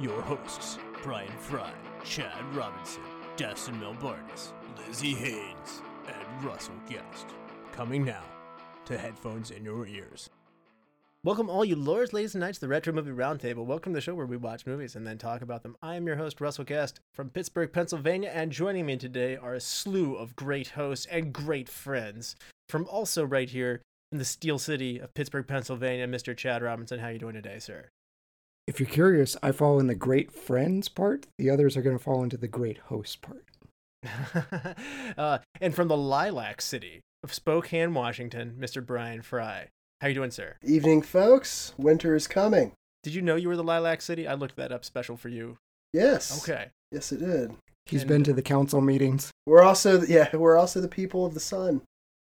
your hosts, Brian Fry, Chad Robinson, Dustin Melbardis, Lizzie Haynes, and Russell Guest. Coming now to headphones in your ears. Welcome, all you lords, ladies, and knights, to the Retro Movie Roundtable. Welcome to the show where we watch movies and then talk about them. I am your host, Russell Guest from Pittsburgh, Pennsylvania, and joining me today are a slew of great hosts and great friends from also right here in the Steel City of Pittsburgh, Pennsylvania, Mr. Chad Robinson. How are you doing today, sir? If you're curious, I fall in the great friends part. The others are going to fall into the great host part. uh, and from the Lilac City of Spokane, Washington, Mr. Brian Fry. How you doing, sir? Evening, folks. Winter is coming. Did you know you were the Lilac City? I looked that up special for you. Yes. Okay. Yes, it did. He's And- been to the council meetings. We're also yeah, we're also the people of the sun.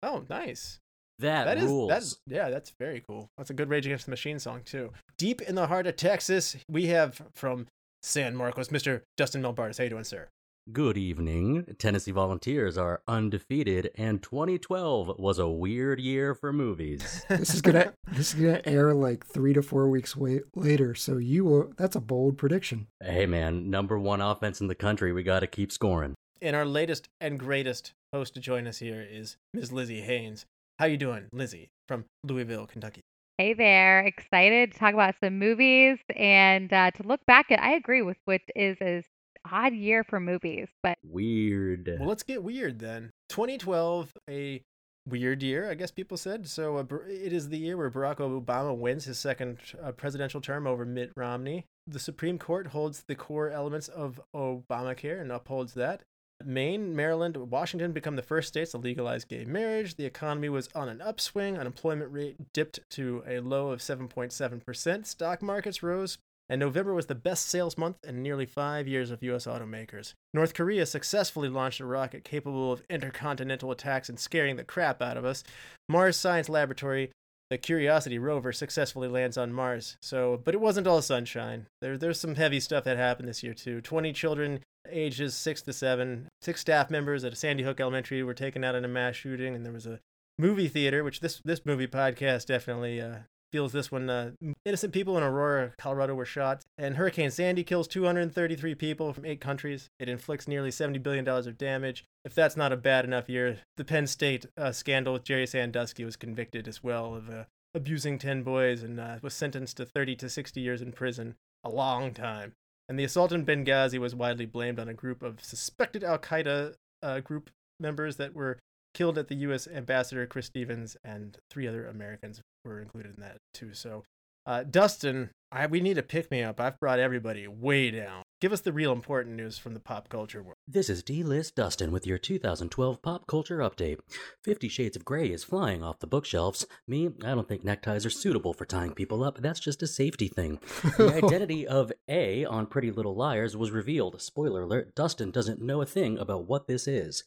Oh, nice. That, That is rules. that's yeah, that's very cool. That's a good Rage Against the Machine song too. Deep in the heart of Texas, we have from San Marcos, Mr. Dustin Melbardis. How you doing, sir? Good evening. Tennessee Volunteers are undefeated, and 2012 was a weird year for movies. This is gonna this is gonna air like three to four weeks wait, later. So you will. That's a bold prediction. hey, man, number one offense in the country. We got to keep scoring. and our latest and greatest host to join us here is Ms. Lizzie Haynes. How you doing, Lizzie from Louisville, Kentucky? Hey there, excited to talk about some movies and uh, to look back at. I agree with what is an odd year for movies, but Weird. Well, let's get weird then. 2012, a weird year, I guess people said. So uh, it is the year where Barack Obama wins his second uh, presidential term over Mitt Romney. The Supreme Court holds the core elements of Obamacare and upholds that. Maine, Maryland, Washington become the first states to legalize gay marriage. The economy was on an upswing. Unemployment rate dipped to a low of 7.7%. Stock markets rose and November was the best sales month in nearly five years of U.S. automakers. North Korea successfully launched a rocket capable of intercontinental attacks and scaring the crap out of us. Mars Science Laboratory, the Curiosity rover, successfully lands on Mars. So, but it wasn't all sunshine. There, there's some heavy stuff that happened this year too. Twenty children, ages six to seven, six staff members at Sandy Hook Elementary were taken out in a mass shooting, and there was a movie theater, which this this movie podcast definitely uh, feels this one. Uh, innocent people in Aurora, Colorado were shot. And Hurricane Sandy kills 233 people from eight countries. It inflicts nearly $70 billion of damage. If that's not a bad enough year, the Penn State uh, scandal with Jerry Sandusky was convicted as well of uh, abusing 10 boys and uh, was sentenced to 30 to 60 years in prison. A long time. And the assault in Benghazi was widely blamed on a group of suspected Al Qaeda uh, group members that were killed at the U.S. ambassador Chris Stevens, and three other Americans were included in that too. So, uh, Dustin, I, we need a pick me up. I've brought everybody way down. Give us the real important news from the pop culture world. This is D-List Dustin with your 2012 pop culture update. Fifty Shades of Grey is flying off the bookshelves. Me, I don't think neckties are suitable for tying people up. That's just a safety thing. The identity of A on Pretty Little Liars was revealed. Spoiler alert, Dustin doesn't know a thing about what this is.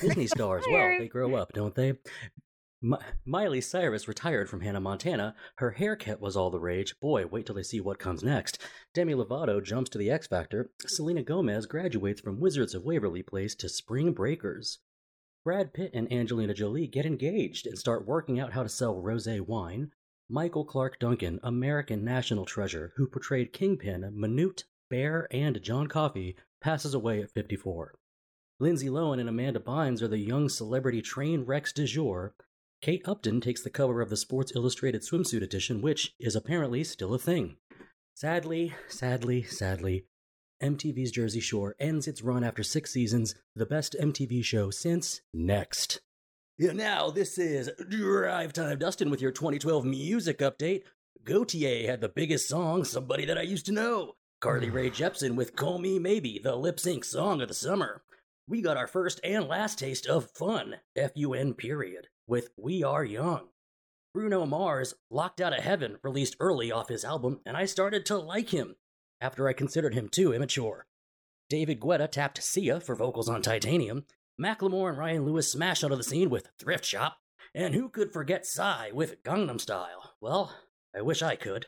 Disney stars, well, they grow up, don't they? Mi- Miley Cyrus retired from Hannah Montana. Her haircut was all the rage. Boy, wait till they see what comes next. Demi Lovato jumps to the X Factor. Selena Gomez graduates from Wizards of Waverly Place to Spring Breakers. Brad Pitt and Angelina Jolie get engaged and start working out how to sell rosé wine. Michael Clarke Duncan, American national treasure, who portrayed Kingpin, Minute, Bear, and John Coffey, passes away at 54. Lindsay Lohan and Amanda Bynes are the young celebrity train wrecks du jour. Kate Upton takes the cover of the Sports Illustrated swimsuit edition, which is apparently still a thing. Sadly, sadly, sadly, MTV's Jersey Shore ends its run after six seasons, the best MTV show since Next. Yeah, now this is Drive Time Dustin with your 2012 music update. Gotye had the biggest song, Somebody That I Used to Know. Carly Rae Jepsen with Call Me Maybe, the lip sync song of the summer. We got our first and last taste of fun, F U N period, with We Are Young. Bruno Mars, Locked Out of Heaven, released early off his album, and I started to like him. after I considered him too immature. David Guetta tapped Sia for vocals on Titanium. Macklemore and Ryan Lewis smashed onto the scene with Thrift Shop. And who could forget Psy with Gangnam Style? Well, I wish I could.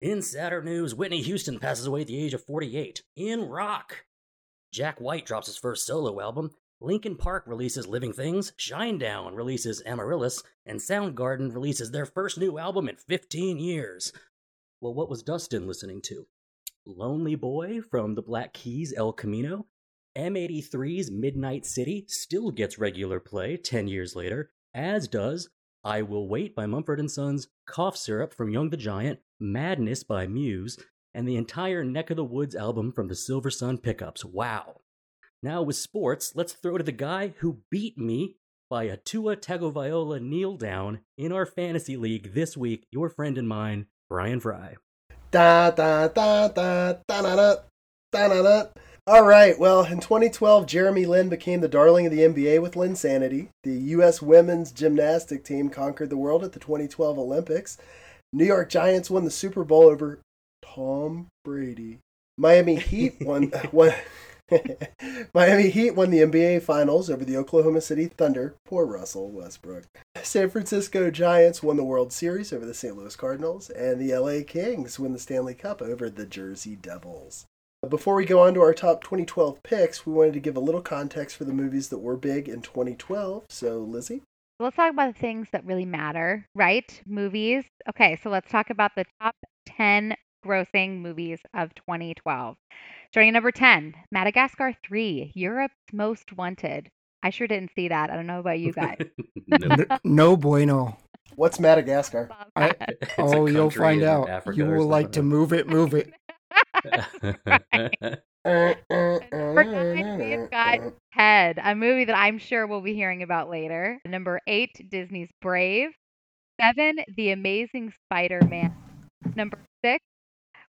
In sadder news, Whitney Houston passes away at the age of 48. In rock, Jack White drops his first solo album. Linkin Park releases Living Things. Shinedown releases Amaryllis. And Soundgarden releases their first new album in 15 years. Well, what was Dustin listening to? Lonely Boy from the Black Keys El Camino. M83's Midnight City still gets regular play 10 years later, as does I Will Wait by Mumford & Sons, Cough Syrup from Young the Giant, Madness by Muse, and the entire Neck of the Woods album from the Silver Sun Pickups. Wow. Now with sports, let's throw to the guy who beat me by a Tua Tagovailoa kneel down in our fantasy league this week, your friend and mine, Brian Fry. Da da da da da da da da da. All right. Well, in 2012, Jeremy Lin became the darling of the NBA with Linsanity. The U.S. women's gymnastic team conquered the world at the 2012 Olympics. New York Giants won the Super Bowl over Tom Brady. Miami Heat won. won Miami Heat won the NBA Finals over the Oklahoma City Thunder. Poor Russell Westbrook. San Francisco Giants won the World Series over the St. Louis Cardinals, and the LA Kings win the Stanley Cup over the Jersey Devils. Before we go on to our top 2012 picks, we wanted to give a little context for the movies that were big in 2012. So, Lizzie? Let's talk about the things that really matter, right? Movies. Okay, so let's talk about the top 10 grossing movies of 2012. Starting at number 10, Madagascar 3, Europe's Most Wanted. I sure didn't see that. I don't know about you guys. no. No bueno. What's Madagascar? I- that. It's a oh, you'll find out. Africa you will like to move it, move it. Number uh, uh, uh, nine, we've got Ted, a movie that I'm sure we'll be hearing about later. Number eight, Disney's Brave. Seven, The Amazing Spider Man. Number six,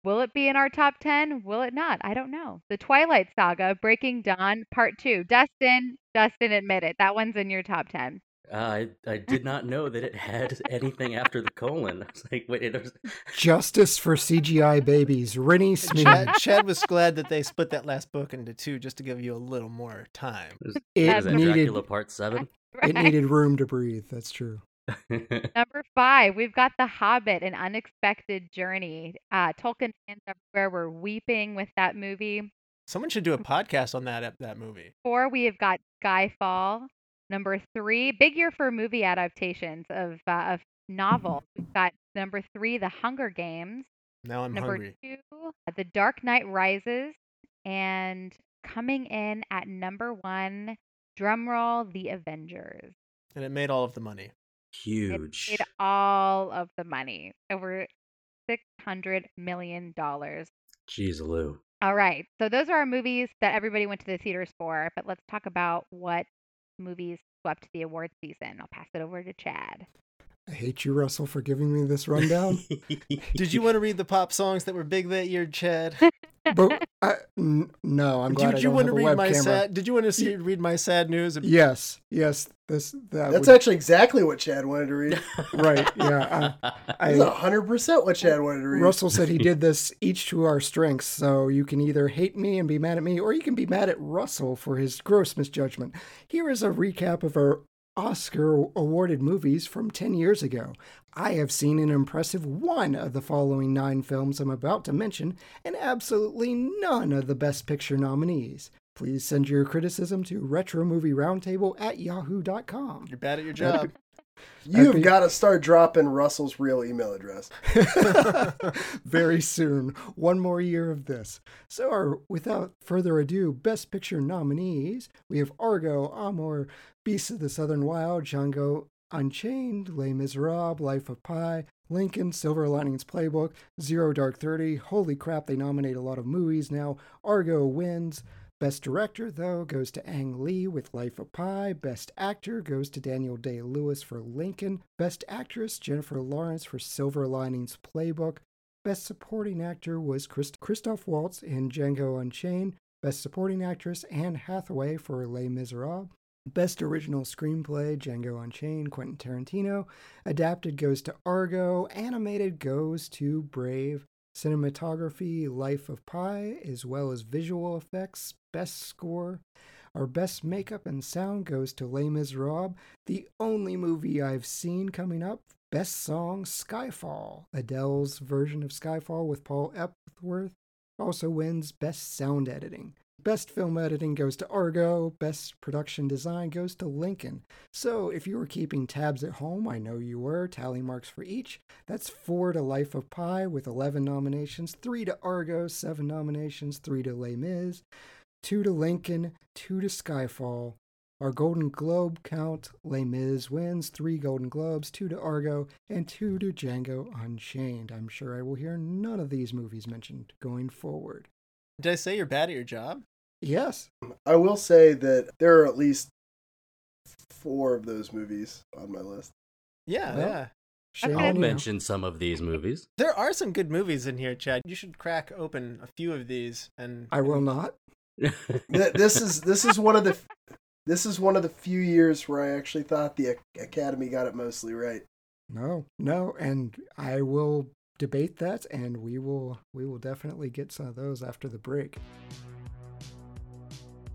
will it be in our top 10? Will it not? I don't know. The Twilight Saga, Breaking Dawn, Part Two. Dustin, Dustin, admit it. That one's in your top 10. Uh, I I did not know that it had anything after the colon. I was like, wait, there's Justice for CGI babies. Rennie Smith. Chad, Chad was glad that they split that last book into two just to give you a little more time. there's, It That's is needed Dracula Part Seven. it needed room to breathe. That's true. Number five, we've got The Hobbit, An Unexpected Journey. Uh, Tolkien fans everywhere were weeping with that movie. Someone should do a podcast on that that movie. Four, we have got Skyfall. Number three, big year for movie adaptations of uh, of novels. We've got number three, The Hunger Games. Now I'm number hungry. two, The Dark Knight Rises, and coming in at number one, drumroll, The Avengers. And it made all of the money. It Huge. made all of the money, over six hundred million dollars. Jeez, Lou. All right. So those are our movies that everybody went to the theaters for. But let's talk about what movies swept the award season. I'll pass it over to Chad. I hate you, Russell, for giving me this rundown. Did you want to read the pop songs that were big that year, Chad? but I, n- no, I'm glad did you want to read my webcam. sad? Did you want to see read my sad news? Yes, yes. This that That's would, actually exactly what Chad wanted to read. right. Yeah, That's I, hundred percent what Chad wanted to read. Russell said he did this each to our strengths, so you can either hate me and be mad at me, or you can be mad at Russell for his gross misjudgment. Here is a recap of our Oscar awarded movies from 10 years ago. I have seen an impressive one of the following nine films I'm about to mention, and absolutely none of the Best Picture nominees. Please send your criticism to retromovieroundtable at yahoo.com. You're bad at your job. You've got to start dropping Russell's real email address. Very soon. One more year of this. So, our, without further ado, Best Picture nominees we have Argo, Amour, Beasts of the Southern Wild, Django Unchained, Les Miserables, Life of Pi, Lincoln, Silver Linings Playbook, Zero Dark Thirty. Holy crap, they nominate a lot of movies now. Argo wins. Best Director, though, goes to Ang Lee with Life of Pi. Best Actor goes to Daniel Day Lewis for Lincoln. Best Actress, Jennifer Lawrence for Silver Linings Playbook. Best Supporting Actor was Christ- Christoph Waltz in Django Unchained. Best Supporting Actress, Anne Hathaway for Les Miserables. Best Original Screenplay, Django Unchained, Quentin Tarantino. Adapted goes to Argo. Animated goes to Brave. Cinematography, Life of Pi, as well as visual effects, best score. Our best makeup and sound goes to Les Miserables, the only movie I've seen coming up. Best song, Skyfall. Adele's version of Skyfall with Paul Epworth also wins Best Sound Editing. Best film editing goes to Argo. Best production design goes to Lincoln. So, if you were keeping tabs at home, I know you were, tally marks for each. That's four to Life of Pi with 11 nominations, three to Argo, seven nominations, three to Les Mis, two to Lincoln, two to Skyfall. Our Golden Globe count Les Mis wins three Golden Globes, two to Argo, and two to Django Unchained. I'm sure I will hear none of these movies mentioned going forward. Did I say you're bad at your job? Yes. I will say that there are at least four of those movies on my list. Yeah, Well, yeah. Shame Okay. on I'll you. mention some of these movies. There are some good movies in here, Chad. You should crack open a few of these and I will not. This is this is one of the this is one of the few years where I actually thought the Academy got it mostly right. No, no, and I will debate that, and we will we will definitely get some of those after the break.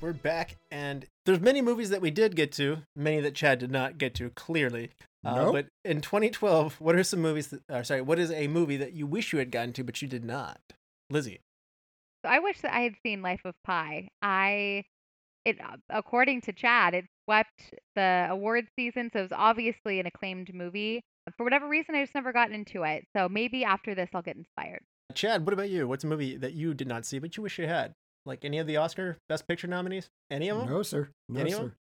We're back and there's many movies that we did get to, many that Chad did not get to clearly. Uh, Nope. But in 2012, what are some movies that, uh, sorry, what is a movie that you wish you had gotten to but you did not? Lizzie. So I wish that I had seen Life of Pi. I, it according to Chad, it swept the award season, so it was obviously an acclaimed movie. For whatever reason, I just never got into it. So maybe after this, I'll get inspired. Chad, what about you? What's a movie that you did not see but you wish you had? Like any of the Oscar Best Picture nominees? Any of them? No, sir. No, Any sir.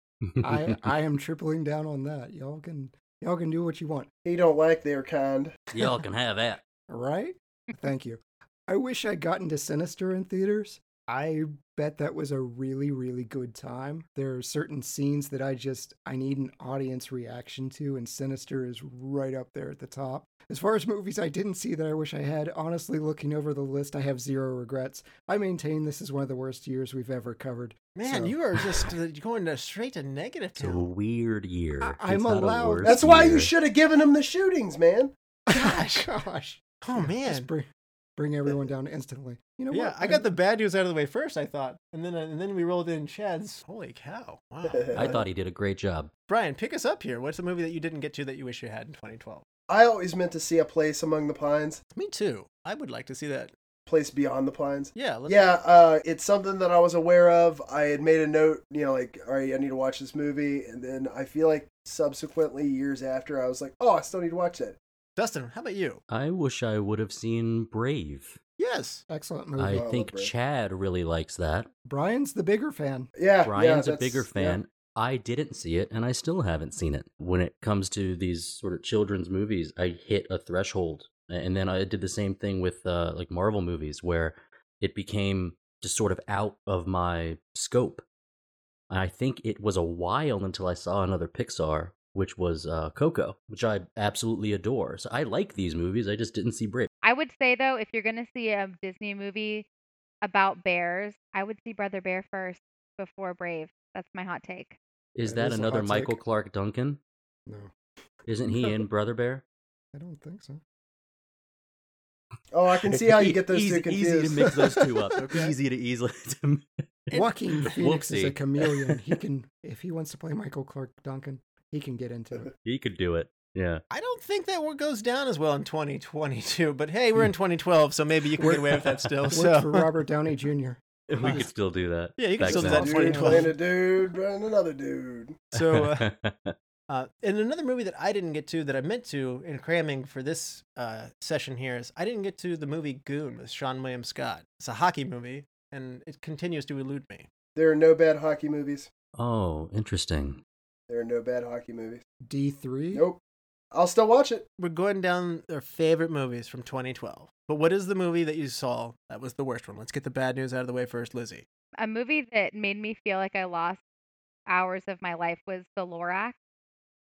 I I am tripling down on that. Y'all can y'all can do what you want. You don't like they're kind. Y'all can have that. Right? Thank you. I wish I'd gotten to Sinister in theaters. I bet that was a really, really good time. There are certain scenes that I just I need an audience reaction to, and Sinister is right up there at the top. As far as movies I didn't see that I wish I had, honestly, looking over the list, I have zero regrets. I maintain this is one of the worst years we've ever covered. Man, So- you are just uh, going to straight to negative It's a weird year. I- I'm a allowed- worst That's why you should have given him the shootings, man. Gosh. Gosh. Oh Just man. bring, bring everyone down instantly. You know Yeah, what? I got the bad news out of the way first, I thought. And then and then we rolled in Chad's. Holy cow. Wow. I thought he did a great job. Brian, pick us up here. What's the movie that you didn't get to that you wish you had in 2012? I always meant to see a place among the pines, Me too. I would like to see that. place beyond the pines. Yeah, let's Yeah, uh, it's something that I was aware of. I had made a note, you know, like, all right, I need to watch this movie. And then I feel like subsequently, years after, I was like, oh, I still need to watch that. Dustin, how about you? I wish I would have seen Brave. Yes. Excellent movie. I love think Chad really likes that. Brian's the bigger fan. Yeah, Brian's yeah, a bigger that's- yeah. fan. I didn't see it, and I still haven't seen it. When it comes to these sort of children's movies, I hit a threshold, and then I did the same thing with uh, like Marvel movies, where it became just sort of out of my scope. I think it was a while until I saw another Pixar, which was uh, Coco, which I absolutely adore. So I like these movies. I just didn't see Brave. I would say though, if you're gonna see a Disney movie about bears, I would see Brother Bear first before Brave. That's my hot take. Is That that is another Michael take. Clarke Duncan? No, Isn't he in Brother Bear? I don't think so. Oh, I can see how you get those easy, two Easy to mix those two up. Okay. Easy to easily. To... Joaquin Phoenix is a chameleon. He can, if he wants to play Michael Clarke Duncan, he can get into it. He could do it. Yeah. I don't think that one goes down as well in 2022, but hey, we're hmm. in 2012, so maybe you can get away with that still. Worked So for Robert Downey Jr. we could still do that. Yeah, you can still do that Dude 2012. playing a dude, running another dude. So, uh, uh, and another movie that I didn't get to that I meant to in cramming for this uh, session here is I didn't get to the movie Goon with Seann William Scott. It's a hockey movie, and it continues to elude me. There are no bad hockey movies. oh, interesting. There are no bad hockey movies. D3? Nope. I'll still watch it. We're going down our favorite movies from 2012. But what is the movie that you saw that was the worst one? Let's get the bad news out of the way first, Lizzie. A movie that made me feel like I lost hours of my life was The Lorax.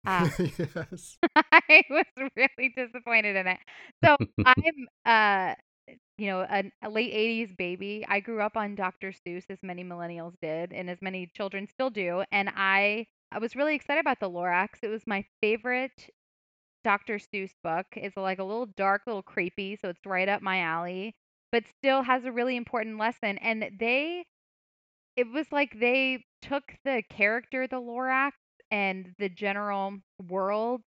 Uh, yes. I was really disappointed in it. So I'm, uh, you know, a, a late '80s baby. I grew up on Dr. Seuss, as many millennials did, and as many children still do. And I, I was really excited about the Lorax. It was my favorite Dr. Seuss book. It's like a little dark, little creepy, so it's right up my alley, but still has a really important lesson. And they, it was like they took the character, the Lorax, and the general world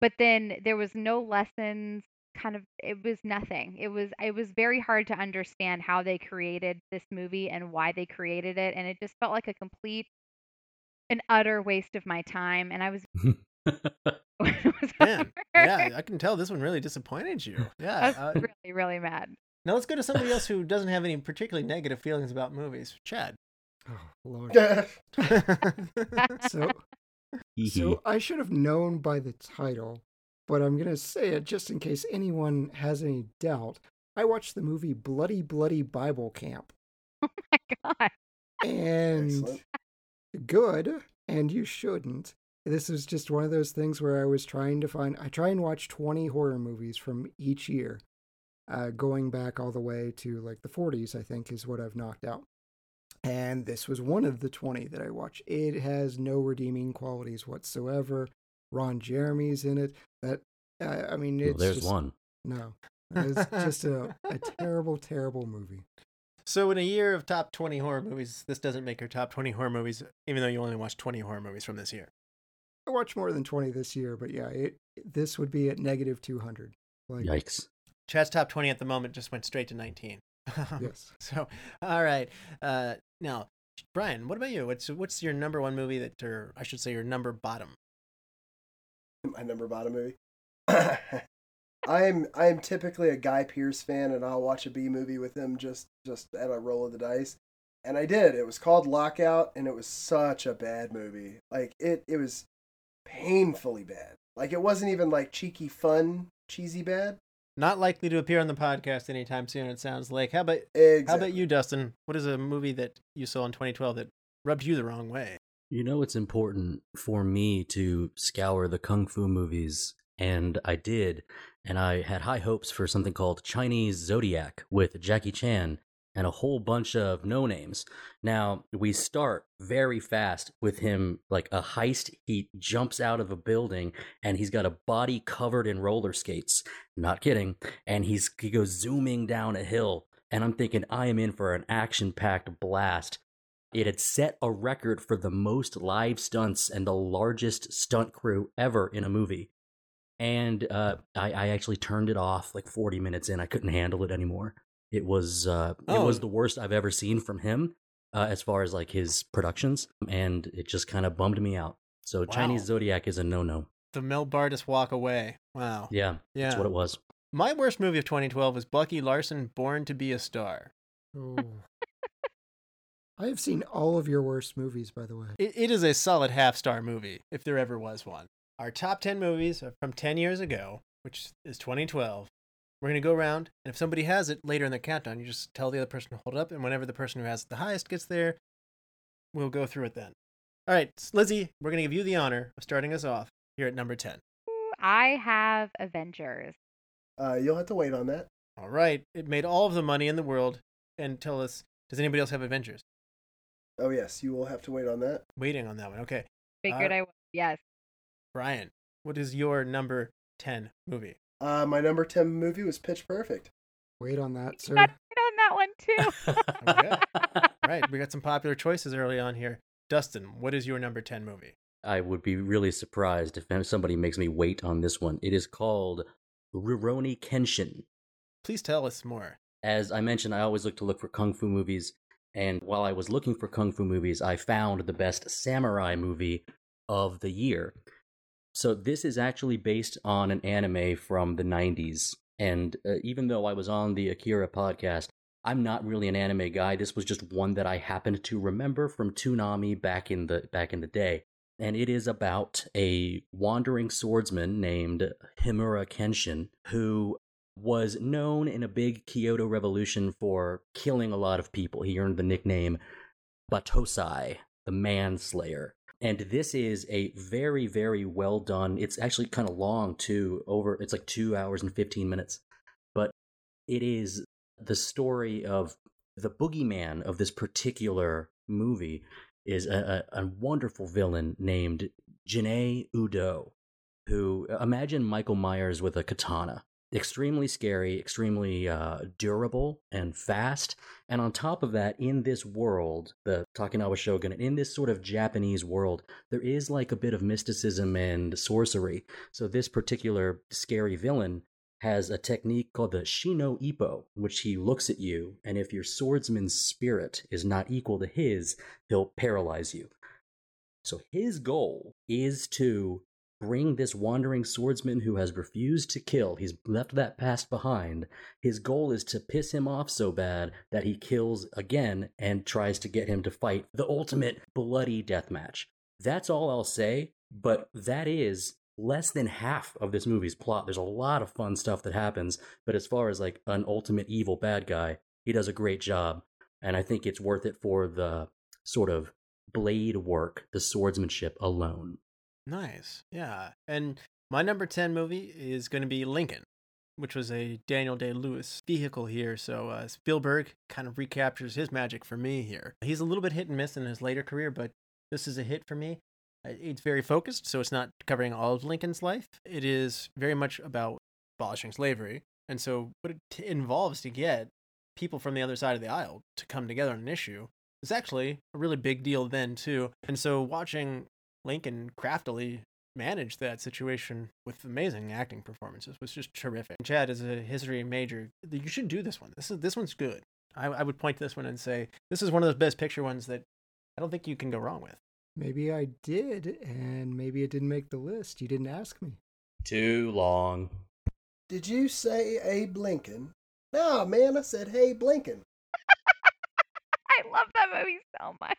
but then there was no lessons kind of it was nothing it was it was very hard to understand how they created this movie and why they created it and it just felt like a complete an utter waste of my time and i was, was Man, over. yeah, I can tell this one really disappointed you. i Yeah. was Uh, really really mad now let's go to somebody else who doesn't have any particularly negative feelings about movies. Chad. Oh, Lord. That's So, so I should have known by the title, but I'm going to say it just in case anyone has any doubt. I watched the movie Bloody Bloody Bible Camp. oh my god And Excellent. good, and you shouldn't. This is just one of those things where I was trying to find. I try and watch 20 horror movies from each year, uh, going back all the way to like the 40s, I think, is what I've knocked out. And this was one of the 20 that I watched. It has no redeeming qualities whatsoever. Ron Jeremy's in it. That, uh, I mean, Well, there's just, one. No, it's just a, a terrible, terrible movie. So in a year of top 20 horror movies, this doesn't make your top 20 horror movies, even though you only watched 20 horror movies from this year. I watched more than 20 this year, but yeah, it, this would be at negative 200. Like, Yikes. Chad's top 20 at the moment just went straight to 19. yes. So, all right. Uh, now, Brian, what about you? What's what's your number one movie that, or I should say, your number bottom? My number bottom movie. I'm I'm typically a Guy Pearce fan, and I'll watch a B movie with him just just at a roll of the dice. And I did. It was called Lockout, and it was such a bad movie. Like it it was painfully bad. Like it wasn't even like cheeky fun, cheesy bad. Not likely to appear on the podcast anytime soon. It sounds like. How about Exactly. how about you, Dustin? What is a movie that you saw in 2012 that rubbed you the wrong way? You know, it's important for me to scour the kung fu movies, and I did. And I had high hopes for something called Chinese Zodiac with Jackie Chan and a whole bunch of no names. Now, we start very fast with him like a heist. He jumps out of a building and he's got a body covered in roller skates. Not kidding. And he's he goes zooming down a hill. And I'm thinking, I am in for an action packed blast. It had set a record for the most live stunts and the largest stunt crew ever in a movie. And uh, I, I actually turned it off like 40 minutes in. I couldn't handle it anymore. It was uh, it was Oh. the worst I've ever seen from him uh, as far as like his productions, and it just kind of bummed me out. So Chinese Zodiac is a no no. The Melbardis Walk Away. Wow. Yeah, Yeah. that's what it was. My worst movie of 2012 was Bucky Larson, Born to Be a Star. Oh. I have seen all of your worst movies, by the way. It, it is a solid half star movie, if there ever was one. Our top 10 movies are from 10 years ago, which is 2012. We're going to go around, and if somebody has it later in the countdown, you just tell the other person to hold it up, and whenever the person who has it the highest gets there, we'll go through it then. All right, Lizzie, we're going to give you the honor of starting us off here at number 10. I have Avengers. Uh, you'll have to wait on that. All right, it made all of the money in the world, and tell us, does anybody else have Avengers? Oh yes, you will have to wait on that. Waiting on that one. Okay. Figured Uh, I would. Yes. Brian, what is your number 10 movie? Uh, my number ten movie was Pitch Perfect. Wait on that, sir. Wait on that one too. Okay. All right, we got some popular choices early on here. Dustin, what is your number 10 movie? I would be really surprised if somebody makes me wait on this one. It is called Rurouni Kenshin. Please tell us more. As I mentioned, I always look to look for kung fu movies, And while I was looking for kung fu movies, I found the best samurai movie of the year. So this is actually based on an anime from the 90s. And uh, even though I was on the Akira podcast, I'm not really an anime guy. This was just one that I happened to remember from Toonami back in the back in the day. And it is about a wandering swordsman named Himura Kenshin who was known in a big Kyoto revolution for killing a lot of people. He earned the nickname Battosai, the manslayer. And this is a very, very well done. It's actually kind of long too. Over, it's like two hours and fifteen minutes, but it is the story of the boogeyman of this particular movie is a, a, a wonderful villain named Janae Udo, who imagine Michael Myers with a katana extremely scary, extremely uh, durable and fast. And on top of that, in this world, the Tokugawa Shogun, in this sort of Japanese world, there is like a bit of mysticism and sorcery. So this particular scary villain has a technique called the Shino Ippo, which he looks at you, and if your swordsman's spirit is not equal to his, he'll paralyze you. So his goal is to bring this wandering swordsman who has refused to kill. He's left that past behind. His goal is to piss him off so bad that he kills again and tries to get him to fight the ultimate bloody death match. That's all I'll say, but that is less than half of this movie's plot. There's a lot of fun stuff that happens, but as far as like an ultimate evil bad guy, he does a great job. And I think it's worth it for the sort of blade work, the swordsmanship alone. Nice. Yeah. And my number 10 movie is going to be Lincoln, which was a Daniel Day Lewis vehicle here. So uh, Spielberg kind of recaptures his magic for me here. He's a little bit hit and miss in his later career, but this is a hit for me. It's very focused, so it's not covering all of Lincoln's life. It is very much about abolishing slavery. And so, what it t- involves to get people from the other side of the aisle to come together on an issue is actually a really big deal then, too. And so, watching Lincoln craftily managed that situation with amazing acting performances was just terrific. Chad is a history major. You should do this one. This is this one's good. I, I would point to this one and say this is one of those best picture ones that I don't think you can go wrong with. Maybe I did, and maybe it didn't make the list. You didn't ask me. Too long. Did you say Abe Lincoln? No, man, I said hey Blinken. I love that movie so much.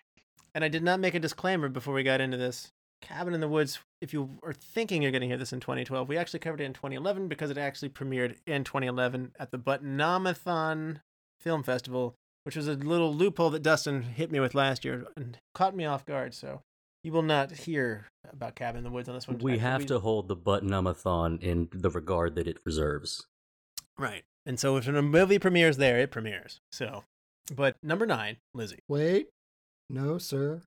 And I did not make a disclaimer before we got into this. Cabin in the Woods, if you are thinking you're going to hear this in 2012, we actually covered it in 2011 because it actually premiered in 2011 at the Butt-Numb-A-Thon Film Festival, which was a little loophole that Dustin hit me with last year and caught me off guard. So you will not hear about Cabin in the Woods on this one. We tonight, but have to hold the Butt-Numb-A-Thon in the regard that it reserves. Right. And so if a movie premieres there, it premieres. So, but number nine, Lizzie. Wait. No, sir.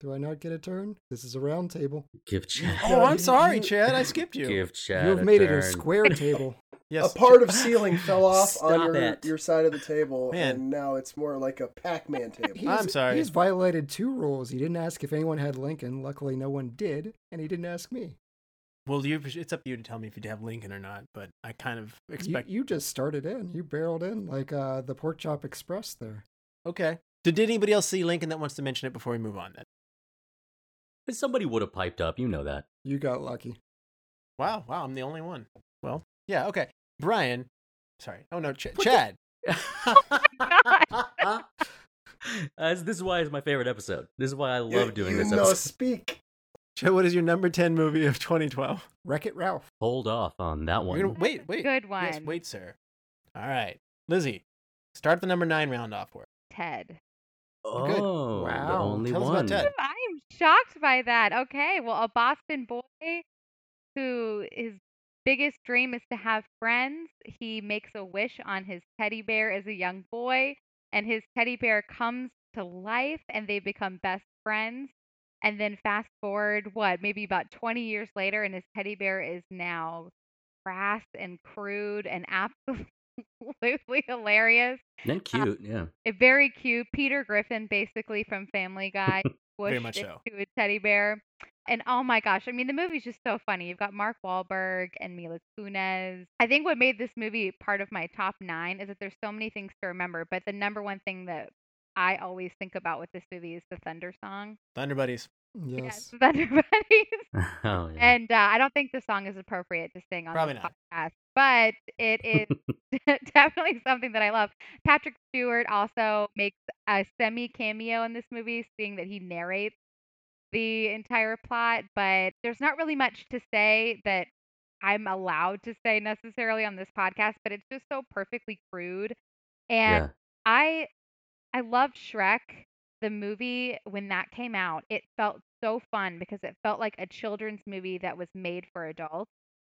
Do I not get a turn? This is a round table. Give Chad. Oh, I'm sorry, Chad. I skipped you. Give Chad. you have a made it a square table. Yes. a part of ceiling fell off on your, it. your side of the table, Man. and now it's more like a Pac-Man table. He's, I'm sorry. He's violated two rules. He didn't ask if anyone had Lincoln. Luckily, no one did, and he didn't ask me. Well, you, it's up to you to tell me if you have Lincoln or not, but I kind of You, expect. you just started in. You barreled in like uh, the Pork Chop Express there. Okay. Did, did anybody else see Lincoln that wants to mention it before we move on then? Somebody would have piped up. You know that. You got lucky. Wow, wow, I'm the only one. Well, yeah, okay. Brian, sorry. Oh no, Ch- Put the- Chad. Uh, As this is why it's my favorite episode. This is why I You- love doing you this know, episode. speak. Chad, what is your number 10 movie of 2012? Wreck It Ralph. Hold off on that one. You're gonna, wait, wait. Good Yes, one. wait, sir. All right. Lizzie, start the number nine round off for. Ted. Oh, Good. the Wow. only Tell us about one. Ted. I'm shocked by that. Okay, well, a Boston boy who his biggest dream is to have friends. He makes a wish on his teddy bear as a young boy, and his teddy bear comes to life, and they become best friends. And then fast forward, what, maybe about 20 years later, and his teddy bear is now crass and crude and absolutely hilarious. Then um, cute, yeah. Very cute Peter Griffin, basically from Family Guy, Very much so. into a teddy bear. And oh my gosh, I mean, the movie's just so funny. You've got Mark Wahlberg and Mila Kunis. I think what made this movie part of my top nine is that there's so many things to remember, but the number one thing that I always think about with this movie is the Thunder song. Thunder Buddies. Yes. the Thunder Buddies. oh, yeah. And uh, I don't think the song is appropriate to sing on Probably this not. podcast, but it is definitely something that I love. Patrick Stewart also makes a semi cameo in this movie, seeing that he narrates the entire plot, but there's not really much to say that I'm allowed to say necessarily on this podcast, but it's just so perfectly crude. And yeah. I I loved Shrek, the movie when that came out. It felt so fun because it felt like a children's movie that was made for adults.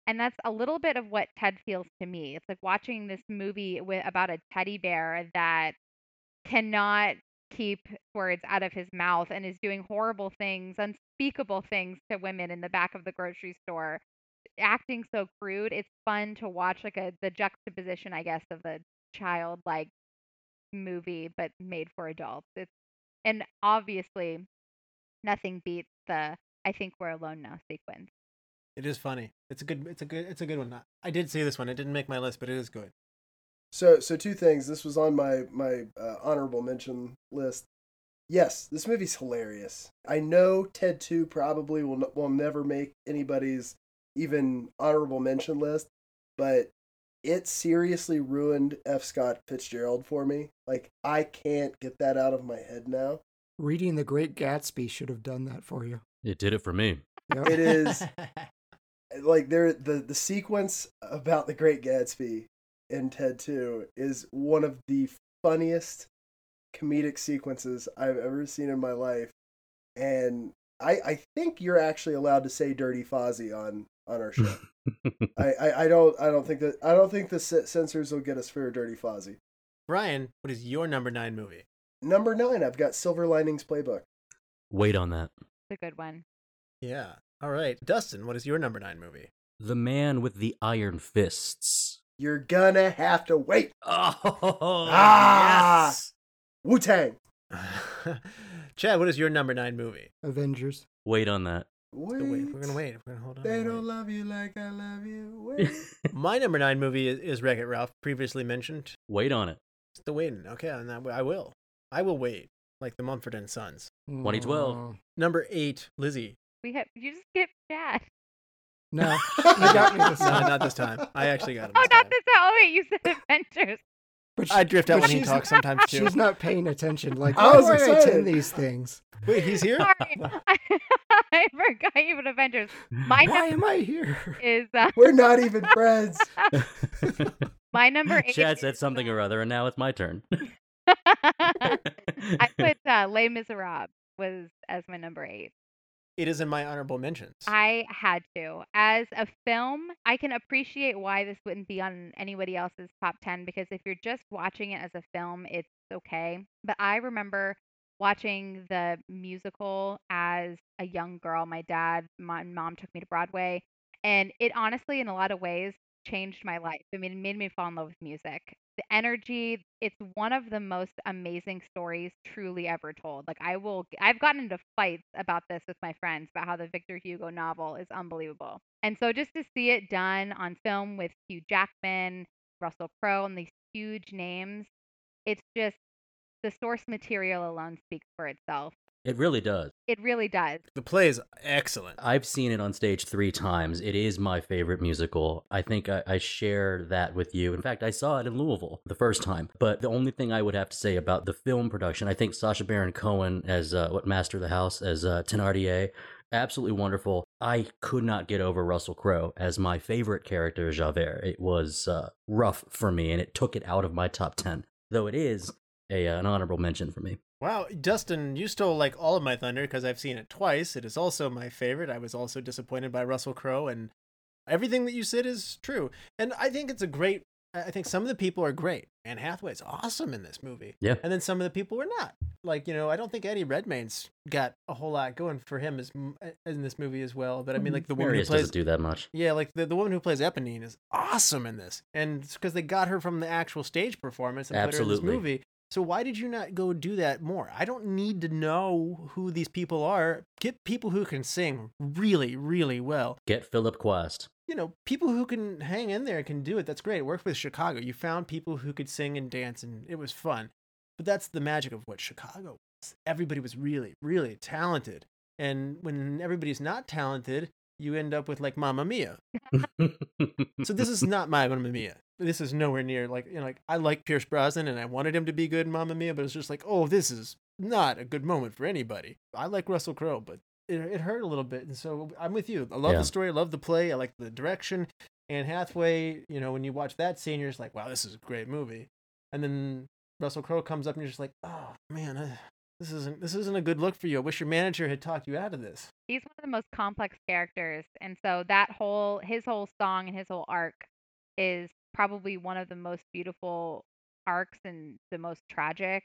And that's a little bit of what Ted feels to me. It's like watching this movie with about a teddy bear that cannot keep words out of his mouth and is doing horrible things, unspeakable things to women in the back of the grocery store. Acting so crude, it's fun to watch like a the juxtaposition, I guess, of a childlike movie but made for adults. It's and obviously nothing beats the I think we're alone now sequence. It is funny. It's a good. It's a good. It's a good one. I did see this one. It didn't make my list, but it is good. So, so two things. This was on my my uh, honorable mention list. Yes, this movie's hilarious. I know Ted Two probably will n- will never make anybody's even honorable mention list, but it seriously ruined F. Scott Fitzgerald for me. Like I can't get that out of my head now. Reading The Great Gatsby should have done that for you. It did it for me. Yep. It is like there the the sequence about the Great Gatsby in Ted 2 is one of the funniest comedic sequences I've ever seen in my life. And I I think you're actually allowed to say Dirty Fozzie on on our show. I, I I don't I don't think that I don't think the c- censors will get us for Dirty Fozzie. Brian, what is your number nine movie? Number 9, I've got Silver Linings Playbook. Wait on that. It's a good one. Yeah. All right, Dustin, what is your number nine movie? The man with the iron fists. You're gonna have to wait. Oh, Ah! Wu-Tang. Chad, what is your number nine movie? Avengers. Wait on that. Wait. Wait, we're gonna wait. We're gonna hold on. They don't love you like I love you. Wait. My number nine movie is, is Wreck It Ralph, previously mentioned. Wait on it. Still waiting. Okay, and I, I will. I will wait, like the Mumford and Sons. 2012. Oh, mm. Number eight, Lizzie. We have you just skipped Chad. No, you got me this No, not this time. I actually got him. Oh, this not time. this time. Oh wait, you said Avengers. But I drift out but when he talks sometimes too. She's not paying attention. Like I why was do I excited. attend these things? Wait, he's here. Sorry, I forgot you put Avengers. My Why number am I here? is uh, We're not even friends. my number eight. Chad said something or other, and now it's my turn. I put uh, Les Miserables was as my number eight. It is in my honorable mentions. I had to. As a film, I can appreciate why this wouldn't be on anybody else's top 10 because if you're just watching it as a film, it's okay. But I remember watching the musical as a young girl. My dad, my mom took me to Broadway, and it honestly, in a lot of ways, changed my life. I mean, it made me fall in love with music. The energy, it's one of the most amazing stories truly ever told. Like I will I've gotten into fights about this with my friends about how the Victor Hugo novel is unbelievable. And so just to see it done on film with Hugh Jackman, Russell Crowe and these huge names, it's just the source material alone speaks for itself. It really does. It really does. the play is excellent. I've seen it on stage three times. It is my favorite musical. I think I, I share that with you. In fact, I saw it in Louisville the first time. But the only thing I would have to say about the film production, I think Sacha Baron Cohen as uh, what Master of the House as uh, Thenardier, absolutely wonderful. I could not get over Russell Crowe as my favorite character, Javert. It was uh, rough for me, and it took it out of my top ten. Though it is a uh, an honorable mention for me. Wow, Dustin, you stole like all of my thunder because I've seen it twice. It is also my favorite. I was also disappointed by Russell Crowe, and everything that you said is true. And I think it's a great. I think some of the people are great. Anne Hathaway's awesome in this movie. Yeah. And then some of the people were not. Like you know, I don't think Eddie Redmayne's got a whole lot going for him as in this movie as well. But I mean, mm-hmm. like the woman who plays doesn't do that much. yeah, like the, the woman who plays Eponine is awesome in this, and it's because they got her from the actual stage performance and put her in this movie. So why did you not go do that more? I don't need to know who these people are. Get people who can sing really, really well. Get Philip Quast. You know, people who can hang in there can do it. That's great. It worked with Chicago. You found people who could sing and dance, and it was fun. But that's the magic of what Chicago was. Everybody was really, really talented. And when everybody's not talented, you end up with like Mamma Mia. So this is not my Mamma Mia. This is nowhere near like you know like I like Pierce Brosnan and I wanted him to be good in Mamma Mia, but it's just like oh this is not a good moment for anybody. I like Russell Crowe, but it, it hurt a little bit, and so I'm with you. I love Yeah. the story, I love the play, I like the direction. And Hathaway, you know, when you watch that scene, you're just like, wow, this is a great movie. And then Russell Crowe comes up and you're just like, oh man, uh, this isn't this isn't a good look for you. I wish your manager had talked you out of this. He's one of the most complex characters, and so that whole his whole song and his whole arc is probably one of the most beautiful arcs and the most tragic.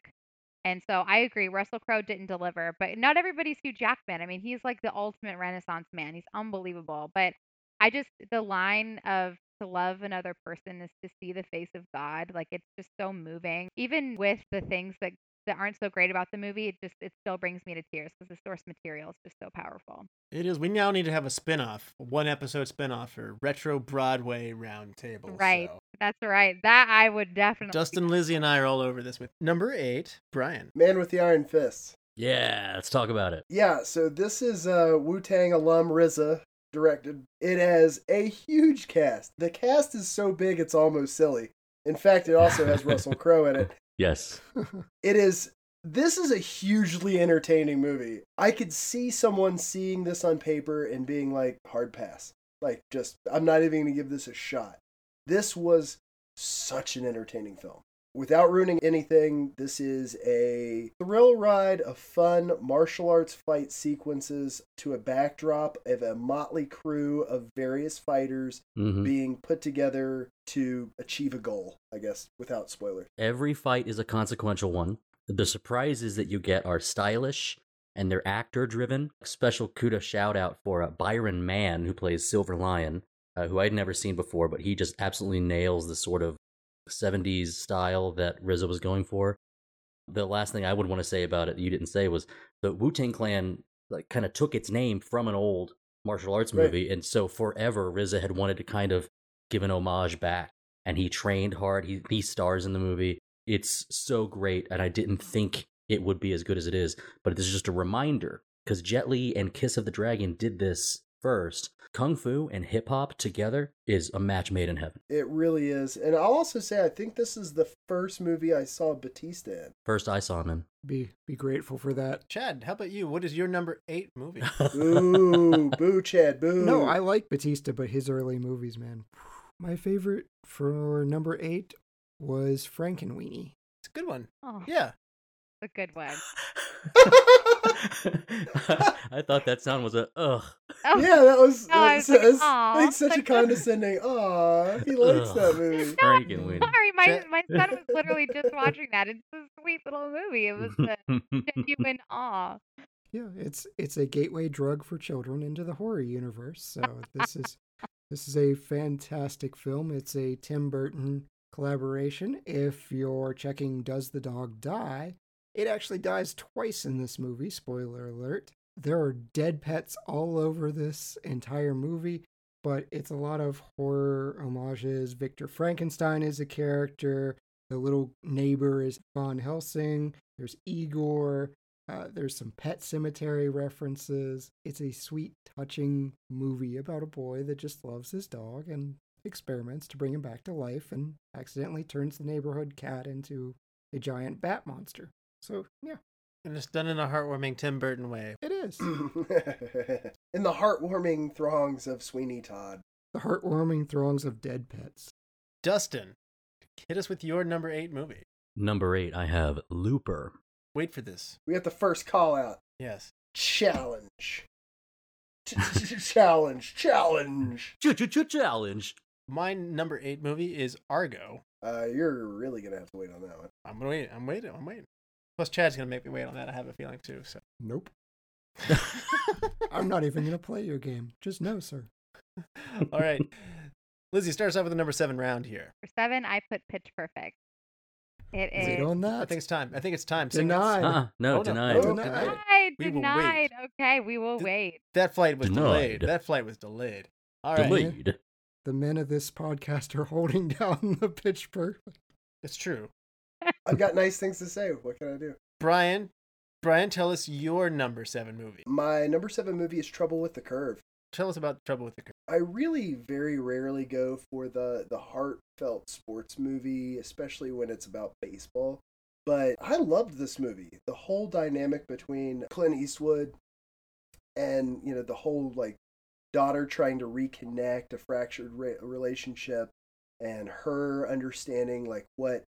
And so I agree, Russell Crowe didn't deliver, but not everybody's Hugh Jackman. I mean, he's like the ultimate Renaissance man. He's unbelievable. But I just the line of to love another person is to see the face of God. Like it's just so moving. Even with the things that that aren't so great about the movie, it just it still brings me to tears because the source material is just so powerful. It is. We now need to have a spin-off, one episode spin-off for Retro Broadway Roundtable. Right. so. That's right. That I would definitely. Justin, Lizzie, and I are all over this with number eight, Brian. Man with the Iron Fists. yeah, let's talk about it. Yeah, so this is uh, Wu Tang alum RZA directed. It has a huge cast. The cast is so big it's almost silly. In fact, it also has Russell Crowe in it. Yes. It is. This is a hugely entertaining movie. I could see someone seeing this on paper and being like, hard pass. Like, just, I'm not even going to give this a shot. This was such an entertaining film. Without ruining anything, this is a thrill ride of fun martial arts fight sequences to a backdrop of a motley crew of various fighters hmm being put together to achieve a goal, I guess, without spoilers. Every fight is a consequential one. The surprises that you get are stylish and they're actor driven. Special kudos shout out for uh, Byron Mann, who plays Silver Lion, uh, who I'd never seen before, but he just absolutely nails the sort of 70s style that RZA was going for. The last thing I would want to say about it that you didn't say was the Wu Tang Clan like kind of took its name from an old martial arts Right. movie, and so forever RZA had wanted to kind of give an homage back, and he trained hard. He he stars in the movie. It's so great, and I didn't think it would be as good as it is, but this is just a reminder because Jet Li and Kiss of the Dragon did this first. Kung Fu and hip hop together is a match made in heaven. It really is. And I'll also say I think this is the first movie I saw Batista in. First I saw him in. Be be grateful for that. Chad, how about you? What is your number eight movie? Boo, boo, Chad, boo. No, I like Batista, but his early movies, man. My favorite for number eight was Frankenweenie. It's a good one. Oh, Yeah. a good one. I thought that sound was a ugh. Oh, yeah, that was, No, I was like, that's- like such a condescending. Aw, he likes Ugh. that movie. No, I'm Frankenweenie. sorry. My my son was literally just watching that. It's a sweet little movie. It was a genuine awe. Yeah, it's it's a gateway drug for children into the horror universe. So this is this is a fantastic film. It's a Tim Burton collaboration. If you're checking Does the Dog Die? It actually dies twice in this movie, spoiler alert. There are dead pets all over this entire movie, but it's a lot of horror homages. Victor Frankenstein is a character. The little neighbor is Von Helsing. There's Igor. Uh, there's some pet cemetery references. It's a sweet, touching movie about a boy that just loves his dog and experiments to bring him back to life and accidentally turns the neighborhood cat into a giant bat monster. So, yeah, And it's done in a heartwarming Tim Burton way. it is. In the heartwarming throngs of Sweeney Todd. the heartwarming throngs of dead pets. Dustin, hit us with your number eight movie. Number eight, I have Looper. Wait for this. We have the first call out. Yes. Challenge. Ch- ch- ch- Challenge. Challenge. Challenge. My number eight movie is Argo. Uh, you're really gonna have to wait on that one. I'm gonna wait. I'm waiting. I'm waiting. Plus, Chad's gonna make me wait on that. I have a feeling too. So. Nope. I'm not even going to play your game. Just no, sir. All right. Lizzie starts off with the number seven round here. For seven, I put Pitch Perfect. It Wait is on that. I think it's time. I think it's time. Sing. Denied. Uh-uh, no, Oh, denied. Oh, Denied. denied. denied. We. Denied. Okay, we will Th- wait. That flight was delayed. That flight was delayed. All right. Delayed. The men of this podcast are holding down the pitch perfect. It's true. I've got nice things to say. What can I do? Brian, Brian, tell us your number seven movie. My number seven movie is Trouble with the Curve. Tell us about Trouble with the Curve. I really very rarely go for the the heartfelt sports movie, especially when it's about baseball. But I loved this movie. The whole dynamic between Clint Eastwood and you know the whole like daughter trying to reconnect a fractured re- relationship and her understanding like what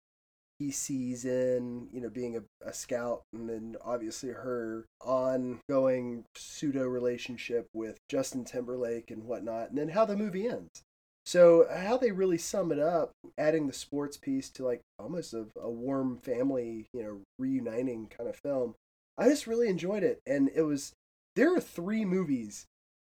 he sees in you know being a, a scout and then obviously her ongoing pseudo relationship with justin timberlake and whatnot and then how the movie ends. So how they really sum it up adding the sports piece to like almost a, a warm family you know reuniting kind of film i just really enjoyed it. And it was there are three movies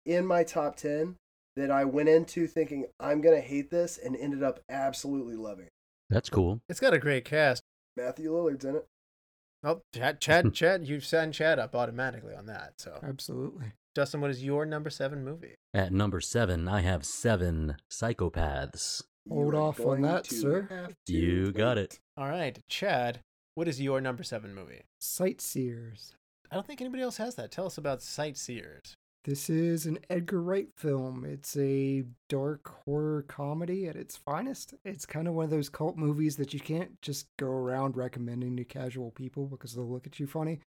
in my top 10 that i went into thinking i'm gonna hate this and ended up absolutely loving That's cool. It's got a great cast. matthew lillard's in it Oh, Chad, Chad, Chad, you've signed Chad up automatically on that. So, Absolutely. Justin, what is your number seven movie? At number seven, I have Seven Psychopaths. Hold You are off on that, sir. You got it. All right, Chad, what is your number seven movie? Sightseers. I don't think anybody else has that. Tell us about Sightseers. This is an Edgar Wright film. It's a dark horror comedy at its finest. It's kind of one of those cult movies that you can't just go around recommending to casual people because they'll look at you funny.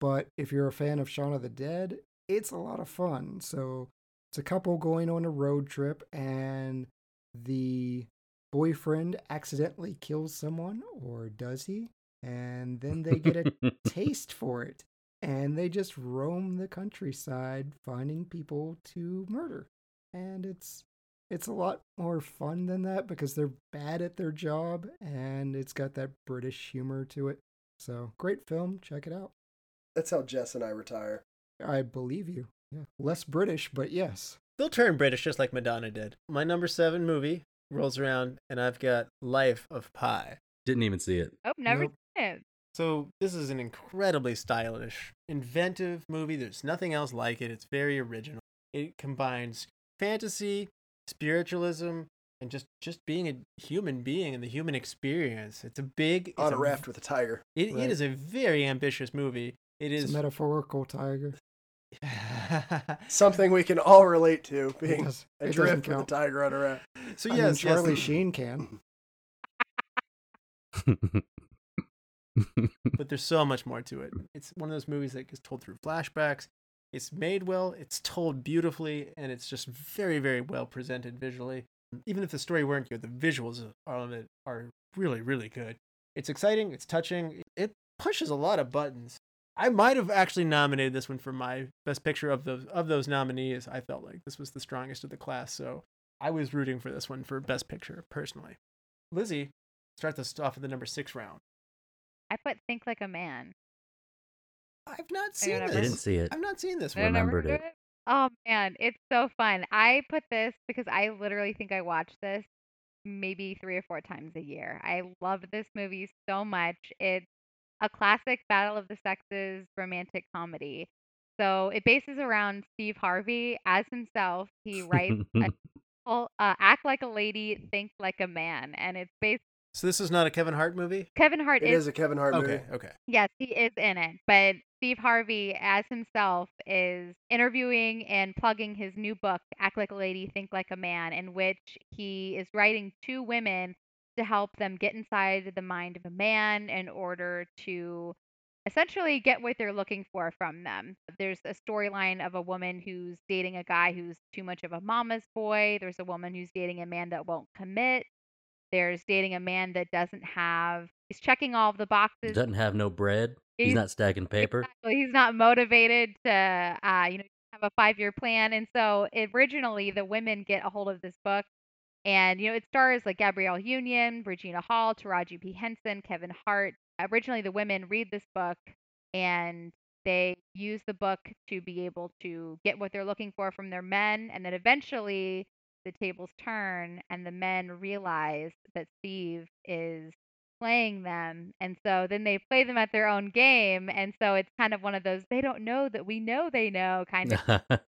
But if you're a fan of Shaun of the Dead, it's a lot of fun. So it's a couple going on a road trip, and the boyfriend accidentally kills someone, or does he? And then they get a taste for it and they just roam the countryside finding people to murder and it's it's a lot more fun than that because they're bad at their job and it's got that british humor to it so great film check it out that's how jess and i retire i believe you yeah less british but yes They'll turn British just like Madonna did. My number seven movie rolls around, and I've got Life of Pi. Didn't even see it. Oh, never Nope. seen it. So this is an incredibly stylish, inventive movie. There's nothing else like it. It's very original. It combines fantasy, spiritualism, and just just being a human being and the human experience. It's a big it's on a raft with a tiger It, Right. it is a very ambitious movie. It it's is a metaphorical tiger something we can all relate to being does, it doesn't adrift with a tiger on a raft so I mean, yes, yes, charlie sheen can but there's so much more to it. It's one of those movies that gets told through flashbacks. It's made well, it's told beautifully, and it's just very, very well presented visually. Even if the story weren't good, the visuals it are really, really good. It's exciting, it's touching, it pushes a lot of buttons. I might have actually nominated this one for my best picture of those of those nominees. I felt like this was the strongest of the class, so I was rooting for this one for best picture personally. Lizzie, start this off with the number six round. I put Think Like a Man. I've not seen don't this. I didn't see it. I've not seen this one. I Remembered do it. Oh man, it's so fun. I put this because I literally think I watch this maybe three or four times a year. I love this movie so much. It's a classic Battle of the Sexes romantic comedy. So it bases around Steve Harvey as himself. He writes a uh, "Act Like a Lady, Think Like a Man," and it's based. So this is not a Kevin Hart movie? Kevin Hart it is is a kevin hart Okay, movie okay. Yes, he is in it. But Steve Harvey, as himself, is interviewing and plugging his new book, Act Like a Lady, Think Like a Man, in which he is writing two women to help them get inside the mind of a man in order to essentially get what they're looking for from them. There's a storyline of a woman who's dating a guy who's too much of a mama's boy. There's a woman who's dating a man that won't commit. There's dating a man that doesn't have, he's checking all of the boxes. Doesn't have no bread. He's He's- not stacking paper. Exactly. He's not motivated to, uh, you know, have a five-year plan. And so originally, the women get a hold of this book, and you know, it stars like Gabrielle Union, Regina Hall, Taraji P Henson, Kevin Hart. Originally, the women read this book, and they use the book to be able to get what they're looking for from their men, and then eventually the tables turn, and the men realize that Steve is playing them and so then they play them at their own game and so it's kind of one of those they don't know that we know they know kind of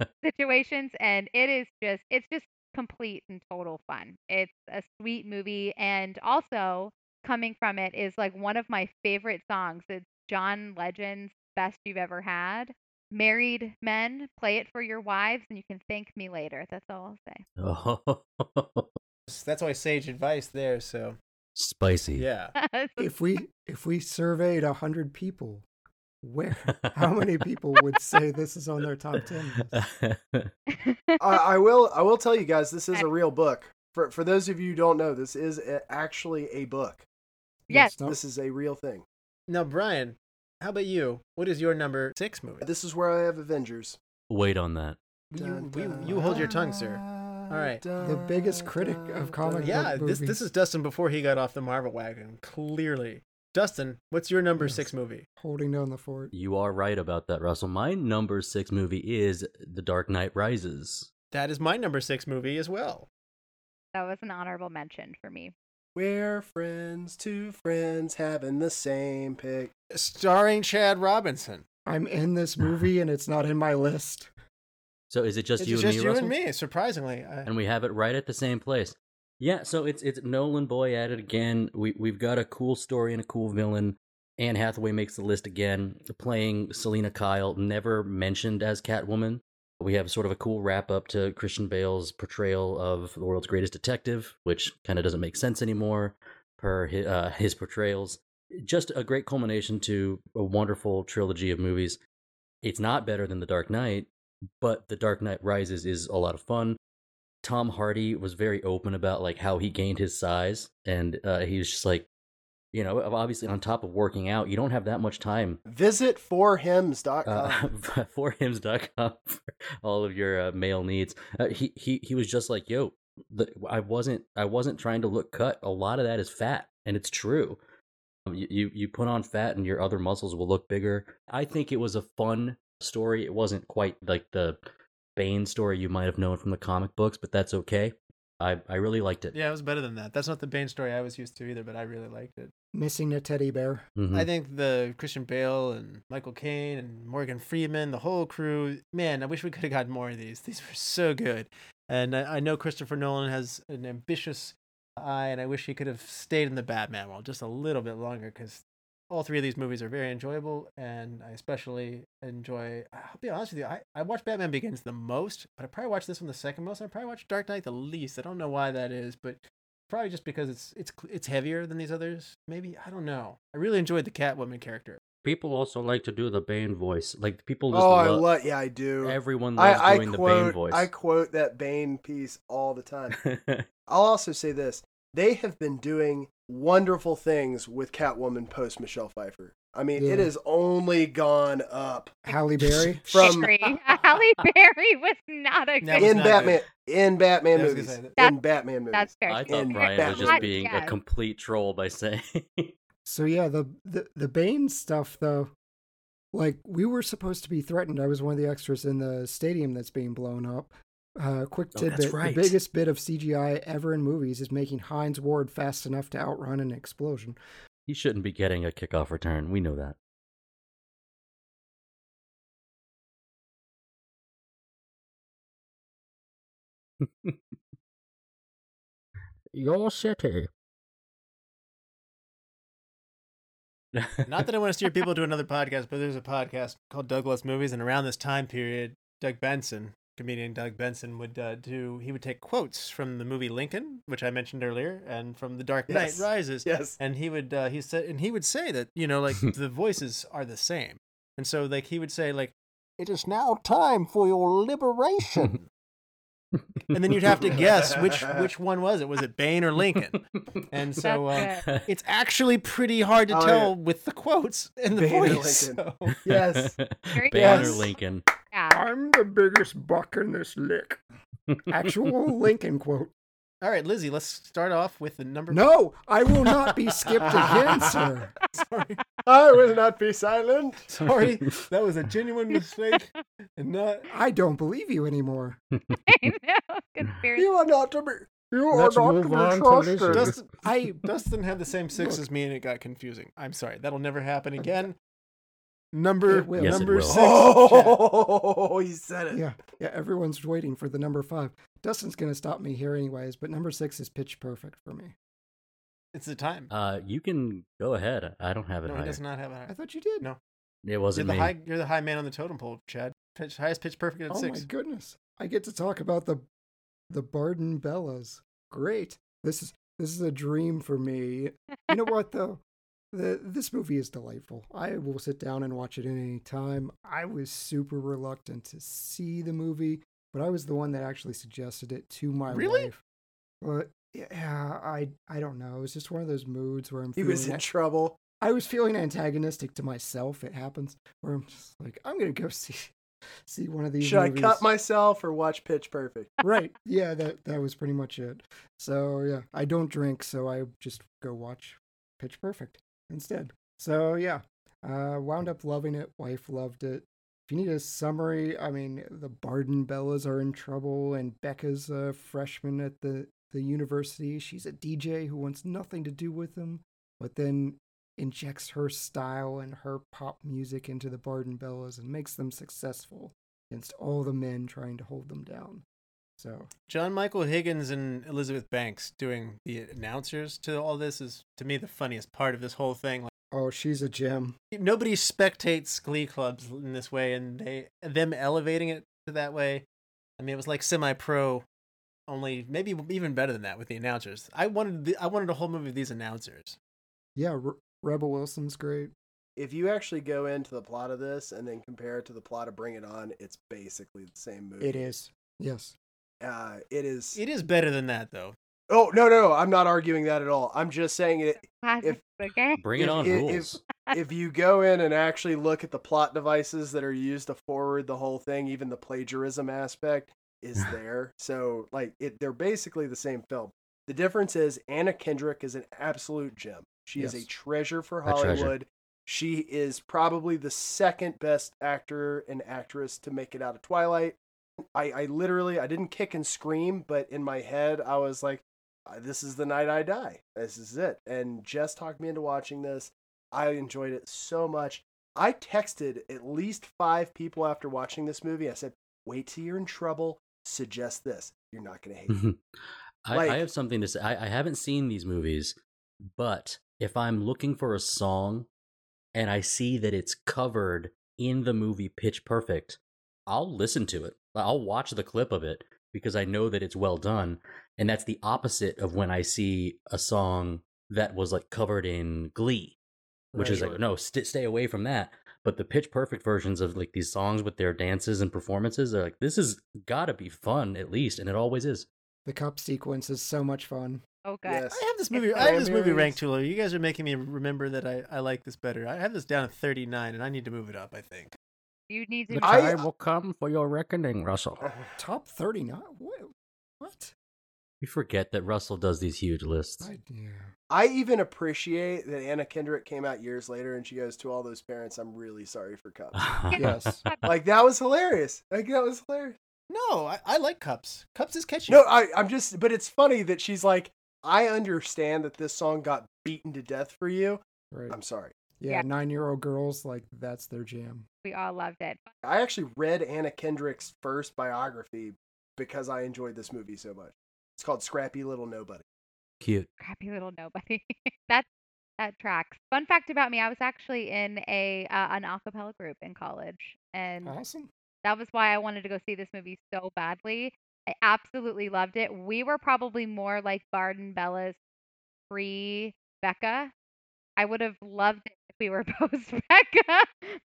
situations and it is just it's just complete and total fun it's a sweet movie and also coming from it is like one of my favorite songs. It's John Legend's Best You've Ever Had. Married men, play it for your wives and you can thank me later. That's all I'll say. Oh, That's why sage advice there. So spicy. yeah, If we if we surveyed a hundred people, where how many people would say this is on their top ten? list? I, I will. I will tell you guys, this is a real book. For for those of you who don't know, this is a, actually a book. Yes. This is a real thing. now Brian, how about you? What is your number six movie? This is where I have Avengers. Wait on that. You, you, you hold your tongue, sir. All right. The biggest critic of comic Yeah, book this movies. this is Dustin before he got off the Marvel wagon. Clearly, Dustin, what's your number Yes. six movie? holding down the fort. You are right about that, Russell. My number six movie is The Dark Knight Rises. That is my number six movie as well. that was an honorable mention for me. We're friends, two friends having the same pick. Starring Chad Robinson. I'm in this movie and it's not in my list. So is it just it's you just and me, you Russell? and me. Surprisingly, I, and we have it right at the same place. Yeah, so it's it's Nolan Boy at it again. We we've got a cool story and a cool villain. Anne Hathaway makes the list again, playing Selina Kyle, never mentioned as Catwoman. We have sort of a cool wrap up to Christian Bale's portrayal of the world's greatest detective, which kind of doesn't make sense anymore per his, uh, his portrayals. Just a great culmination to a wonderful trilogy of movies. It's not better than The Dark Knight, but The Dark Knight Rises is a lot of fun. Tom Hardy was very open about like how he gained his size, and uh, he was just like, you know, obviously on top of working out, you don't have that much time. Visit forhims.com. Uh, forhims.com for all of your uh, male needs. Uh, he he he was just like, yo, the, I wasn't I wasn't trying to look cut. A lot of that is fat, and it's true. Um, You, you you put on fat, and your other muscles will look bigger. I think it was a fun story. It wasn't quite like the Bane story you might have known from the comic books, but that's okay. I I really liked it. yeah, it was better than that. That's not the Bane story I was used to either, but I really liked it. Missing a teddy bear. Mhm. I think the Christian Bale and Michael Caine and Morgan Freeman, the whole crew, man, I wish we could have gotten more of these. These were so good. And I, I know Christopher Nolan has an ambitious eye, and I wish he could have stayed in the Batman world just a little bit longer because all three of these movies are very enjoyable, and I especially enjoy. I'll be honest with you, I, I watch Batman Begins the most, but I probably watch this one the second most. And I probably watch Dark Knight the least. I don't know why that is, but probably just because it's it's it's heavier than these others. Maybe I don't know. I really enjoyed the Catwoman character. people also like to do the Bane voice. Like people just oh, I love. love. Yeah, I do. Everyone I, loves I doing quote. the Bane voice. I quote that Bane piece all the time. I'll also say this: they have been doing wonderful things with Catwoman post Michelle Pfeiffer. I mean, it has only gone up Halle Berry. from Halle Berry was not a good. was in not Batman in Batman Yeah, I was gonna movies. that. In Batman movies. That's fair. I She's thought in Brian was just Batman. being a complete troll by saying. So yeah, the, the the Bane stuff though, like we were supposed to be threatened. I was one of the extras in the stadium that's being blown up. Uh, quick Oh, that's tidbit: right. the biggest bit of CGI ever in movies is making Hines Ward fast enough to outrun an explosion. He shouldn't be getting a kickoff return. We know that. Your city. Not that I want to steer people to another podcast, but there's a podcast called Doug Loves Movies, and around this time period, Doug Benson, comedian Doug Benson, would uh, do he would take quotes from the movie Lincoln, which I mentioned earlier, and from The Dark Knight Yes. Rises. Yes. and he would uh, he said and he would say that you know like the voices are the same and so like he would say like it is now time for your liberation and then you'd have to guess which which one was it was it bane or lincoln and so uh, it's actually pretty hard to Oh, tell yeah. with the quotes and the Bane or voice Lincoln. so- Yes. Very Bane Yes. or Lincoln. Yeah. I'm the biggest buck in this lick. Actual Lincoln quote. all right lizzie let's start off with the number No, I will not be skipped again, sir. sorry I will not be silent. sorry that was a genuine mistake and not I don't believe you anymore. I know. Conspiracy. You are not to be. You Let's are not to be trusted. Lizzie. Dustin, I Dustin had the same six Look. as me, and it got confusing. I'm sorry. That'll never happen uh, again. Number will. Yes, number will. six. Oh, he said it. yeah, yeah, everyone's waiting for the number five. Dustin's gonna stop me here anyways, but number six is pitch perfect for me. It's the time. Uh, you can go ahead. I don't have it no, he does not have it. I thought you did. No. It You're wasn't the me. high. You're the high man on the totem pole, Chad. Pitch, highest pitch perfect at Oh six. my goodness! I get to talk about the the Barden Bellas. Great. This is this is a dream for me. You know what though? The this movie is delightful. I will sit down and watch it at any time. I was super reluctant to see the movie, but I was the one that actually suggested it to my Really? wife. But yeah, I I don't know. It was just one of those moods where I'm He was in that- trouble. I was feeling antagonistic to myself. It happens where I'm just like, I'm gonna go see see one of these. Should movies. I cut myself or watch Pitch Perfect? right? Yeah, that that was pretty much it. So yeah, I don't drink, so I just go watch Pitch Perfect instead. So yeah, uh, wound up loving it. Wife loved it. If you need a summary, I mean, the Barden Bellas are in trouble, and Beca's a freshman at the the university. She's a DJ who wants nothing to do with them, but then injects her style and her pop music into the Barden Bellas and makes them successful against all the men trying to hold them down. So John Michael Higgins and Elizabeth Banks doing the announcers to all this is to me the funniest part of this whole thing. Like, Oh, she's a gem. nobody spectates Glee clubs in this way, and they them elevating it to that way. I mean, it was like semi-pro, only maybe even better than that with the announcers. I wanted the, I wanted a whole movie of these announcers. Yeah, Re- Rebel Wilson's great. If you actually go into the plot of this and then compare it to the plot of Bring It On, it's basically the same movie. It is. Yes. Uh, it is. It is better than that though. Oh no, no, no! I'm not arguing that at all. I'm just saying it. Classic okay. Bring it if- on if- rules. if you go in and actually look at the plot devices that are used to forward the whole thing, even the plagiarism aspect is there. So like it they're basically the same film. The difference is Anna Kendrick is an absolute gem. She is a treasure for A treasure. Hollywood. She is probably the second best actor and actress to make it out of Twilight. I, I literally I didn't kick and scream, but in my head I was like, "Uh, "This is the night I die. This is it." And Jess talked me into watching this. I enjoyed it so much. I texted at least five people after watching this movie. I said, "Wait till you're in trouble. Suggest this. You're not gonna hate it." I, Like- I have something to say. I, I haven't seen these movies, but if I'm looking for a song and I see that it's covered in the movie Pitch Perfect, I'll listen to it. I'll watch the clip of it because I know that it's well done. And that's the opposite of when I see a song that was like covered in Glee, which Right, is sure. like, no, st- stay away from that. But the Pitch Perfect versions of like these songs with their dances and performances are like, this has got to be fun at least. And it always is. The cup sequence is so much fun. Oh, good. Yes. I have this It's movie. I have this movie ranked too low. You guys are making me remember that I, I like this better. I have this down at 39, and I need to move it up. I think. You need to. The I- time will come for your reckoning, Russell. Top 39? What? What? We forget that Russell does these huge lists. I, yeah. I even appreciate that Anna Kendrick came out years later and she goes to all those parents, "I'm really sorry for Cups." Yes. like that was hilarious. Like that was hilarious. No, I, I like Cups. Cups is catchy. No, I, I'm just, but it's funny that she's like, I understand that this song got beaten to death for you. Right. I'm sorry. yeah, Yeah. nine year old girls, like, that's their jam. We all loved it. I actually read Anna Kendrick's first biography because I enjoyed this movie so much. It's called Scrappy Little Nobody. Cute. Crappy little nobody. that that tracks. Fun fact about me: I was actually in a uh, an a cappella group in college, and Awesome. that was why I wanted to go see this movie so badly. I absolutely loved it. We were probably more like Barden Bella's pre Beca. I would have loved it if we were post Beca,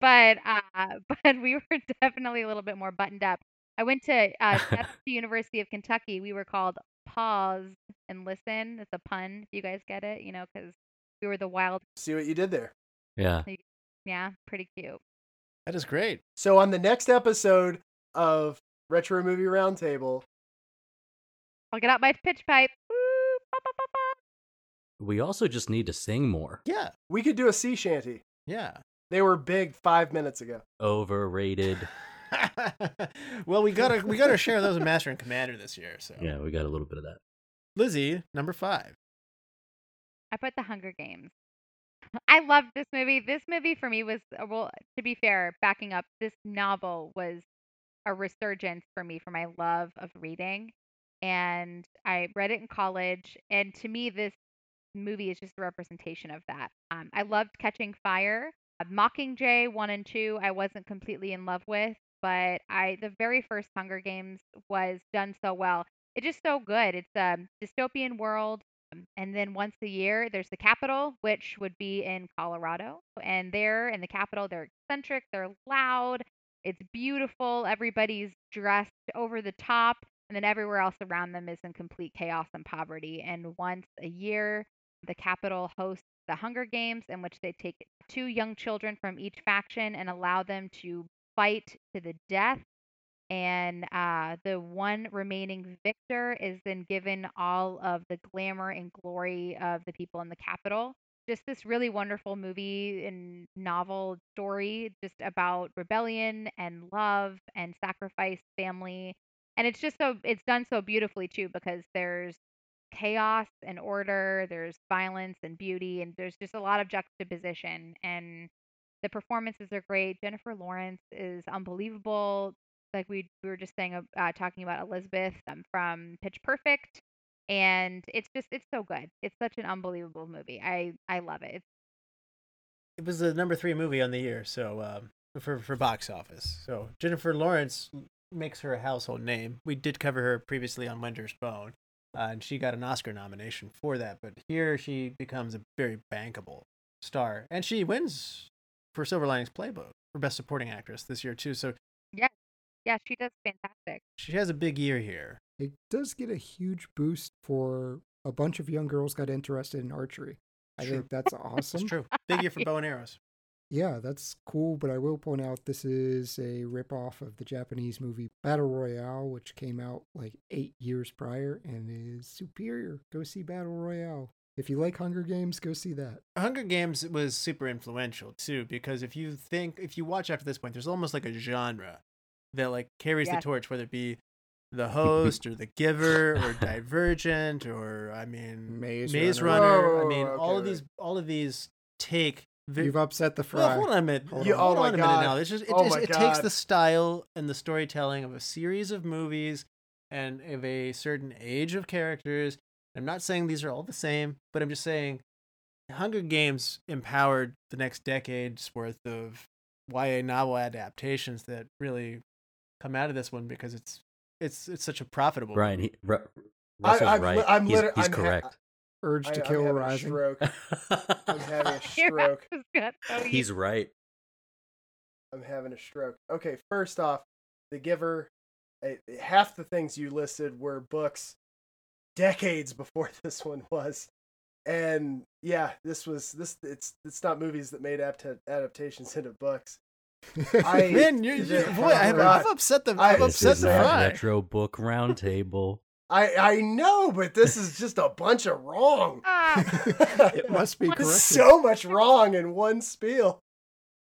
but uh, but we were definitely a little bit more buttoned up. I went to uh, the University of Kentucky. We were called Pause and Listen. It's a pun, if you guys get it, you know, because we were the wild. See what you did there. Yeah. Yeah, pretty cute. that is great. So on the next episode of Retro Movie Roundtable, I'll get out my pitch pipe. We also just need to sing more. Yeah, we could do a sea shanty. yeah. They were big five minutes ago. Overrated. well, we gotta we gotta share those with Master and Commander this year. So Yeah, we got a little bit of that. Lizzie, number five. I put The Hunger Games. I loved this movie. This movie for me was, uh, well, to be fair, backing up, this novel was a resurgence for me for my love of reading. And I read it in college. And to me, this movie is just a representation of that. Um, I loved Catching Fire. Uh, Mockingjay one and two, I wasn't completely in love with, but I the very first Hunger Games was done so well. It's just so good. It's a dystopian world. um, And then once a year, there's the capital, which would be in Colorado. And there in the capital, they're eccentric, they're loud, it's beautiful. Everybody's dressed over the top. And then everywhere else around them is in complete chaos and poverty. And once a year, the capital hosts the Hunger Games, in which they take two young children from each faction and allow them to fight to the death. And uh, the one remaining victor is then given all of the glamour and glory of the people in the capital. Just this really wonderful movie and novel story, just about rebellion and love and sacrifice, family. And it's just so, it's done so beautifully too, because there's chaos and order, there's violence and beauty, and there's just a lot of juxtaposition. And the performances are great. Jennifer Lawrence is unbelievable. Like we, we were just saying, uh, talking about Elizabeth um, from Pitch Perfect, and it's just it's so good. It's such an unbelievable movie. I I love it. It was the number three movie on the year, so um, for for box office. So Jennifer Lawrence makes her a household name. We did cover her previously on Winter's Bone, uh, and she got an Oscar nomination for that. But here she becomes a very bankable star, and she wins for Silver Linings Playbook for Best Supporting Actress this year too. So yeah, yeah, she does fantastic. she has a big year here. It does get a huge boost for a bunch of young girls got interested in archery. I True. think that's awesome. That's true. Big year for bow and arrows. Yeah, that's cool, but I will point out this is a ripoff of the Japanese movie Battle Royale, which came out like eight years prior and is superior. Go see Battle Royale. If you like Hunger Games, go see that. Hunger Games was super influential too, because if you think, if you watch after this point, there's almost like a genre that like carries the torch, whether it be the host or the giver or divergent or I mean Maze Runner. Runner. I Whoa, mean, all of okay. these, all of these take. Vi- You've upset the well, fry. hold on a minute. Hold You- on. hold oh my on a minute now. It's just it, Oh just, it takes the style and the storytelling of a series of movies and of a certain age of characters. I'm not saying these are all the same, but I'm just saying Hunger Games empowered the next decade's worth of YA novel adaptations that really come out of this one because it's it's it's such a profitable Ryan, movie. he, Ru- Russell's I'm right. li- I'm he's liter- he's I'm correct. Urge I, to I'm kill having a rising. stroke. I'm having a stroke. house got so he's right. I'm having a stroke. Okay, first off, The Giver. eh, Half the things you listed were books decades before this one was, and yeah, this was this. It's it's not movies that made apt- adaptations into books. I Man, you, you, the- boy, I've, God. I've upset the I- I've upset the not fry. retro book roundtable. I I know, but this is just a bunch of wrong. Ah, It must be corrected. so much wrong in one spiel.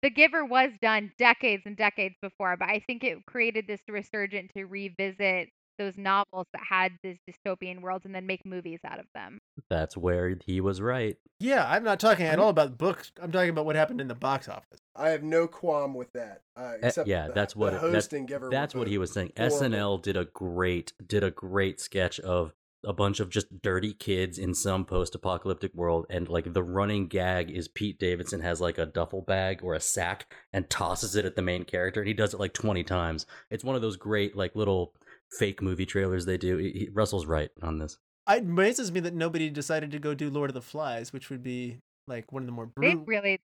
The Giver was done decades and decades before, but I think it created this resurgent to revisit those novels that had these dystopian worlds and then make movies out of them. That's where he was right. Yeah, I'm not talking at all about books. I'm talking about what happened in the box office. I have no qualm with that. Uh, except Eh, yeah, the- that's what it- host that- giver. That's what he was saying. horrible. SNL did a great did a great sketch of a bunch of just dirty kids in some post-apocalyptic world and like the running gag is Pete Davidson has like a duffel bag or a sack and tosses it at the main character and he does it like 20 times. It's one of those great like little fake movie trailers they do. He- he- Russell's right on this. It amazes me that nobody decided to go do Lord of the Flies, which would be like one of the more They brutal. really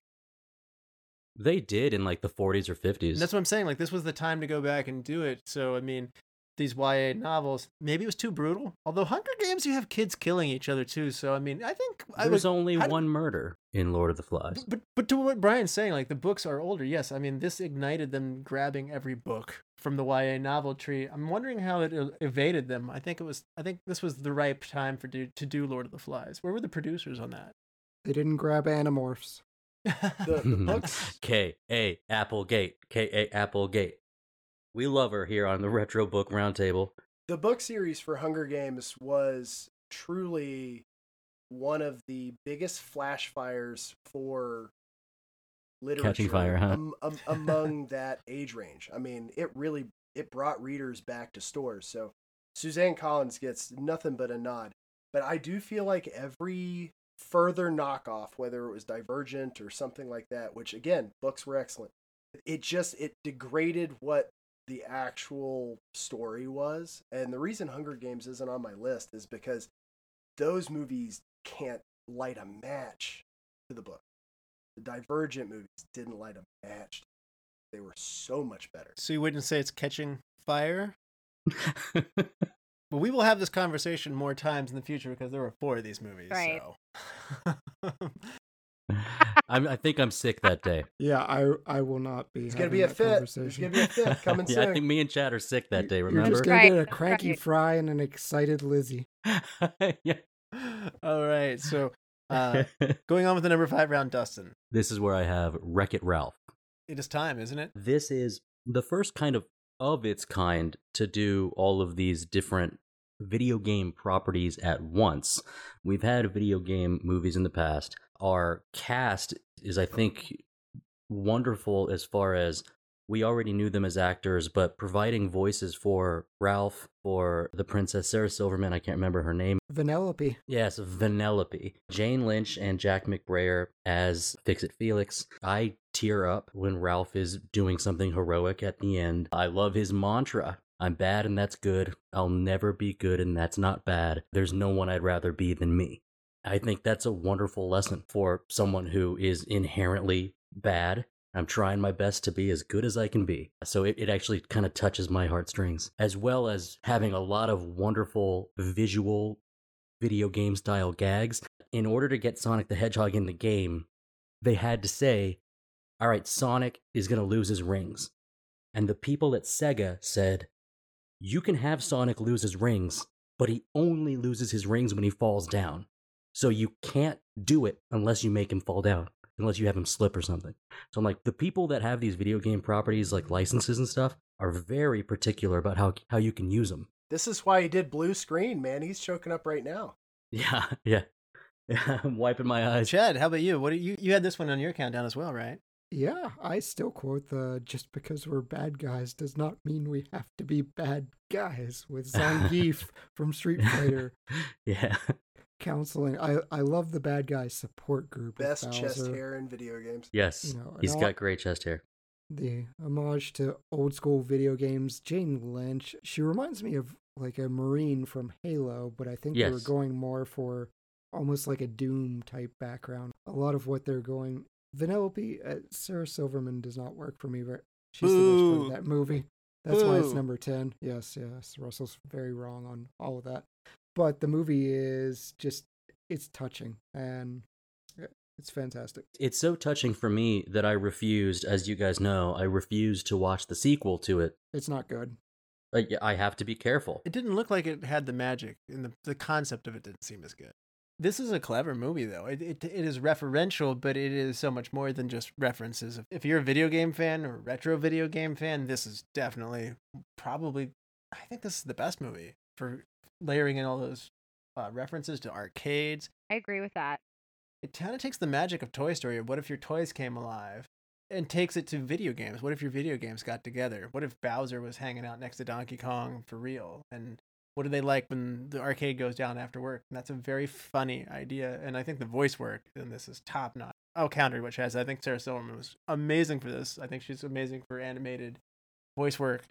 They did in like the 40s or 50s. And that's what I'm saying. Like this was the time to go back and do it. So I mean, these YA novels, maybe it was too brutal. Although Hunger Games, you have kids killing each other too. So I mean, I think I was would, only how do- one murder in Lord of the Flies. But but to what Brian's saying, like the books are older. Yes, I mean this ignited them grabbing every book from the YA novel tree. I'm wondering how it evaded them. I think it was. I think this was the right time for do, to do Lord of the Flies. Where were the producers on that? They didn't grab Animorphs. The, the books. K A Applegate. K A Applegate. We love her here on the Retro Book Roundtable. the book series for Hunger Games was truly one of the biggest flash fires for literature Catching fire, huh? am- am- among that age range. I mean, it really it brought readers back to stores. So Suzanne Collins gets nothing but a nod. But I do feel like every further knockoff, whether it was Divergent or something like that, which again, books were excellent. It just it degraded what the actual story was. And the reason Hunger Games isn't on my list is because those movies can't light a match to the book. The Divergent movies didn't light a match. They were so much better. So you wouldn't say it's catching fire? Well, we will have this conversation more times in the future because there were four of these movies. Right. So. I'm, I think I'm sick that day. Yeah, I I will not be. It's gonna be a that fit. It's gonna be a fit coming yeah, I soon. think me and Chad are sick that day. Remember? You're just gonna Right, get a cranky right. fry and an excited Lizzie. yeah. All right. So uh, going on with the number five round, Dustin. this is where I have Wreck It Ralph. It is time, isn't it? This is the first kind of of its kind to do all of these different video game properties at once. We've had video game movies in the past. Our cast is, I think, wonderful as far as we already knew them as actors, but providing voices for Ralph, for the princess Sarah Silverman, I can't remember her name. Vanellope. Yes, Vanellope. Jane Lynch and Jack McBrayer as Fix It Felix. I tear up when Ralph is doing something heroic at the end. I love his mantra. I'm bad and that's good. I'll never be good and that's not bad. There's no one I'd rather be than me. I think that's a wonderful lesson for someone who is inherently bad. I'm trying my best to be as good as I can be. So it, it actually kind of touches my heartstrings, as well as having a lot of wonderful visual video game style gags. In order to get Sonic the Hedgehog in the game, they had to say, all right, Sonic is going to lose his rings. And the people at Sega said, you can have Sonic lose his rings, but he only loses his rings when he falls down. So you can't do it unless you make him fall down, unless you have him slip or something. So I'm like, the people that have these video game properties, like licenses and stuff, are very particular about how, how you can use them. This is why he did blue screen, man. He's choking up right now. Yeah, yeah. Yeah, I'm wiping my eyes. Chad, how about you? What do you you had this one on your countdown as well, right? Yeah, I still quote the just because we're bad guys does not mean we have to be bad guys with Zangief from Street Fighter yeah. Counseling. I I love the bad guy support group. with Best chest hair in video games. Yes. You know, and He's all- got great chest hair. the homage to old school video games. Jane Lynch, she reminds me of like a Marine from Halo, but I think they were going more for almost like a Doom type background. A lot of what they're going. Vanellope, uh, Sarah Silverman does not work for me. But she's the best part of that movie. That's why it's number 10. Yes, yes. Russell's very wrong on all of that. But the movie is just, it's touching and it's fantastic. It's so touching for me that I refused, as you guys know, I refused to watch the sequel to it. It's not good. I, I have to be careful. It didn't look like it had the magic, and the the concept of it didn't seem as good. This is a clever movie, though. It, it it is referential, but it is so much more than just references. If you're a video game fan or a retro video game fan, this is definitely probably. I think this is the best movie for layering in all those uh, references to arcades. I agree with that. It kind of takes the magic of Toy Story. of What if your toys came alive? And takes it to video games. What if your video games got together? What if Bowser was hanging out next to Donkey Kong for real? And what do they like when the arcade goes down after work? And that's a very funny idea. And I think the voice work in this is top notch. I'll counter what Chaz. I think Sarah Silverman was amazing for this. I think she's amazing for animated voice work.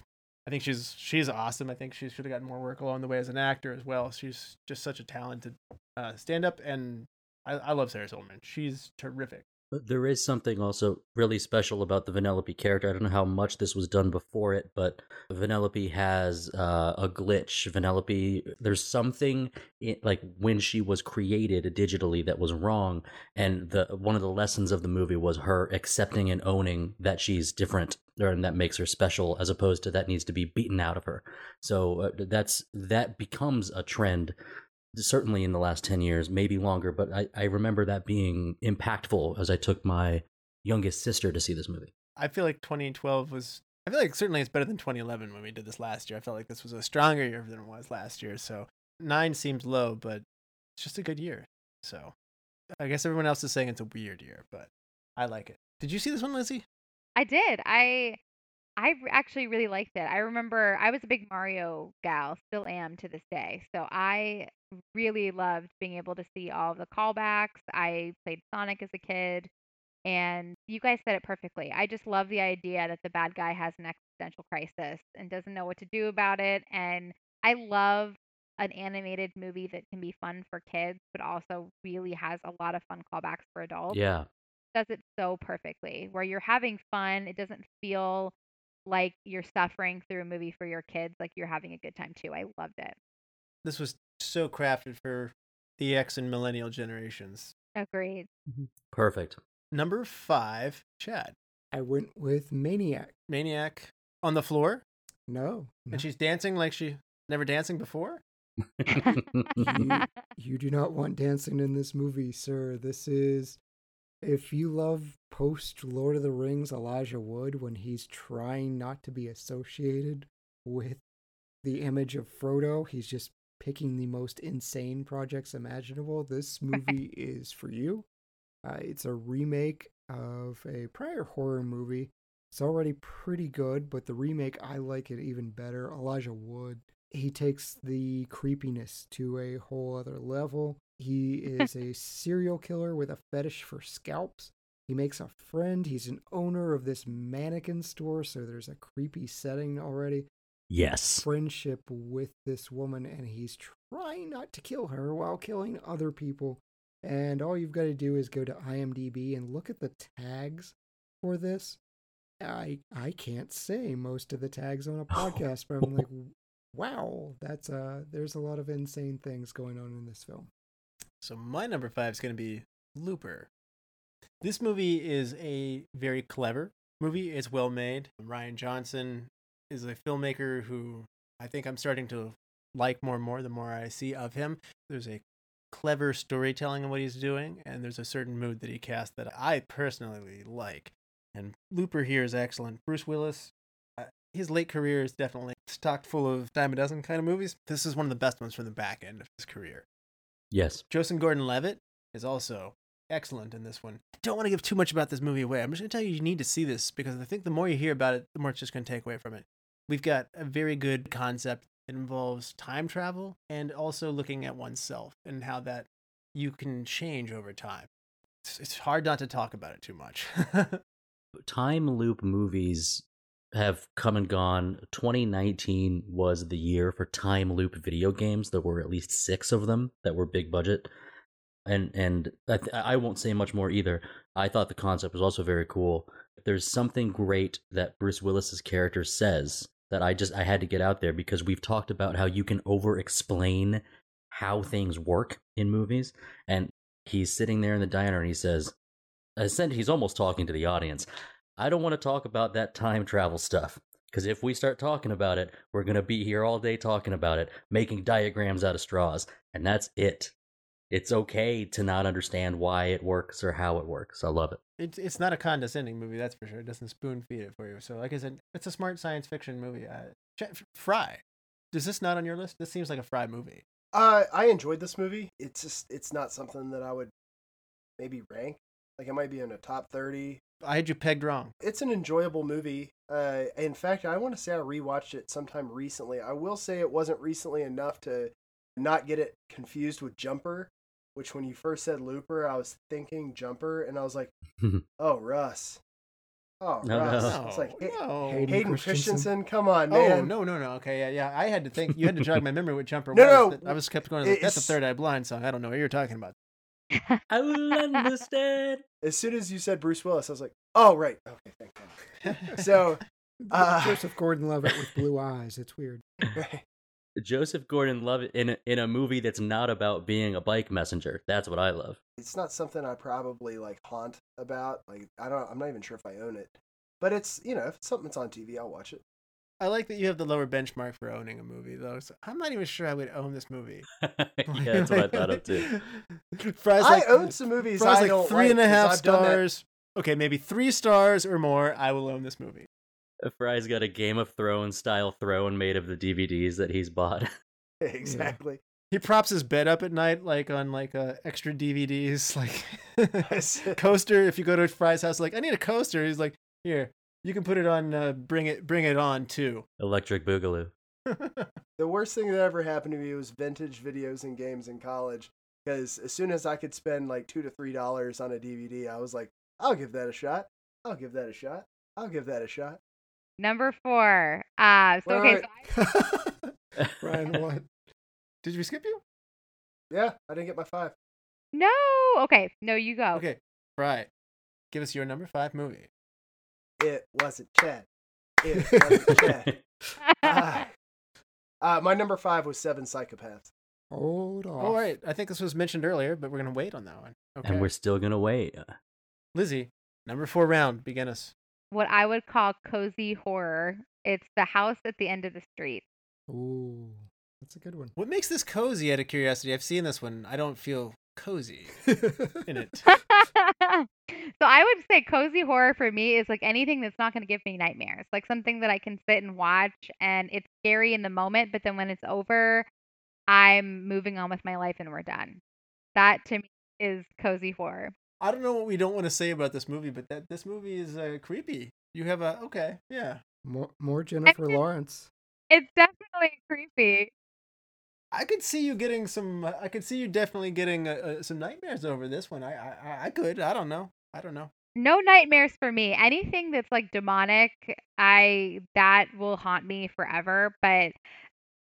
I think she's she's awesome. I think she should have gotten more work along the way as an actor as well. She's just such a talented uh, stand up, and I, I love Sarah Silverman. She's terrific. There is something also really special about the Vanellope character. I don't know how much this was done before it, but Vanellope has uh, a glitch. Vanellope, there's something in, like when she was created digitally that was wrong, and the one of the lessons of the movie was her accepting and owning that she's different, and that makes her special, as opposed to that needs to be beaten out of her. So uh, that's that becomes a trend certainly in the last 10 years, maybe longer, but I, I remember that being impactful as I took my youngest sister to see this movie. I feel like 2012 was. I feel like certainly it's better than 2011 when we did this last year. I felt like this was a stronger year than it was last year. So nine seems low, but it's just a good year. So I guess everyone else is saying it's a weird year, but I like it. Did you see this one, Lizzie? I did. I I actually really liked it. I remember I was a big Mario gal, still am to this day. So I really loved being able to see all of the callbacks. I played Sonic as a kid, and you guys said it perfectly. I just love the idea that the bad guy has an existential crisis and doesn't know what to do about it. And I love an animated movie that can be fun for kids, but also really has a lot of fun callbacks for adults. Yeah. Does it so perfectly, where you're having fun. It doesn't feel like you're suffering through a movie for your kids, like you're having a good time too. I loved it. This was so crafted for the X and millennial generations. Agreed. Mm-hmm. Perfect. Number five, Chad. I went with Maniac. Maniac on the floor, No, no. and she's dancing like she never dancing before. you, you do not want dancing in this movie, sir. This is if you love post Lord of the Rings Elijah Wood when he's trying not to be associated with the image of Frodo, he's just picking the most insane projects imaginable. This movie is for you. Uh, it's a remake of a prior horror movie. It's already pretty good, but the remake, I like it even better. Elijah Wood, he takes the creepiness to a whole other level. He is a serial killer with a fetish for scalps. He makes a friend. He's an owner of this mannequin store, so there's a creepy setting already yes. friendship with this woman and he's trying not to kill her while killing other people. And all you've got to do is go to IMDb and look at the tags for this. I I can't say most of the tags on a podcast, but I'm like, wow, that's uh there's a lot of insane things going on in this film. So my number five is going to be Looper. This movie is a very clever movie. It's well made. Rian Johnson is a filmmaker who I think I'm starting to like more and more the more I see of him. There's a clever storytelling in what he's doing, and there's a certain mood that he casts that I personally like. And Looper here is excellent. Bruce Willis, uh, his late career is definitely stocked full of dime a dozen kind of movies. This is one of the best ones from the back end of his career. Yes. Joseph Gordon-Levitt is also excellent in this one. I Don't want to give too much about this movie away. I'm just going to tell you you need to see this because I think the more you hear about it, the more it's just going to take away from it. We've got a very good concept. that involves time travel and also looking at oneself and how that you can change over time. It's, it's hard not to talk about it too much. time loop movies have come and gone. 2019 was the year for time loop video games. There were at least six of them that were big budget, and and I, th- I won't say much more either. I thought the concept was also very cool. There's something great that Bruce Willis's character says that I just I had to get out there because we've talked about how you can over explain how things work in movies, and he's sitting there in the diner and he says, he's almost talking to the audience. I don't want to talk about that time travel stuff. Because if we start talking about it, we're going to be here all day talking about it, making diagrams out of straws. And that's it. It's okay to not understand why it works or how it works. I love it. it's it's not a condescending movie, that's for sure. It doesn't spoon feed it for you. So, like I said, it's a smart science fiction movie. Uh, Fry, is this not on your list? This seems like a Fry movie. Uh, I enjoyed this movie. It's just it's not something that I would maybe rank. Like it might be in a top thirty. I had you pegged wrong. It's an enjoyable movie. Uh, in fact, I want to say I rewatched it sometime recently. I will say it wasn't recently enough to not get it confused with Jumper, which when you first said Looper, I was thinking Jumper, and I was like, oh Russ, oh No, Russ. no. It's like hey, no. Hayden Hayden Christensen. Christensen, come on, man. Oh man. no no no okay yeah yeah I had to think you had to jog my memory with Jumper No, was. no, I was kept going like, that's a Third Eye Blind song I don't know what you're talking about I will understand. As soon as you said Bruce Willis, I was like, oh right, okay, thank God. So, uh, Joseph Gordon-Levitt with blue eyes. It's weird. Joseph Gordon-Levitt in a, in a movie that's not about being a bike messenger. That's what I love. it's not something I probably like haunt about. Like I don't, I'm not even sure if I own it. But it's you know if it's something that's on TV, I'll watch it. I like that you have the lower benchmark for owning a movie though so I'm not even sure I would own this movie yeah, that's what I thought of too. Fry's I like, own some movies Fry's I like don't three and a half I've done that. stars okay maybe three stars or more I will own this movie Fry's got a Game of Thrones style throne made of the DVDs that he's bought. exactly. He props his bed up at night, like on like uh, extra DVDs, like coaster. If you go to Fry's house, like I need a coaster. He's like, here, you can put it on. Uh, bring it, bring it on too. Electric Boogaloo. The the worst thing that ever happened to me was vintage videos and games in college. Because as soon as I could spend like two to three dollars on a DVD, I was like, I'll give that a shot. I'll give that a shot. I'll give that a shot. Number four. Uh, so okay, Wait, so I, Ryan, what? Did we skip you? Yeah, I didn't get my five. no. Okay, no, you go. Okay, right. Give us your number five movie. It wasn't Chad. It wasn't Chad. Ah. Uh, my number five was Seven Psychopaths. Hold on. All right. I think this was mentioned earlier, but we're gonna wait on that one. Okay. And we're still gonna wait. Lizzie, number four round. Begin us. What I would call cozy horror. It's the house at the end of the street. Ooh, that's a good one. What makes this cozy? Out of curiosity, I've seen this one. I don't feel cozy in it. so I would say cozy horror for me is like anything that's not going to give me nightmares. Like something that I can sit and watch and it's scary in the moment, but then when it's over, I'm moving on with my life and we're done. That to me is cozy horror. I don't know what we don't want to say about this movie, but that this movie is uh, creepy. You have a okay, yeah. More, more Jennifer Lawrence. It's definitely creepy. I could see you getting some. I could see you definitely getting uh, uh, some nightmares over this one. I, I I could. I don't know. I don't know. No nightmares for me. Anything that's like demonic, I that will haunt me forever. But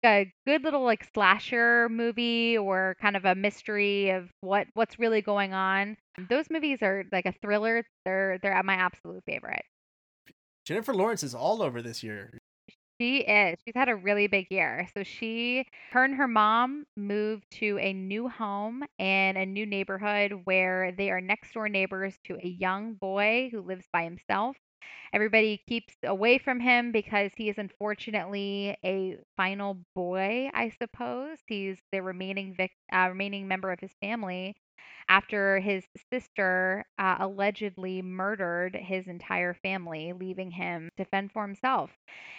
a good little like slasher movie or kind of a mystery of what what's really going on. Um, those movies are like a thriller. They're they're my absolute favorite. Jennifer Lawrence is all over this year. She is. She's had a really big year. So she, her and her mom moved to a new home and a new neighborhood where they are next door neighbors to a young boy who lives by himself. Everybody keeps away from him because he is unfortunately a final boy, I suppose. He's the remaining vic- uh, remaining member of his family after his sister uh, allegedly murdered his entire family, leaving him to fend for himself.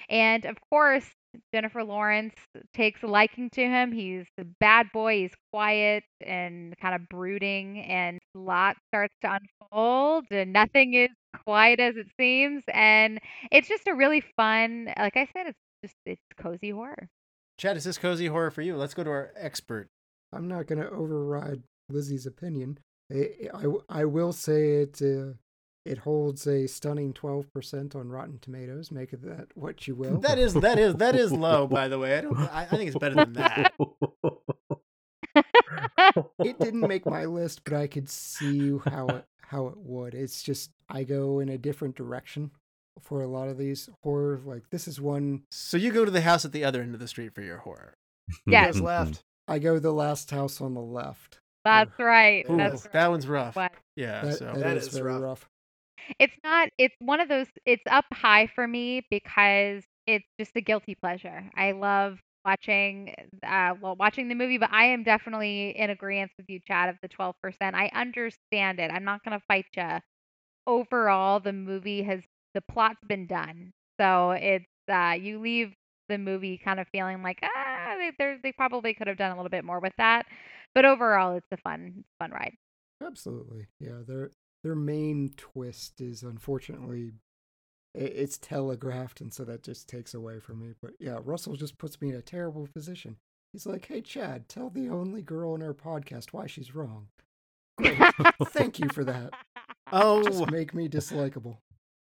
And of course, Jennifer Lawrence takes a liking to him. He's a bad boy. He's quiet and kind of brooding, and a lot starts to unfold, and nothing is quiet as it seems. And it's just a really fun, like I said, it's just it's cozy horror. Chad, is this cozy horror for you? Let's go to our expert. I'm not going to override Lizzie's opinion. I, I, I will say it uh, it holds a stunning 12% on Rotten Tomatoes. Make of that what you will. That is that is that is low, by the way. I don't. I, I think it's better than that. it didn't make my list, but I could see how it how it would. It's just I go in a different direction for a lot of these horror. Like this is one So you go to the house at the other end of the street for your horror. Yes. Who's left? I go the last house on the left. That's right. Ooh, That's that one's rough. what. Yeah. That, so that That is, is very rough. rough. It's not it's one of those it's up high for me because it's just a guilty pleasure. I love watching uh well watching the movie, but I am definitely in agreement with you, Chad, of the 12%. I understand it. I'm not going to fight you. Overall, the movie has the plot's been done. So it's uh you leave the movie kind of feeling like ah they they probably could have done a little bit more with that. But overall, it's a fun fun ride. Absolutely. Yeah, their their main twist is unfortunately it's telegraphed and so that just takes away from me. But yeah, Russell just puts me in a terrible position. He's like, "Hey Chad, tell the only girl in our podcast why she's wrong." Great. Thank you for that. oh, Just make me dislikable.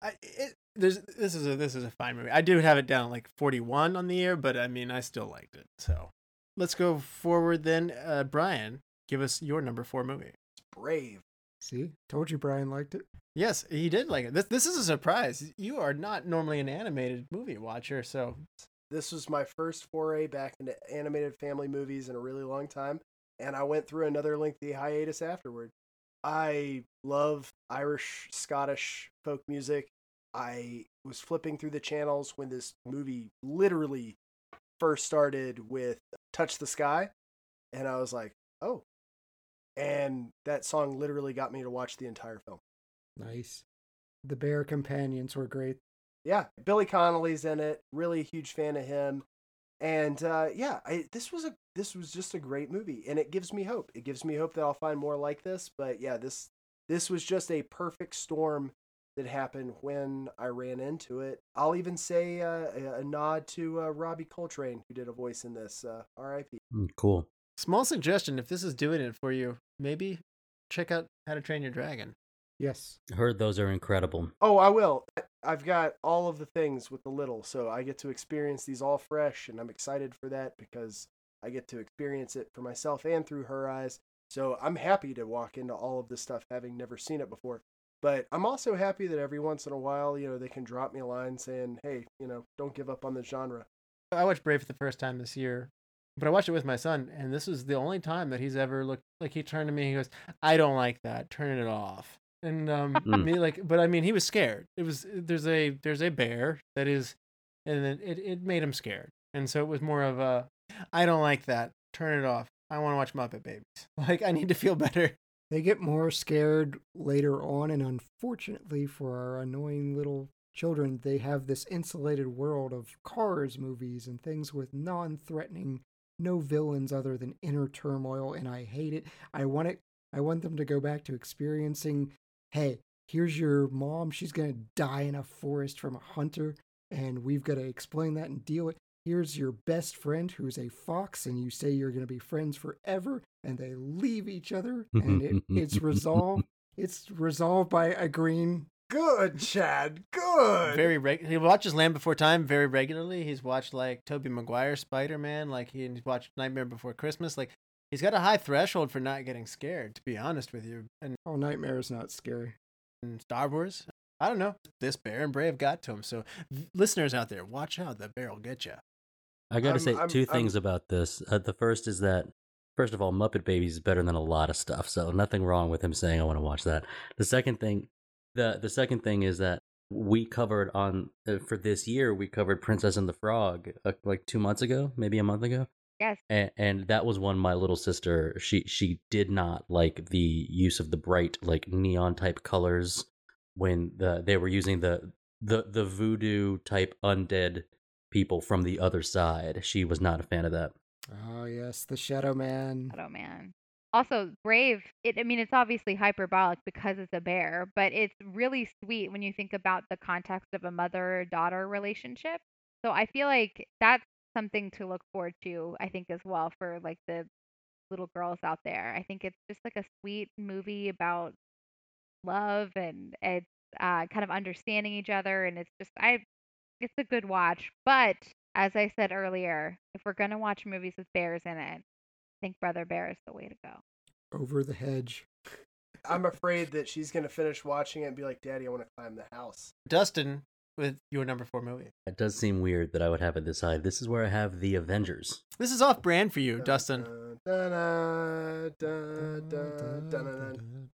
I, it, there's this is a this is a fine movie. I do have it down like 41 on the year, but I mean I still liked it. So let's go forward then. Uh, Brian, give us your number four movie. Brave. See? Told you Brian liked it. Yes, he did like it. This this is a surprise. You are not normally an animated movie watcher, so This was my first foray back into animated family movies in a really long time, and I went through another lengthy hiatus afterward. I love Irish, Scottish folk music. I was flipping through the channels when this movie literally first started with Touch the Sky, and I was like, oh. And that song literally got me to watch the entire film. Nice. The Bear Companions were great. yeah, Billy Connolly's in it. Really a huge fan of him. And uh, yeah, I, this was a this was just a great movie, and it gives me hope. It gives me hope that I'll find more like this. But yeah, this this was just a perfect storm that happened when I ran into it. I'll even say uh, a, a nod to uh, Robbie Coltrane, who did a voice in this. Uh, R.I.P. Mm, cool. Small suggestion: if this is doing it for you, maybe check out How to Train Your Dragon. Yes. Heard those are incredible. Oh, I will. I've got all of the things with the little, so I get to experience these all fresh, and I'm excited for that because I get to experience it for myself and through her eyes. So I'm happy to walk into all of this stuff having never seen it before. But I'm also happy that every once in a while, you know, they can drop me a line saying, "Hey, you know, don't give up on the genre." I watched Brave for the first time this year, but I watched it with my son, and this was the only time that he's ever looked like he turned to me. and He goes, "I don't like that. Turn it off." And um, Mm. me like, but I mean, he was scared. It was there's a there's a bear that is, and then it it made him scared, and so it was more of a, I don't like that. Turn it off. I want to watch Muppet Babies. Like I need to feel better. They get more scared later on, and unfortunately for our annoying little children, they have this insulated world of Cars movies and things with non threatening, no villains other than inner turmoil, and I hate it. I want it. I want them to go back to experiencing hey, here's your mom. She's going to die in a forest from a hunter, and we've got to explain that and deal with Here's your best friend who's a fox, and you say you're going to be friends forever, and they leave each other, and it, it's resolved. It's resolved by agreeing. Good, Chad. Good. Very reg- he watches Land Before Time very regularly. He's watched like Tobey Maguire Spider Man, like he, he's watched Nightmare Before Christmas. Like he's got a high threshold for not getting scared. To be honest with you, and, Oh, Nightmare is not scary. and Star Wars, I don't know. This bear and Brave got to him. So listeners out there, watch out. That bear will get you. I got to I'm- say I'm- 2 I'm- things about this. Uh, the first is that, first of all, Muppet Babies is better than a lot of stuff, so nothing wrong with him saying I want to watch that. The second thing, the the second thing is that we covered on uh, for this year we covered Princess and the Frog uh, like two months ago, maybe a month ago. Yes. and, and that was one my little sister she she did not like the use of the bright like neon type colors when the they were using the the the voodoo type undead people from the other side she was not a fan of that Oh, yes, the Shadow Man. Oh man. Also, Brave, it I mean it's obviously hyperbolic because it's a bear, but it's really sweet when you think about the context of a mother-daughter relationship. So I feel like that's something to look forward to, I think as well for like the little girls out there. I think it's just like a sweet movie about love and it's uh, kind of understanding each other and it's just I it's a good watch. But as I said earlier, if we're gonna watch movies with bears in it, think Brother Bear is the way to go. Over the hedge. I'm afraid that she's gonna finish watching it and be like, "Daddy, I want to climb the house." Dustin with your number four movie. it does seem weird that i would have it this high this is where i have the avengers This is off brand for you, Dustin. Dun, dun, dun, dun, dun, dun, dun.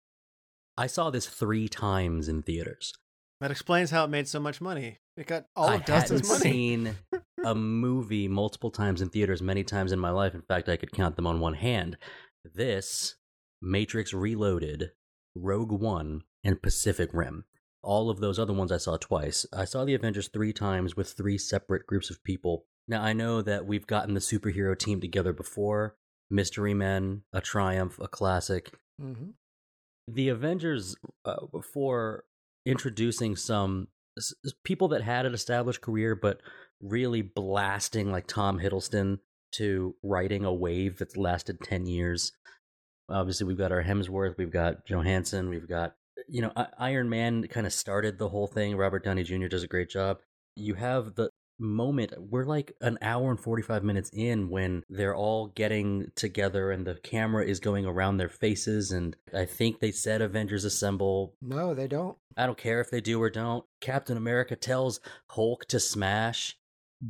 i saw this three times in theaters That explains how it made so much money. It got all I of Dustin's hadn't money. seen a movie multiple times in theaters, many times in my life. In fact, I could count them on one hand. This, Matrix Reloaded, Rogue One, and Pacific Rim. All of those other ones I saw twice. I saw the Avengers three times with three separate groups of people. Now, I know that we've gotten the superhero team together before Mystery Men, a triumph, a classic hmm the Avengers uh, for introducing some people that had an established career, but really blasting like Tom Hiddleston to writing a wave that's lasted ten years. Obviously, we've got our Hemsworth, we've got Johansson, we've got you know I- Iron Man kind of started the whole thing. Robert Downey Jr. does a great job. You have the moment we're like an hour and 45 minutes in when they're all getting together and the camera is going around their faces and i think they said avengers assemble No, they don't. i don't care if they do or don't captain america tells hulk to smash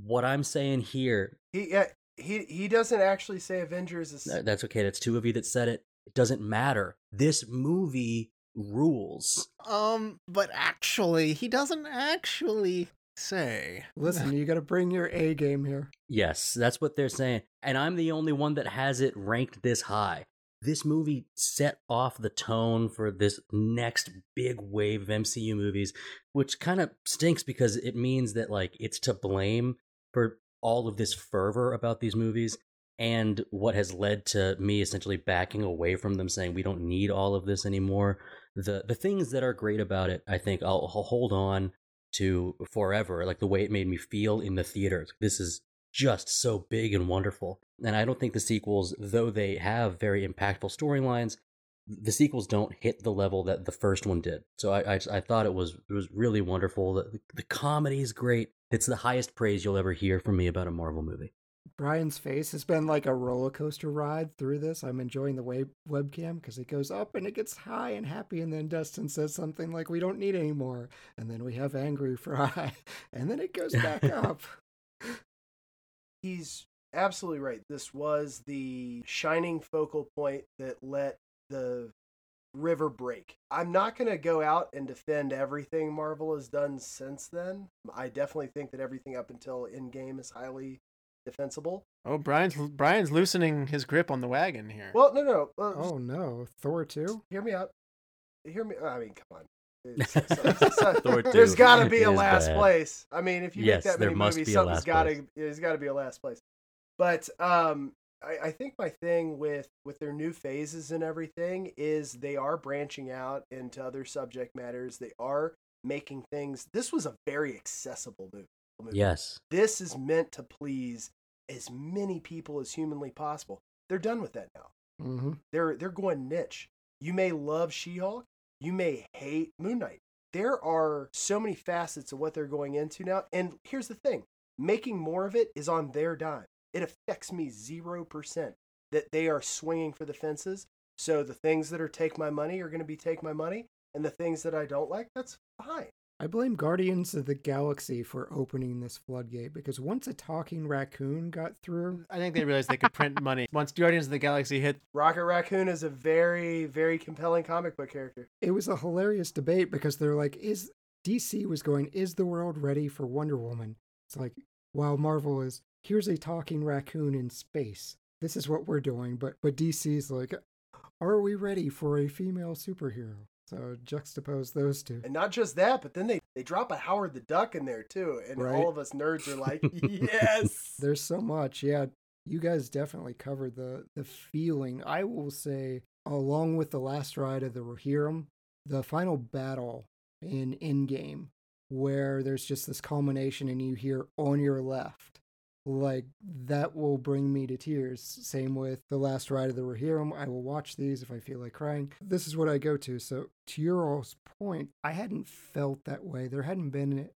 what i'm saying here He yeah, he he doesn't actually say Avengers is. that's okay that's two of you that said it it doesn't matter this movie rules Um, but actually, he doesn't actually say. Listen, you got to bring your A game here. Yes, that's what they're saying. And I'm the only one that has it ranked this high. This movie set off the tone for this next big wave of MCU movies, which kind of stinks because it means that like it's to blame for all of this fervor about these movies. and what has led to me essentially backing away from them saying we don't need all of this anymore the the things that are great about it i think i'll, I'll hold on to forever like the way it made me feel in the theater this is just so big and wonderful. And i don't think the sequels though they have very impactful storylines the sequels don't hit the level that the first one did. So i i, I thought it was it was really wonderful. The, the comedy is great. It's the highest praise you'll ever hear from me about a marvel movie. Brian's face has been like a roller coaster ride through this. I'm enjoying the web- webcam because it goes up and it gets high and happy, and then Dustin says something like, "We don't need any more," and then we have angry Fry, and then it goes back up. He's absolutely right. This was the shining focal point that let the river break. I'm not going to go out and defend everything Marvel has done since then. I definitely think that everything up until Endgame is highly defensible. Oh, Brian's Brian's loosening his grip on the wagon here. Well, no, no. no. Uh, oh no, Thor two. Hear me out. Hear me. I mean, come on. It's- it's- it's- Thor there's 2 got to be a last bad. place. I mean, if you Yes, make that there many must movies, be a something's last got to place. there's got to be a last place. But um, I, I think my thing with with their new phases and everything is they are branching out into other subject matters. They are making things. This was a very accessible movie. movie. yes This is meant to please as many people as humanly possible. They're done with that now. Mm-hmm. They're they're going niche. You may love She-Hulk, you may hate Moon Knight. There are so many facets of what they're going into now. And here's the thing: making more of it is on their dime. It affects me zero percent that they are swinging for the fences. So the things that are take my money are going to be take my money, and the things that I don't like, that's fine. I blame Guardians of the Galaxy for opening this floodgate because once a talking raccoon got through, mm, I think they realized they could print money. Once Guardians of the Galaxy hit, Rocket Raccoon is a very, very compelling comic book character. it was a hilarious debate because they're like, is DC was going, is the world ready for Wonder Woman? It's like, while Marvel is, here's a talking raccoon in space. This is what we're doing, but but DC's like, are we ready for a female superhero? So juxtapose those two. And not just that, but then they, they drop a Howard the Duck in there too. And Right. all of us nerds are like, yes. There's so much. Yeah, you guys definitely covered the the feeling. I will say, along with the last ride of the Rohirrim, the final battle in Endgame, where there's just this culmination and you hear on your left, like that will bring me to tears. Same with the last ride of the Rohirrim. I will watch these if I feel like crying. This is what I go to. So to your point, I hadn't felt that way. There hadn't been an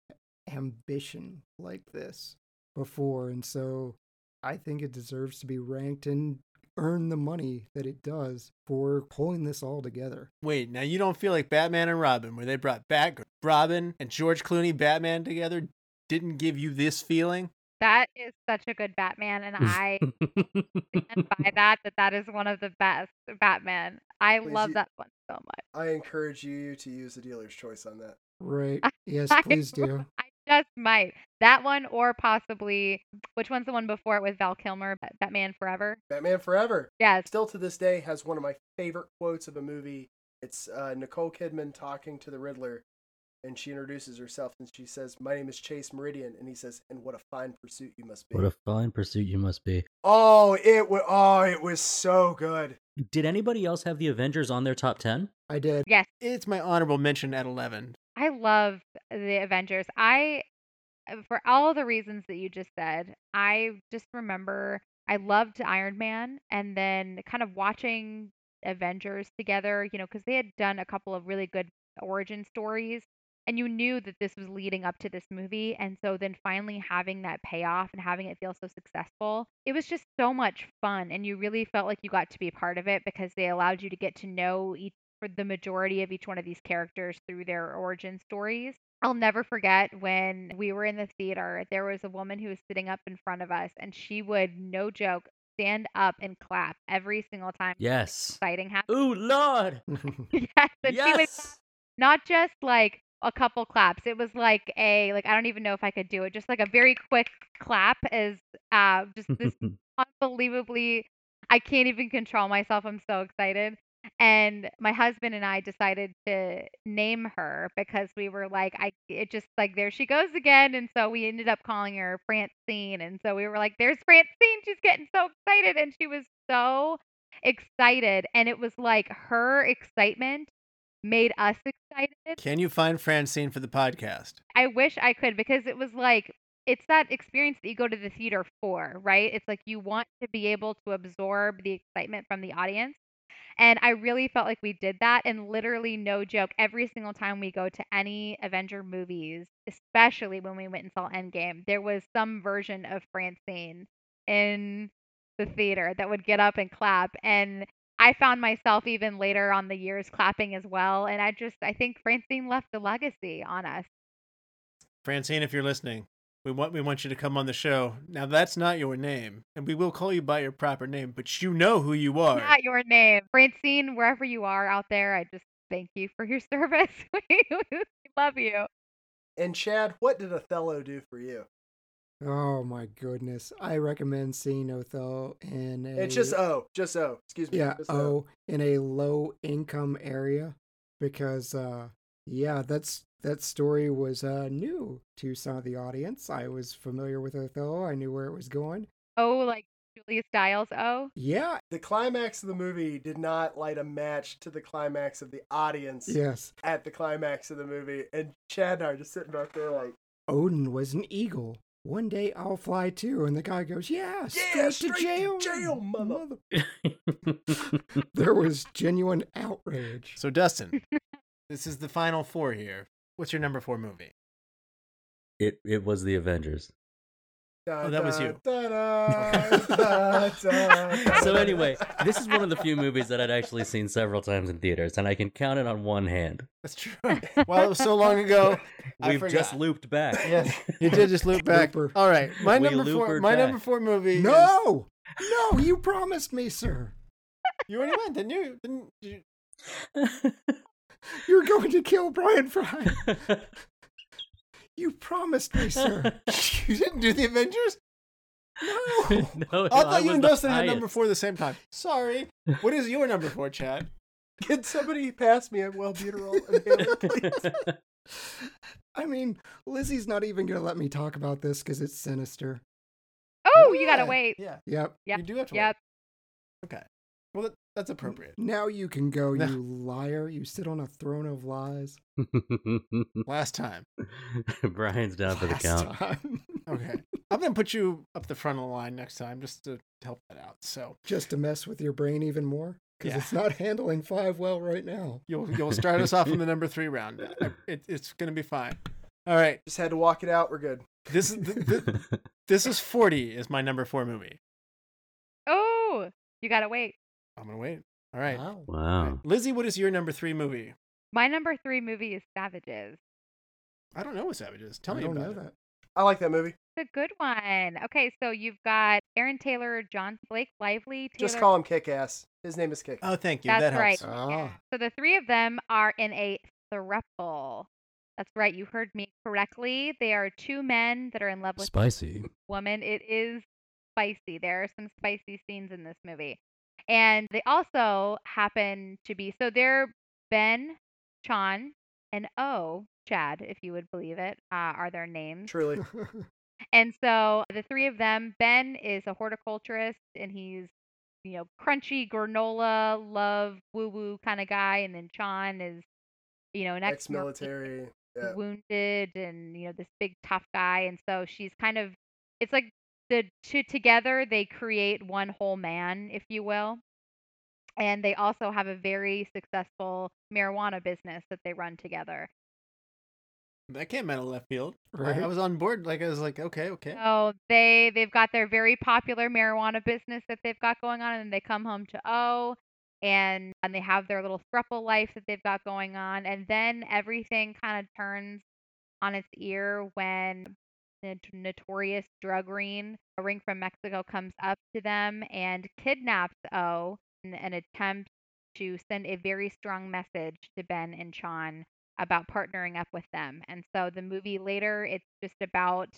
ambition like this before. And so I think it deserves to be ranked and earn the money that it does for pulling this all together. wait, now you don't feel like Batman and Robin, where they brought back Robin and George Clooney Batman together, didn't give you this feeling? That is such a good Batman, and I stand by that. That that is one of the best Batman. I Please, love you- that one so much. I encourage you to use the dealer's choice on that. Right. Yes, I please do. I just might that one, or possibly which one's the one before it with Val Kilmer, Bat- Batman Forever. Batman Forever. Yes, Still to this day has one of my favorite quotes of a movie. It's uh, Nicole Kidman talking to the Riddler, and she introduces herself and she says, "My name is Chase Meridian," and he says, "And what a fine pursuit you must be." what a fine pursuit you must be oh, it was oh, it was so good. did anybody else have the avengers on their top 10 I did. yes. It's my honorable mention at 11. I love the Avengers. I, for all the reasons that you just said, I just remember I loved Iron Man and then kind of watching Avengers together, you know, because they had done a couple of really good origin stories. And you knew that this was leading up to this movie. And so then finally having that payoff and having it feel so successful, it was just so much fun. And you really felt like you got to be a part of it because they allowed you to get to know each for the majority of each one of these characters through their origin stories. I'll never forget when we were in the theater, there was a woman who was sitting up in front of us, and she would, no joke, stand up and clap every single time yes exciting happened. ooh lord yes, she would yes not just like a couple claps. It was like a like I don't even know if I could do it. Just like a very quick clap is uh just this unbelievably I can't even control myself. I'm so excited. And my husband and I decided to name her because we were like, I it just like there she goes again. And so we ended up calling her Francine. And so we were like, there's Francine. She's getting so excited. And she was so excited. And it was like her excitement made us excited. Can you find Francine for the podcast? I wish I could because it was like it's that experience that you go to the theater for, right? It's like you want to be able to absorb the excitement from the audience. And I really felt like we did that. And literally, no joke, every single time we go to any Avenger movies, especially when we went and saw Endgame, there was some version of Francine in the theater that would get up and clap. And I found myself even later on the years clapping as well. And I just, I think Francine left a legacy on us. Francine, if you're listening, we want we want you to come on the show. Now that's not your name, and we will call you by your proper name, but you know who you are. Not your name. Francine, wherever you are out there, I just thank you for your service. we love you. And Chad, what did Othello do for you? Oh my goodness! I recommend seeing Othello in a. It's just O, just O. Excuse me. yeah, just oh, in a low income area, because uh, yeah, that's that story was uh new to some of the audience. I was familiar with Othello. I knew where it was going. Oh, like Julia Stiles. Oh, Yeah, The climax of the movie did not light a match to the climax of the audience yes. at the climax of the movie. And Chad and I are just sitting back there like, Odin was an eagle. One day I'll fly too. And the guy goes, Yeah, straight, Yeah, to straight to jail. jail, mother-" there was genuine outrage. So Dustin, this is the final four here. What's your number four movie? it it was the Avengers. Oh, that was you. So anyway, this is one of the few movies that I'd actually seen several times in theaters, and I can count it on one hand. That's true. Well, it was so long ago. We've just looped back. Yes, you did just loop back. Looper. All right, my We number four. My back. number four movie. is- No, no, you promised me, sir. you already went, didn't you? Didn't you? You're going to kill Brian Fry. You promised me, sir. You didn't do the Avengers. No. no, I thought you and the Dustin had number four at the same time. Sorry. What is your number four, Chad? Can somebody pass me a albuterol inhaler, please? I mean, Lizzie's not even going to let me talk about this because it's sinister. oh, you gotta wait. Yeah, Yep. Yep. you do have to. Yep. Wait. Okay. Well, that, that's appropriate. Now you can go, No. you liar. You sit on a throne of lies. Last time. Brian's down for the Last count. time. Okay. I'm gonna put you up the front of the line next time just to help that out. So Just to mess with your brain even more. Because Yeah. it's not handling five well right now. you'll you'll start us off in the number three round. I- It, it's gonna be fine. All right. Just had to walk it out. We're good. This is th- th- this is 40 is my number four movie. Oh, you gotta wait. I'm gonna wait. All right. Oh. Wow. All wow. right. Lizzie, what is your number three movie? My number three movie is Savages. I don't know what Savages. Tell I me don't about know it. that. I like that movie. It's a good one. Okay, so you've got Aaron Taylor, John Blake Lively. Taylor Just call him Kick Ass. His name is Kick. Oh, thank you. That's that right. helps. Yeah. So the three of them are in a throuple. That's right. You heard me correctly. They are two men that are in love with Spicy. a woman. It is spicy. There are some spicy scenes in this movie. And they also happen to be so they're Ben, Sean, and O, Chad, if you would believe it, uh, are their names. Truly. And so the three of them, Ben is a horticulturist and he's, you know, crunchy granola, love, woo woo kind of guy. And then Sean is, you know, an ex Ex-military. Yeah. wounded and, you know, this big tough guy. And so she's kind of, it's like the two together, they create one whole man, if you will. And they also have a very successful marijuana business that they run together. That came out of left field. I- Right. I was on board. Like I was like, okay, okay. So they they've got their very popular marijuana business that they've got going on, and they come home to O, and and they have their little thruple life that they've got going on, and then everything kind of turns on its ear when the notorious drug ring, a ring from Mexico, comes up to them and kidnaps O in an attempt to send a very strong message to Ben and Sean about partnering up with them. And so the movie later, it's just about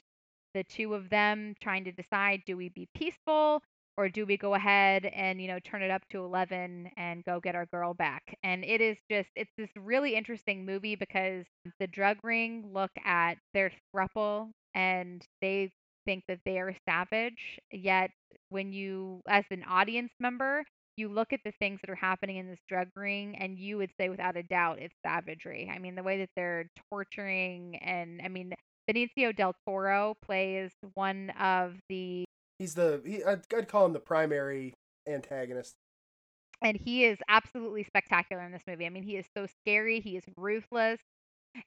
the two of them trying to decide do we be peaceful or do we go ahead and you know turn it up to 11 and go get our girl back and it is just it's this really interesting movie because the drug ring look at their thruple and they think that they are savage yet when you as an audience member you look at the things that are happening in this drug ring and you would say without a doubt it's savagery i mean the way that they're torturing and i mean benicio del toro plays one of the He's the he, I'd, I'd call him the primary antagonist. and he is absolutely spectacular in this movie. I mean, he is so scary, he is ruthless,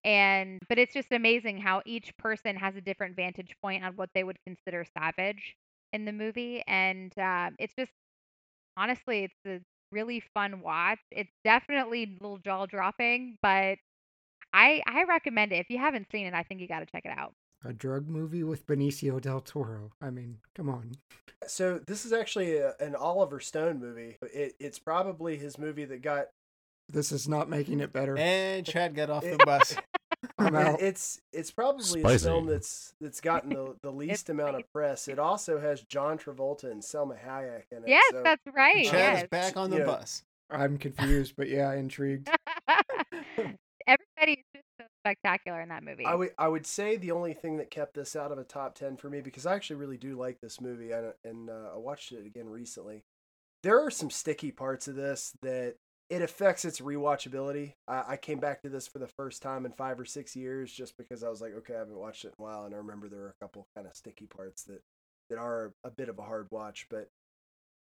and but it's just amazing how each person has a different vantage point on what they would consider savage in the movie, and uh, it's just honestly, it's a really fun watch. It's definitely a little jaw dropping, but I I recommend it. If you haven't seen it, I think you got to check it out. A drug movie with Benicio del Toro. I mean, come on. So this is actually a, an Oliver Stone movie. It, it's probably his movie that got. This is not making it better. And Chad got off the bus. I'm out. it's it's probably a film that's that's gotten the, the least amount of press. It also has John Travolta and Salma Hayek in it. Yes, so that's right. Chad yes. is back on the Yeah. bus. I'm confused, but yeah, intrigued. Everybody is just so spectacular in that movie. I would I would say the only thing that kept this out of a top ten for me because I actually really do like this movie and and uh, I watched it again recently. There are some sticky parts of this that it affects its rewatchability. I, I came back to this for the first time in five or six years just because I was like, okay, I haven't watched it in a while, and I remember there were a couple kind of sticky parts that that are a bit of a hard watch, but.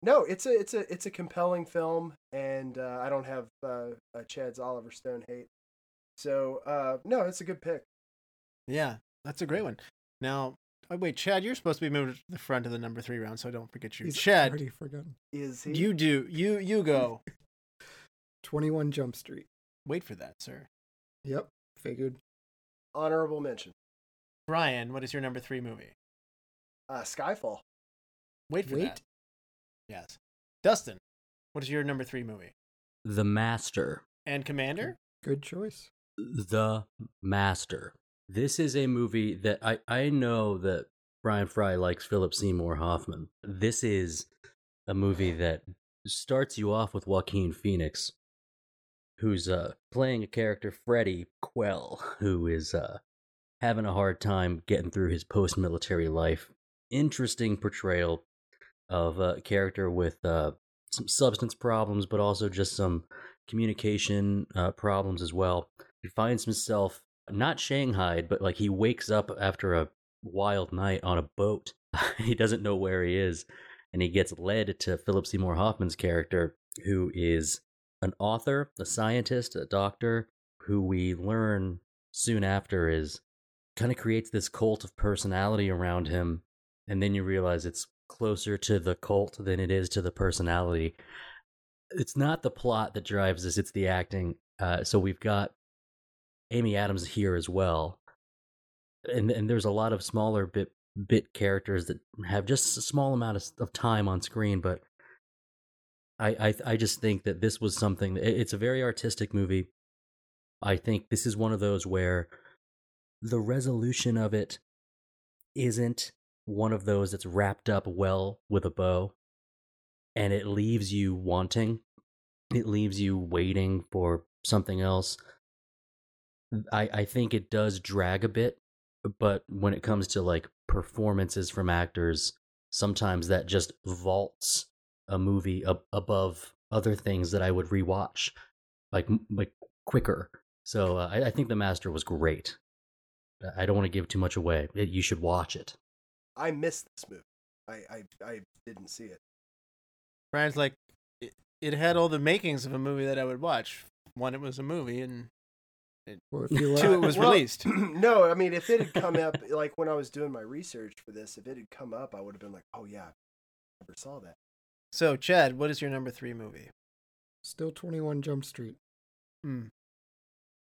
No, it's a it's a it's a compelling film, and uh, I don't have uh, a Chad's Oliver Stone hate. So uh, no, it's a good pick. Yeah, that's a great one. Now, oh, wait, Chad, you're supposed to be moved to the front of the number three round, so I don't forget you. He's Chad, already forgotten. Is he? you do. You you go. 21 Jump Street. Wait for that, sir. Yep, figured. honorable mention. Brian, what is your number three movie? Uh, Skyfall. Wait for Wait. that. Yes. Dustin, what is your number three movie? The Master. And Commander? Good choice. The Master. This is a movie that I, I know that Brian Fry likes Philip Seymour Hoffman. This is a movie that starts you off with Joaquin Phoenix, who's uh, playing a character, Freddie Quell, who is uh, having a hard time getting through his post military life. Interesting portrayal of a character with uh, some substance problems, but also just some communication uh, problems as well. He finds himself not shanghaied, but like he wakes up after a wild night on a boat. he doesn't know where he is, and he gets led to Philip Seymour Hoffman's character, who is an author, a scientist, a doctor, who we learn soon after is kind of creates this cult of personality around him, and then you realize it's closer to the cult than it is to the personality. It's not the plot that drives this; it's the acting. Uh, so we've got Amy Adams here as well, and and there's a lot of smaller bit bit characters that have just a small amount of, of time on screen, but I, I I just think that this was something. It's a very artistic movie. I think this is one of those where the resolution of it isn't one of those that's wrapped up well with a bow, and it leaves you wanting. It leaves you waiting for something else. I I think it does drag a bit, but when it comes to like performances from actors, sometimes that just vaults a movie up above other things that I would rewatch, like like quicker. So uh, I, I think The Master was great. I don't want to give too much away. It, you should watch it. I missed this movie. I I, I didn't see it. Brian's like, it, it had all the makings of a movie that I would watch. One, it was a movie, and Well, if you two, it was Well, released. no, I mean, if it had come up, like when I was doing my research for this, if it had come up, I would have been like, oh yeah, I never saw that. So, Chad, what is your number three movie? Still 21 Jump Street. Hmm.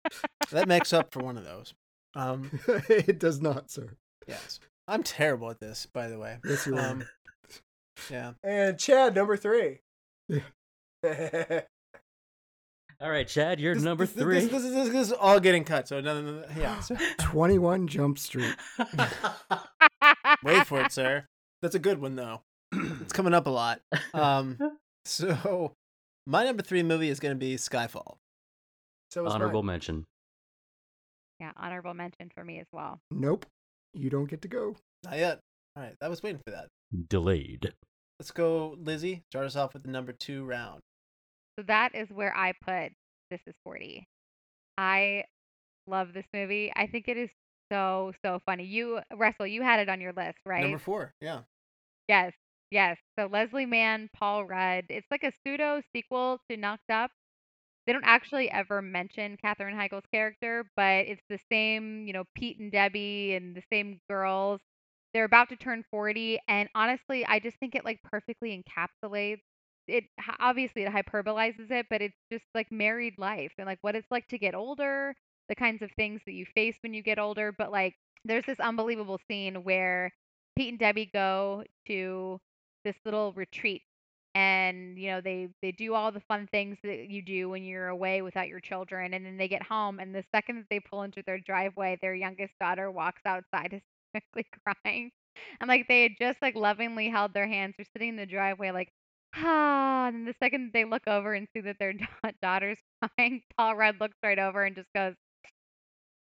That makes up for one of those. Um, it does not, sir. yes. I'm terrible at this, by the way. Yes, you are. Um, yeah. And Chad, number three. Yeah. All right, Chad, you're This- number this, three. This, this, this, this is all getting cut. So, no, no, no, yeah. so- 21 Jump Street. Wait for it, sir. That's a good one, though. It's coming up a lot. Um, so my number three movie is going to be Skyfall. So Honorable mine. mention. Yeah, honorable mention for me as well. Nope. You don't get to go. Not yet. All right, I was waiting for that. Delayed. Let's go, Lizzie. Start us off with the number two round. So that is where I put This is 40. I love this movie. I think it is so, so funny. You, Russell, you had it on your list, right? Number four. Yeah. Yes, yes. So Leslie Mann, Paul Rudd. It's like a pseudo sequel to Knocked Up. They don't actually ever mention Katherine Heigl's character, but it's the same, you know, Pete and Debbie and the same girls. They're about to turn 40, and honestly, I just think it like perfectly encapsulates it. Obviously, it hyperbolizes it, but it's just like married life and like what it's like to get older, the kinds of things that you face when you get older. But like, there's this unbelievable scene where Pete and Debbie go to this little retreat and you know they they do all the fun things that you do when you're away without your children and then they get home and the second that they pull into their driveway their youngest daughter walks outside hysterically crying. And like they had just like lovingly held their hands they're sitting in the driveway like ah and the second they look over and see that their da- daughter's crying paul rudd looks right over and just goes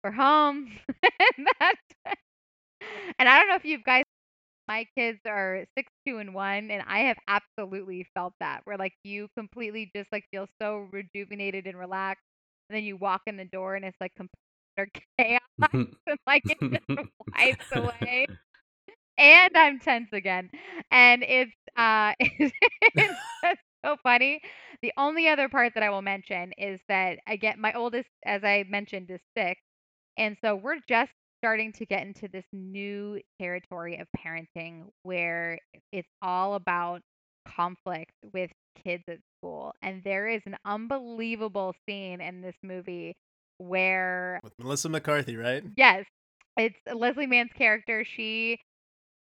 we're home. And that's and i don't know if you guys my kids are six, two, and one, and I have absolutely felt that where like you completely just like feel so rejuvenated and relaxed, and then you walk in the door and it's like complete chaos, and like it just wipes away, and I'm tense again, and it's uh, it's just so funny. The only other part that I will mention is that I get my oldest, as I mentioned, is six, and so we're just starting to get into this new territory of parenting where it's all about conflict with kids at school. And there is an unbelievable scene in this movie where With Melissa McCarthy, right? Yes. It's Leslie Mann's character. She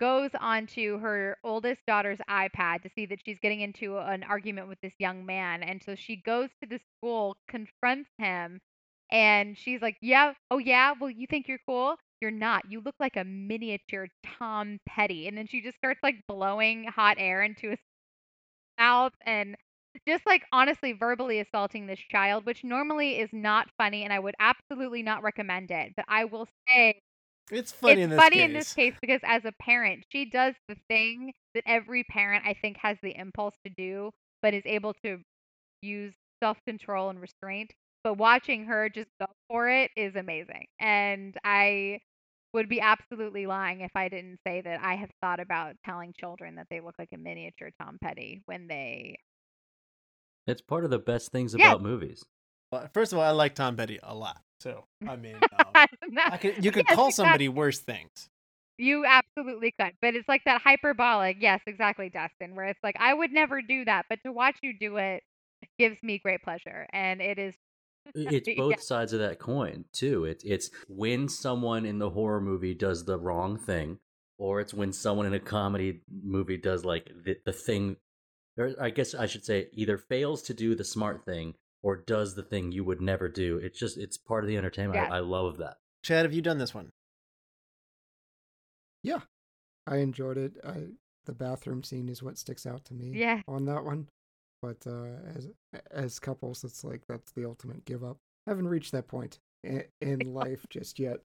goes onto her oldest daughter's iPad to see that she's getting into an argument with this young man. And so she goes to the school, confronts him, and she's like, Yeah, oh yeah, well, you think you're cool? You're not. You look like a miniature Tom Petty. And then she just starts like blowing hot air into his mouth and just like honestly verbally assaulting this child, which normally is not funny and I would absolutely not recommend it. But I will say It's funny it's in this funny case. in this case because as a parent, she does the thing that every parent I think has the impulse to do, but is able to use self control and restraint. But watching her just go for it is amazing. And I would be absolutely lying if I didn't say that I have thought about telling children that they look like a miniature Tom Petty when they It's part of the best things Yeah. about movies. Well, First of all, I like Tom Petty a lot. So, I mean, um, I could, you could Yes, call exactly. somebody worse things. You absolutely could. But it's like that hyperbolic. Yes, exactly, Dustin, where it's like, I would never do that. But to watch you do it gives me great pleasure. And it is. It's Yeah. both sides of that coin too. It's it's when someone in the horror movie does the wrong thing, or it's when someone in a comedy movie does like the, the thing. Or I guess I should say either fails to do the smart thing or does the thing you would never do. It's just it's part of the entertainment. Yes. I, I love that. Chad, have you done this one? Yeah, I enjoyed it. I the bathroom scene is what sticks out to me. Yeah. on that one. But uh, as as couples, it's like that's the ultimate give up. I haven't reached that point in, in life just yet,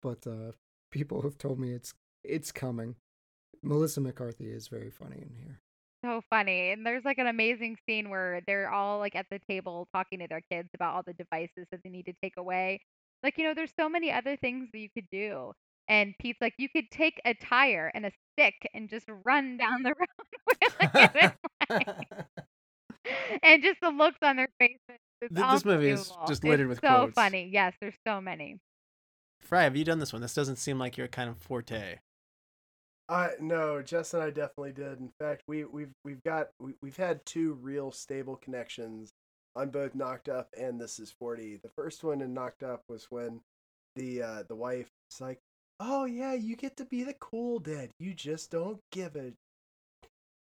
but uh, people have told me it's it's coming. Melissa McCarthy is very funny in here. so funny. And there's like an amazing scene where they're all like at the table talking to their kids about all the devices that they need to take away. Like, you know, there's so many other things that you could do. And Pete's like, you could take a tire and a stick and just run down the road with it. and just the looks on their faces. It's Th- this movie is just littered It's with so quotes. funny. Yes, there's so many. Fry, have you done this one? This doesn't seem like your kind of forte. Uh, no, Jess and I definitely did. In fact, we we've we've got we, we've had two real stable connections on both Knocked Up and This Is Forty. The first one in Knocked Up was when the uh, the wife was like, "Oh yeah, you get to be the cool dad. You just don't give it."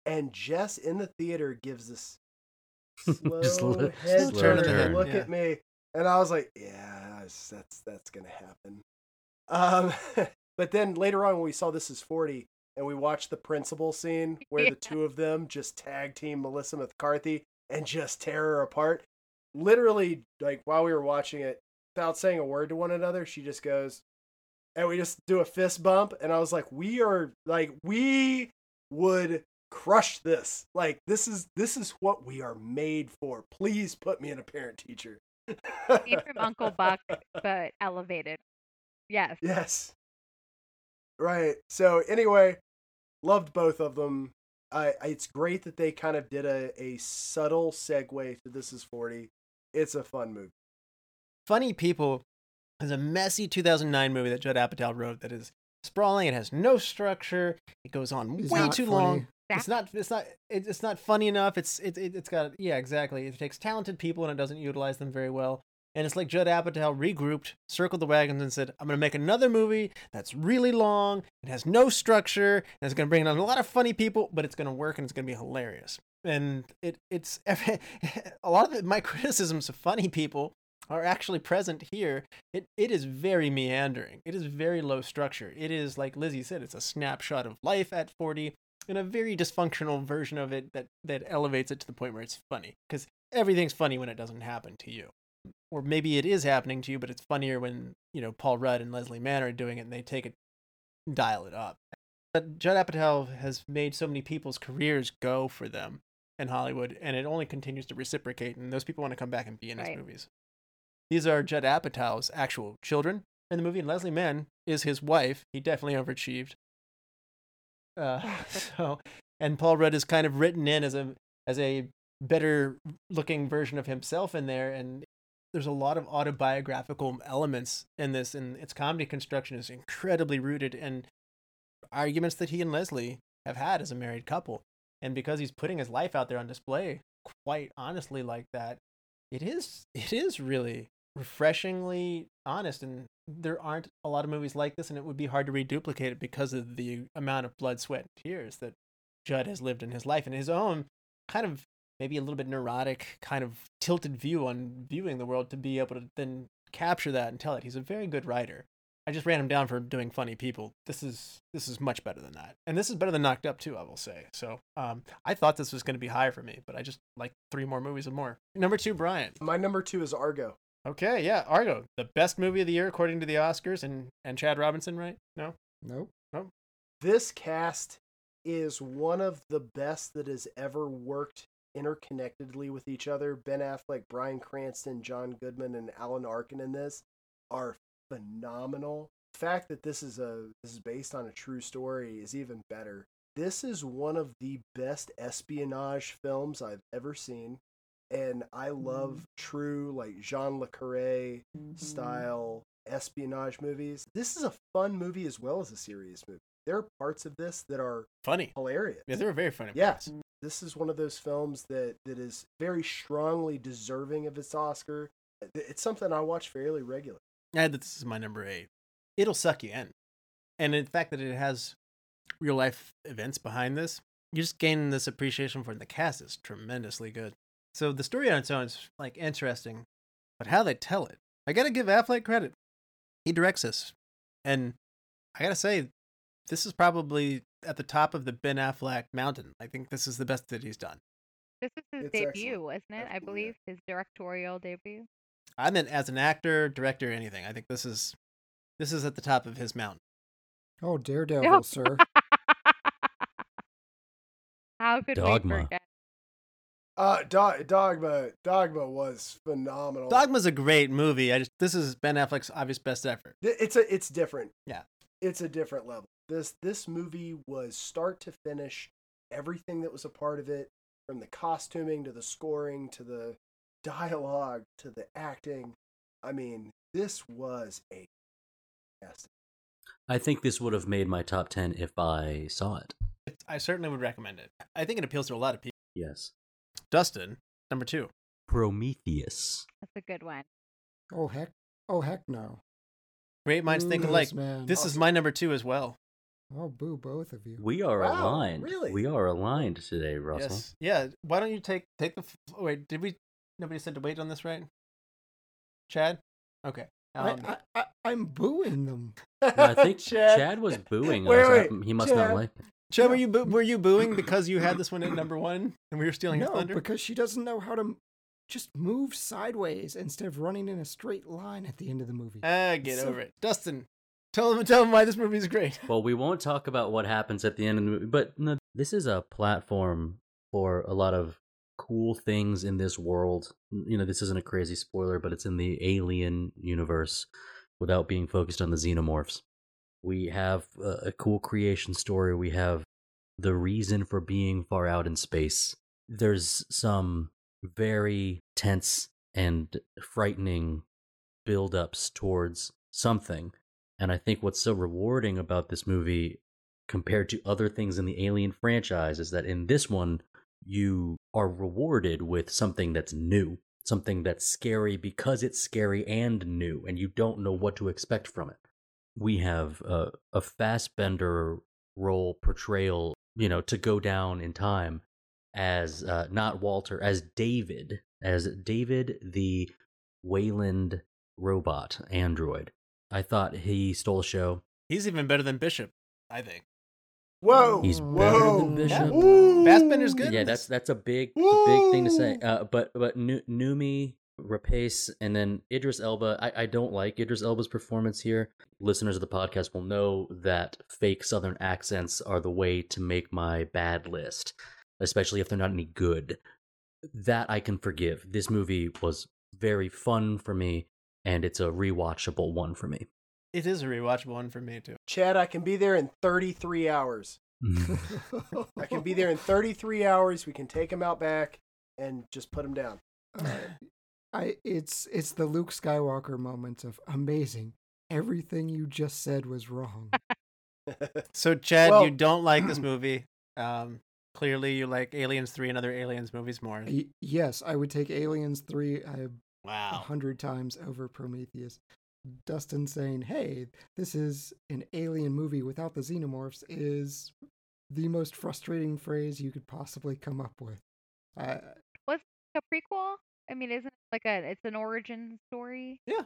And Jess in the theater gives this slow Just look- head slow turn turn look yeah. at me, and I was like, "Yeah, that's that's, that's gonna happen." Um, but then later on, when we saw This Is Forty, and we watched the principal scene where Yeah. the two of them just tag team Melissa McCarthy and just tear her apart. Literally, like while we were watching it, without saying a word to one another, she just goes, and we just do a fist bump, and I was like, we are like we would crush this. Like this is this is what we are made for. Please put me in a parent teacher. Scene from Uncle Buck, but elevated. Yes. Yes. Right. So anyway, loved both of them. I, I it's great that they kind of did a, a subtle segue to This Is 40. It's a fun movie. Funny People is a messy 2009 movie that Judd Apatow wrote that is sprawling. It has no structure. It goes on It's way too funny. long. It's not. It's not. it- It's not funny enough. It's. It, it. It's got. Yeah, exactly. It takes talented people and it doesn't utilize them very well. And it's like Judd Apatow regrouped, circled the wagons, and said, "I'm going to make another movie that's really long. It has no structure, and it's going to bring on a lot of funny people, but it's going to work and it's going to be hilarious." And it. It's a lot of the, my criticisms of funny people are actually present here. It it is very meandering. It is very low structure. It is like Lizzie said, it's a snapshot of life at 40 in a very dysfunctional version of it that that elevates it to the point where it's funny because everything's funny when it doesn't happen to you. Or maybe it is happening to you, but it's funnier when, you know, Paul Rudd and Leslie Mann are doing it and they take it dial it up. But Judd Apatow has made so many people's careers go for them in Hollywood, and it only continues to reciprocate, and those people want to come back and be in his Right. movies. These are Judd Apatow's actual children in the movie, and Leslie Mann is his wife. He definitely overachieved. Uh, so, and Paul Rudd is kind of written in as a as a better looking version of himself in there, and there's a lot of autobiographical elements in this, and its comedy construction is incredibly rooted in arguments that he and Leslie have had as a married couple. And because he's putting his life out there on display, quite honestly, like that, it is it is really refreshingly honest. And there aren't a lot of movies like this, and it would be hard to reduplicate it because of the amount of blood, sweat, and tears that Judd has lived in his life and his own kind of maybe a little bit neurotic, kind of tilted view on viewing the world to be able to then capture that and tell it. He's a very good writer. I just ran him down for doing funny people. This is this is much better than that, and this is better than Knocked Up too. I will say. So, um, I thought this was going to be higher for me, but I just like three more movies and more. Number two, Brian. My number two is Argo. Okay, yeah, Argo, the best movie of the year according to the Oscars, and and Chad Robinson, right? No, Nope. This cast is one of the best that has ever worked interconnectedly with each other. Ben Affleck, Bryan Cranston, John Goodman, and Alan Arkin in this are phenomenal. The fact that this is a this is based on a true story is even better. This is one of the best espionage films I've ever seen. And I mm-hmm. love true like Jean Le Carre mm-hmm. style espionage movies. This is a fun movie as well as a serious movie. There are parts of this that are funny. hilarious. Yeah, they were very funny. Yes. This is one of those films that, that is very strongly deserving of its Oscar. It's something I watch fairly regularly. Yeah, this is my number eight. It'll suck you in, and in fact that it has real life events behind this, you just gain this appreciation for it. The cast is tremendously good. So the story on its own is like interesting, but how they tell it, I gotta give Affleck credit. He directs this, and I gotta say, this is probably at the top of the Ben Affleck mountain. I think this is the best that he's done. This was his It's debut, excellent. wasn't it? I Absolutely, yeah. believe his directorial debut. I meant as an actor, director, anything. I think this is this is at the top of his mountain. Oh, Daredevil, No. sir. How could Dogma. we forget? Uh, Do- Dogma, Dogma was phenomenal. Dogma's a great movie. I just this is Ben Affleck's obvious best effort. It's a, it's different. Yeah. it's a different level. This this movie was start to finish, everything that was a part of it, from the costuming to the scoring to the dialogue to the acting. I mean, this was a fantastic. I think this would have made my top 10 if I saw it. I certainly would recommend it. I think it appeals to a lot of people. Yes. Dustin, number two. Prometheus. That's a good one. Oh heck. Oh heck no. Great minds think alike. man. This is my number two as well. Oh boo, both of you. We are Wow, aligned. really? We are aligned today, Russell. Yes. Yeah. Why don't you take take the wait? Did we? Nobody said to wait on this, right? Chad. Okay. Um, I, I, I, I'm booing them. No, I think Chad. Chad, was booing Wait, us. wait, He must Chad. not like it. Chad, were you boo- were you booing because you had this one at number one and we were stealing your No, thunder? because she doesn't know how to m- just move sideways instead of running in a straight line at the end of the movie. Ah, get So- over it, Dustin. Tell them, tell them why this movie is great. Well, we won't talk about what happens at the end of the movie, but no, this is a platform for a lot of cool things in this world. You know, this isn't a crazy spoiler, but it's in the alien universe without being focused on the xenomorphs. We have a, a cool creation story. We have the reason for being far out in space. There's some very tense and frightening build-ups towards something. And I think what's so rewarding about this movie compared to other things in the Alien franchise is that in this one, you are rewarded with something that's new, something that's scary because it's scary and new, and you don't know what to expect from it. We have a, a Fassbender role portrayal, you know, to go down in time as uh, not Walter, as David, as David the Weyland robot android. I thought he stole a show. He's even better than Bishop, I think. Whoa. He's whoa. better than Bishop. Ooh. Fassbender's good. Yeah, that's that's a big a big thing to say. Uh, but but Nu- Noomi, Rapace, and then Idris Elba. I, I don't like Idris Elba's performance here. Listeners of the podcast will know that fake Southern accents are the way to make my bad list, especially if they're not any good. That I can forgive. This movie was very fun for me, and it's a rewatchable one for me. It is a rewatchable one for me too. Chad, I can be there in 33 hours. I can be there in 33 hours. We can take him out back and just put him down. Uh, I it's it's the Luke Skywalker moment of amazing. Everything you just said was wrong. So Chad, Well- you don't like this movie. Um, clearly you like Aliens Three and other Aliens movies more. Y- yes, I would take Aliens three a Wow. hundred times over Prometheus. Dustin saying, "Hey, this is an alien movie without the xenomorphs," is the most frustrating phrase you could possibly come up with. I, A prequel? I mean, isn't it like a? It's an origin story. Yeah.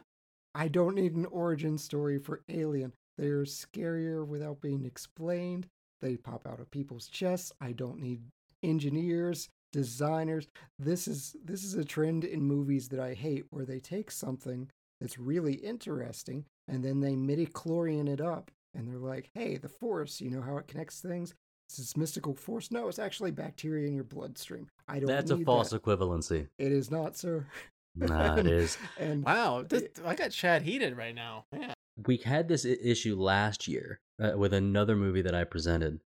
I don't need an origin story for Alien. They're scarier without being explained. They pop out of people's chests. I don't need engineers, designers. This is this is a trend in movies that I hate where they take something that's really interesting and then they midi-chlorian it up and they're like, "Hey, the force, you know how it connects things? It's this mystical force. No, it's actually bacteria in your bloodstream. I don't That's a false that. equivalency. It is not, sir. Nah, it is. And Wow. This, I got Chad heated right now. Yeah. we had this issue last year uh, with another movie that I presented,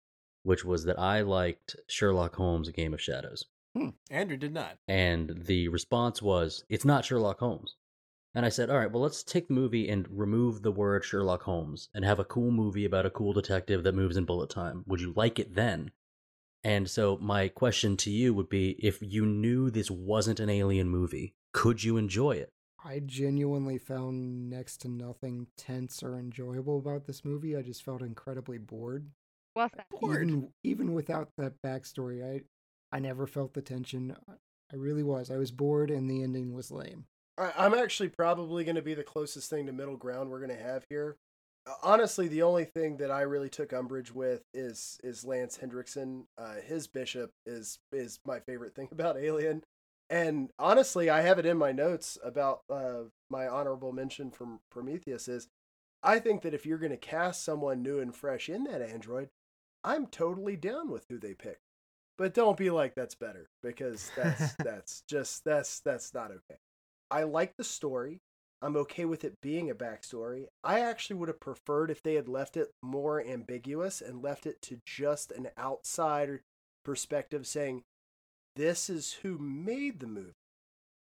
which was that I liked Sherlock Holmes: A Game of Shadows, Hmm. Andrew did not. and the response was, "It's not Sherlock Holmes." And I said, "All right, well, let's take the movie and remove the word Sherlock Holmes and have a cool movie about a cool detective that moves in bullet time. Would you like it then?" And so my question to you would be, if you knew this wasn't an alien movie, could you enjoy it? I genuinely found next to nothing tense or enjoyable about this movie. I just felt incredibly bored. Well said. Even even without that backstory, I I never felt the tension. I really was. I was bored, and the ending was lame. I- I'm actually probably going to be the closest thing to middle ground we're going to have here. Uh, Honestly, the only thing that I really took umbrage with is is Lance Henriksen. Uh, his bishop is is my favorite thing about Alien, and honestly, I have it in my notes about uh, my honorable mention from Prometheus. Is I think that if you're going to cast someone new and fresh in that android, I'm totally down with who they pick. But don't be like that's better because that's that's just that's that's not okay. I like the story. I'm okay with it being a backstory. I actually would have preferred if they had left it more ambiguous and left it to just an outsider perspective saying, this is who made the movie.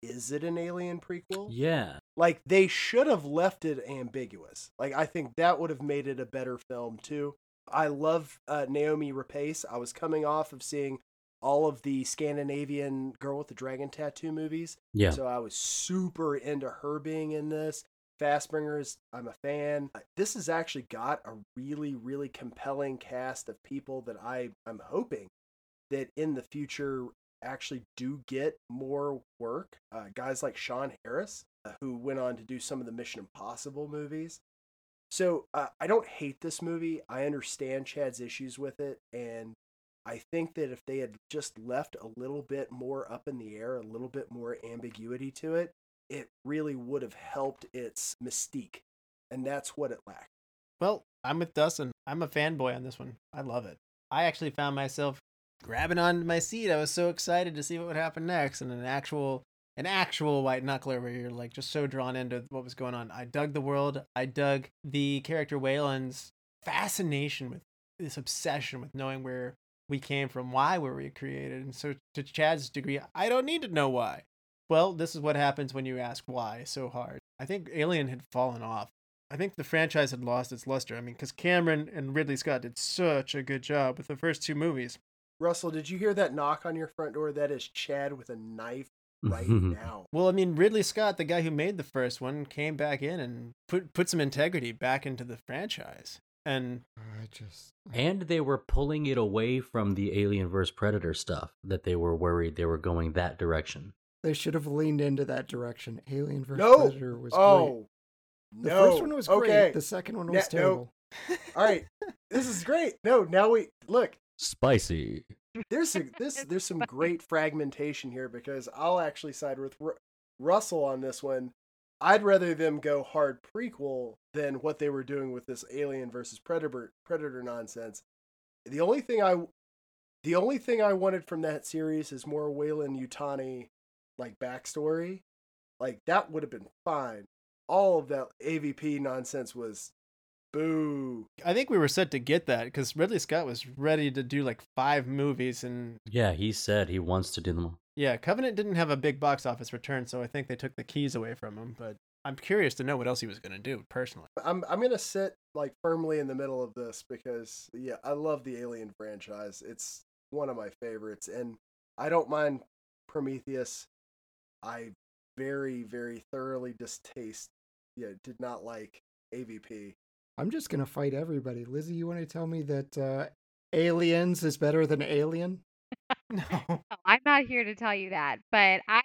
Is it an alien prequel? Yeah. Like, they should have left it ambiguous. Like, I think that would have made it a better film, too. I love uh, Naomi Rapace. I was coming off of seeing all of the Scandinavian Girl with the Dragon Tattoo movies. Yeah. So I was super into her being in this. Fassbender's, I'm a fan. Uh, This has actually got a really, really compelling cast of people that I, I'm hoping that in the future actually do get more work. Uh, guys like Sean Harris, uh, who went on to do some of the Mission Impossible movies. So uh, I don't hate this movie. I understand Chad's issues with it, and I think that if they had just left a little bit more up in the air, a little bit more ambiguity to it, it really would have helped its mystique, and that's what it lacked. Well, I'm with Dustin. I'm a fanboy on this one. I love it. I actually found myself grabbing onto my seat. I was so excited to see what would happen next, and an actual an actual white knuckler where you're like just so drawn into what was going on. I dug the world. I dug the character Weyland's fascination with this obsession with knowing where we came from, why were we created. And so to Chad's degree, I don't need to know why. Well, this is what happens when you ask why so hard. I think Alien had fallen off. I think the franchise had lost its luster. I mean, because Cameron and Ridley Scott did such a good job with the first two movies. Russell, did you hear that knock on your front door? That is Chad with a knife right now. Well, I mean, Ridley Scott, the guy who made the first one, came back in and put put some integrity back into the franchise. And I just And they were pulling it away from the Alien vs Predator stuff that they were worried they were going that direction. they should have leaned into that direction. Alien vs No. Predator was oh! great. Oh, The no. first one was great. Okay. The second one Na- was no. terrible. All right, this is great. No, now we look. Spicy. There's a, this. There's some great fragmentation here because I'll actually side with Ru- Russell on this one. I'd rather them go hard prequel than what they were doing with this Alien versus Predator Predator nonsense. The only thing I, the only thing I wanted from that series is more Weyland-Yutani, like backstory, like that would have been fine. All of that AVP nonsense was, boo. I think we were set to get that because Ridley Scott was ready to do like five movies. And Yeah, he said he wants to do them. All. yeah, Covenant didn't have a big box office return. So I think they took the keys away from him. But I'm curious to know what else he was going to do personally. I'm I'm gonna sit like firmly in the middle of this because yeah, I love the Alien franchise. It's one of my favorites, and I don't mind Prometheus. I very very thoroughly distaste. Yeah, did not like AVP. I'm just gonna fight everybody. Lizzie, you want to tell me that uh, Aliens is better than Alien? No. Oh, I'm not here to tell you that, but I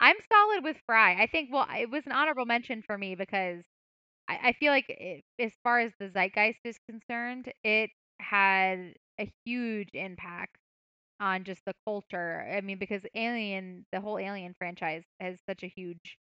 I'm solid with Fry. I think well, it was an honorable mention for me because I, I feel like it, as far as the zeitgeist is concerned, it had a huge impact on just the culture. I mean, because Alien, the whole Alien franchise, has such a huge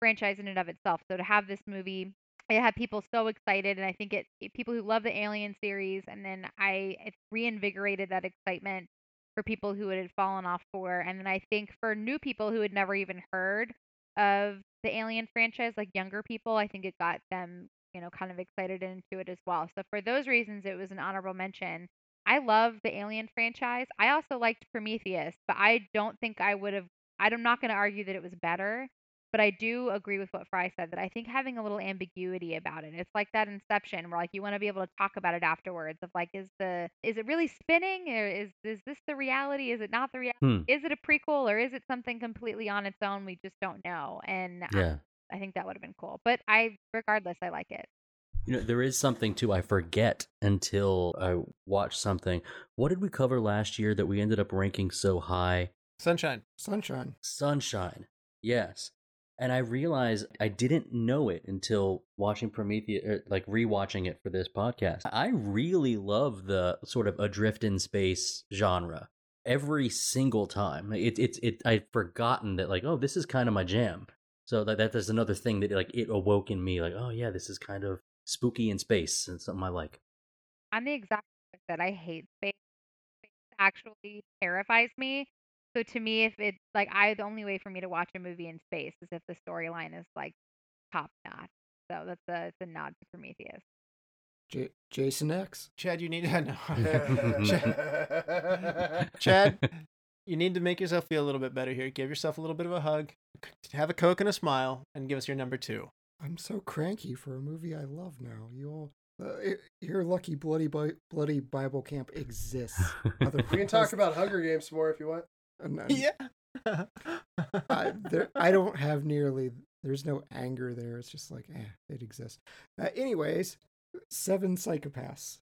franchise in and of itself. So to have this movie, it had people so excited, and I think it, it people who love the Alien series, and then I it reinvigorated that excitement for people who it had fallen off for, and then I think for new people who had never even heard of the Alien franchise, like younger people, I think it got them, you know, kind of excited into it as well. So for those reasons, it was an honorable mention. I love the Alien franchise. I also liked Prometheus, but I don't think I would have. I'm not going to argue that it was better, but I do agree with what Fry said that I think having a little ambiguity about it. It's like that Inception where like you want to be able to talk about it afterwards. Of like, is the is it really spinning or is is this the reality? Is it not the reality? Hmm. Is it a prequel or is it something completely on its own? We just don't know. And I- Yeah. I think that would have been cool. But I, regardless, I like it. You know, there is something too I forget until I watch something. What did we cover last year that we ended up ranking so high? Sunshine. Sunshine. Sunshine. Yes. And I realized I didn't know it until watching Prometheus, or like rewatching it for this podcast. I really love the sort of adrift in space genre every single time. It, it's it, I'd forgotten that like, oh, this is kind of my jam. So that that is another thing that like it awoke in me, like, oh yeah, this is kind of spooky in space and something I like. I'm the exact that I hate. Space actually terrifies me. So to me, if it's like I, the only way for me to watch a movie in space is if the storyline is like top notch. So that's a it's a nod to Prometheus. J- Jason X. Chad, you need to know. Chad, you need to make yourself feel a little bit better here. Give yourself a little bit of a hug. Have a coke and a smile, and give us your number two. I'm so cranky for a movie I love now. You all, uh, i- your lucky bloody Bi- bloody Bible camp exists. we can talk about Hunger Games more if you want. And, and Yeah. I, there, I don't have nearly. There's no anger there. It's just like, eh, it exists. Uh, anyways, Seven Psychopaths.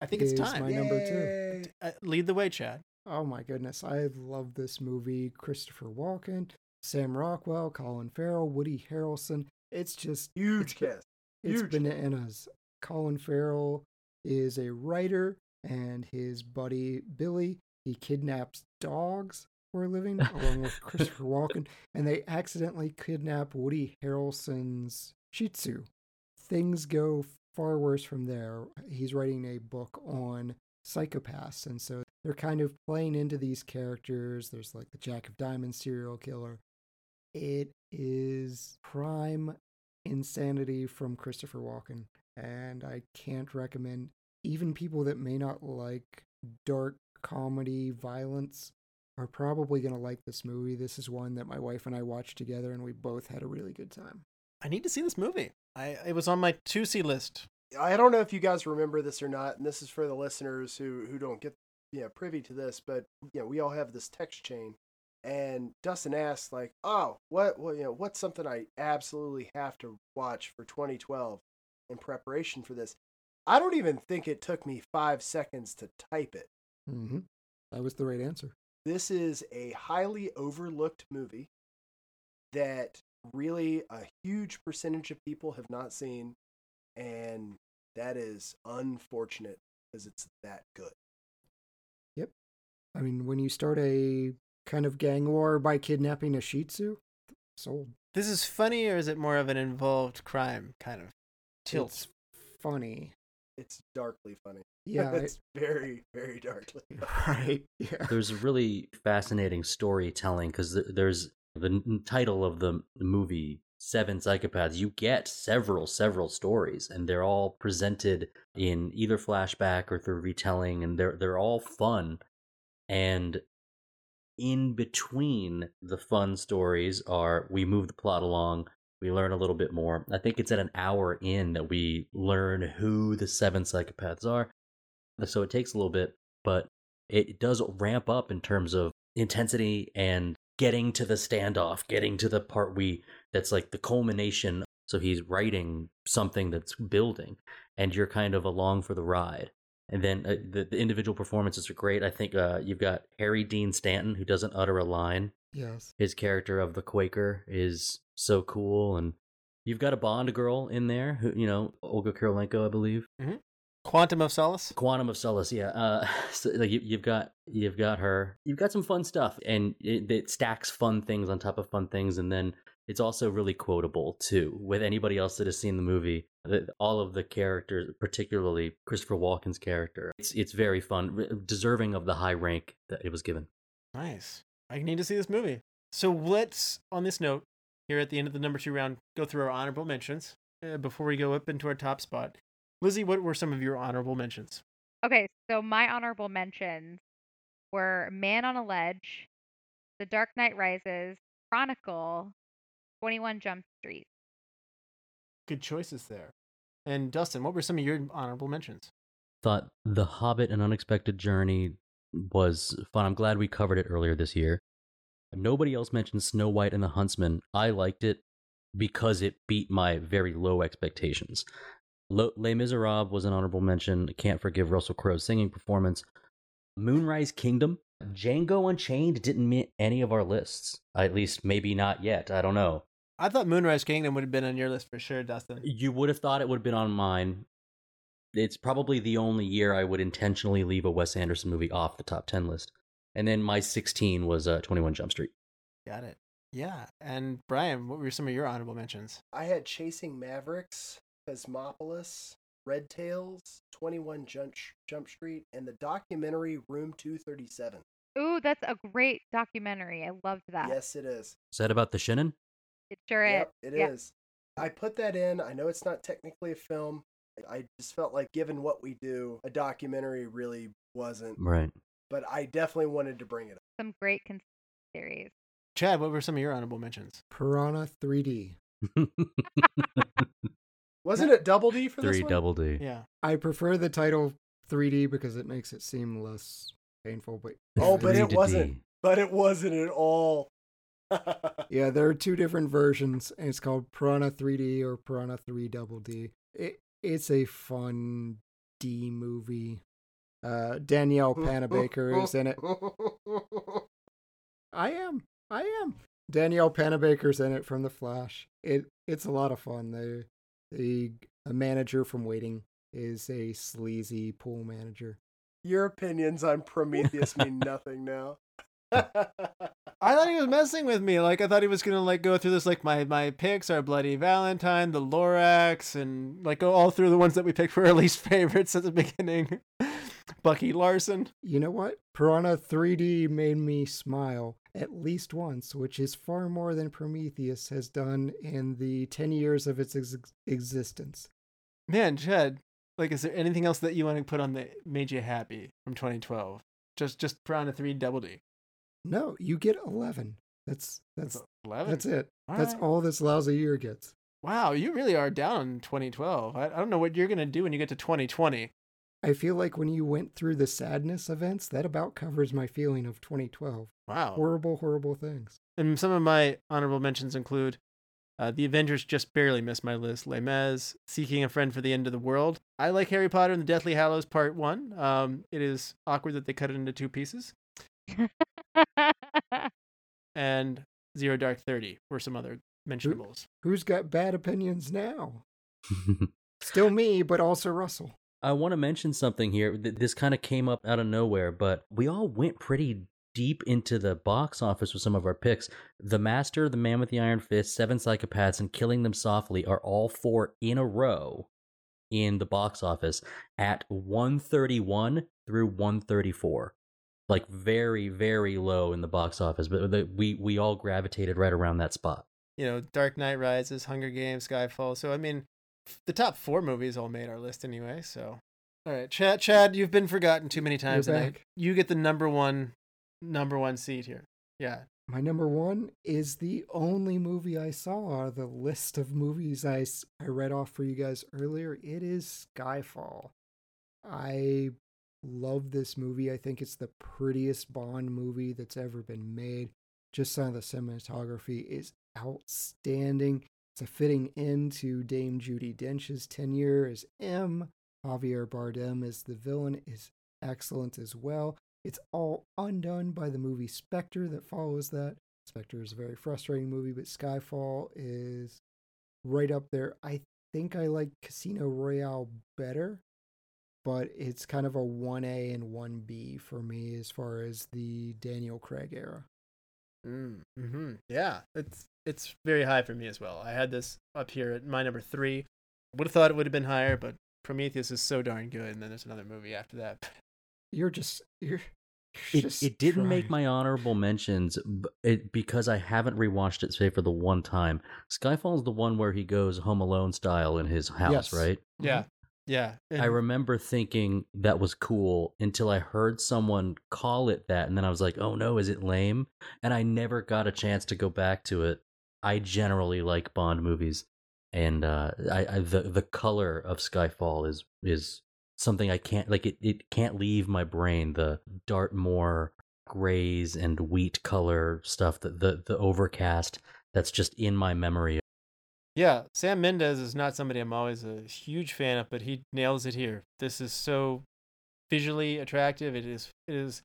I think it's time. my number two. Yay. Uh, lead the way, Chad. Oh my goodness, I love this movie. Christopher Walken, Sam Rockwell, Colin Farrell, Woody Harrelson. It's just Huge cast. It's Huge. bananas. Colin Farrell is a writer, and his buddy Billy he kidnaps dogs a living, along with Christopher Walken, and they accidentally kidnap Woody Harrelson's Shih Tzu. Things go far worse from there. He's writing a book on psychopaths, and so they're kind of playing into these characters. There's like the Jack of Diamonds serial killer. It is prime insanity from Christopher Walken, and I can't recommend even people that may not like dark comedy violence are probably going to like this movie. This is one that my wife and I watched together and we both had a really good time. I need to see this movie. I it was on my to see list. I don't know if you guys remember this or not, and this is for the listeners who who don't get you know privy to this, but you know we all have this text chain, and Dustin asked like, "Oh, what what you know what's something I absolutely have to watch for 2012 in preparation for this?" I don't even think it took me five seconds to type it. Mm-hmm. That was the right answer. This is a highly overlooked movie that really a huge percentage of people have not seen, and that is unfortunate because it's that good. Yep. I mean, when you start a kind of gang war by kidnapping a Shih Tzu, sold. This is funny, or is it more of an involved crime kind of tilt? It's funny. It's darkly funny. Yeah, I- it's very, very darkly. right. Yeah. There's really fascinating storytelling because there's the n- title of the movie seven psychopaths you get several several stories and they're all presented in either flashback or through retelling and they're they're all fun and in between the fun stories are we move the plot along we learn a little bit more. I think it's at an hour in that we learn who the seven psychopaths are. So it takes a little bit but it does ramp up in terms of intensity and getting to the standoff getting to the part we that's like the culmination. So he's writing something that's building and you're kind of along for the ride and then uh, the, the individual performances are great i think uh, you've got harry dean stanton who doesn't utter a line Yes. his character of the quaker is so cool and you've got a bond girl in there who you know olga kurylenko i believe Quantum of Solace. Quantum of Solace, yeah. Uh, so, like you, you've got you've got her. You've got some fun stuff, and it, it stacks fun things on top of fun things, and then it's also really quotable too. With anybody else that has seen the movie, the, all of the characters, particularly Christopher Walken's character, it's it's very fun, re- deserving of the high rank that it was given. Nice. I need to see this movie. So let's, on this note, here at the end of the number two round, go through our honorable mentions uh, before we go up into our top spot. Lizzie, what were some of your honorable mentions? Okay, so my honorable mentions were Man on a Ledge, The Dark Knight Rises, Chronicle, 21 Jump Street. Good choices there. And Dustin, what were some of your honorable mentions? Thought The Hobbit: An Unexpected Journey mm, was fun. I'm glad we covered it earlier this year. Nobody else mentioned Snow White and the Huntsman. I liked it because it beat my very low expectations. Lo- Les Miserables was an honorable mention. Can't forgive Russell Crowe's singing performance. Moonrise Kingdom, Django Unchained didn't meet any of our lists. At least maybe not yet. I don't know. I thought Moonrise Kingdom would have been on your list for sure, Dustin. You would have thought it would have been on mine. It's probably the only year I would intentionally leave a Wes Anderson movie off the top 10 list. And then my 16 was uh, 21 Jump Street. Got it. Yeah. And Brian, what were some of your honorable mentions? I had Chasing Mavericks, Cosmopolis, Red Tails, 21 Jump, Jump Street, and the documentary Room 237. Ooh, that's a great documentary. I loved that. Yes, it is. Is that about the Shining? It sure Yep, is. it yeah. is. I put that in. I know it's not technically a film. I just felt like, given what we do, a documentary really wasn't. Right. But I definitely wanted to bring it up. Some great conspiracy theories. Chad, what were some of your honorable mentions? Piranha 3D. Wasn't it Double D for this Three one? double D. Yeah. I prefer the title 3D because it makes it seem less painful. But Oh, but it wasn't. But it wasn't at all. yeah, there are two different versions. And it's called Piranha 3D or Piranha 3 Double D. It it's a fun D movie. Uh, Danielle Panabaker is in it. I am. I am. Danielle Panabaker's in it from The Flash. It it's a lot of fun. The the a manager from Waiting is a sleazy pool manager. Your opinions on Prometheus mean nothing now. I thought he was messing with me. Like I thought he was gonna like go through this like my my picks are Bloody Valentine, the Lorax, and like go all through the ones that we picked for our least favorites at the beginning. Bucky Larson. You know what? Piranha 3D made me smile at least once, which is far more than Prometheus has done in the 10 years of its ex- existence. Man, Chad, like is there anything else that you want to put on that made you happy from 2012? Just just Piranha 3 Double D. No, you get 11. That's that's 11. that's it. All that's right. all this lousy year gets. Wow, you really are down in 2012. I, I don't know what you're gonna do when you get to 2020. I feel like when you went through the sadness events, that about covers my feeling of 2012. Wow. Horrible, horrible things. And some of my honorable mentions include uh, The Avengers just barely missed my list. Les Mis, Seeking a Friend for the End of the World. I like Harry Potter and the Deathly Hallows Part 1. Um, it is awkward that they cut it into two pieces. And Zero Dark 30 were some other mentionables. Who's got bad opinions now? Still me, but also Russell. I want to mention something here. This kind of came up out of nowhere, but we all went pretty deep into the box office with some of our picks. The Master, The Man with the Iron Fist, Seven Psychopaths, and Killing Them Softly are all four in a row in the box office at 131 through 134. Like very, very low in the box office, but the, we we all gravitated right around that spot. You know, Dark Knight Rises, Hunger Games, Skyfall. So, I mean, the top four movies all made our list anyway. So, all right, Chad, Chad, you've been forgotten too many times You're tonight. back. You get the number one, number one seat here. Yeah. My number one is the only movie I saw out of the list of movies I, I read off for you guys earlier. It is Skyfall. I love this movie. I think it's the prettiest Bond movie that's ever been made. Just some of the cinematography is outstanding. It's a fitting end to Dame Judi Dench's tenure as M. Javier Bardem as the villain is excellent as well. It's all undone by the movie Spectre that follows that. Spectre is a very frustrating movie, but Skyfall is right up there. I think I like Casino Royale better, but it's kind of a 1A and 1B for me as far as the Daniel Craig era. Mm, hmm Yeah, it's it's very high for me as well. I had this up here at my number three. Would have thought it would have been higher, but Prometheus is so darn good, and then there's another movie after that. You're just you're, you're It, just it didn't make my honorable mentions b- it, because I haven't rewatched it, say, for the one time. Skyfall is the one where he goes Home Alone style in his house, Yes. right? Yeah, yeah. I remember thinking that was cool until I heard someone call it that, and then I was like, "Oh no, is it lame?" And I never got a chance to go back to it. I generally like Bond movies, and uh, I, I the the color of Skyfall is is something I can't like. It it can't leave my brain. The Dartmoor grays and wheat color stuff, the the, the overcast that's just in my memory. Yeah, Sam Mendes is not somebody I'm always a huge fan of, but he nails it here. This is so visually attractive. It is. It is.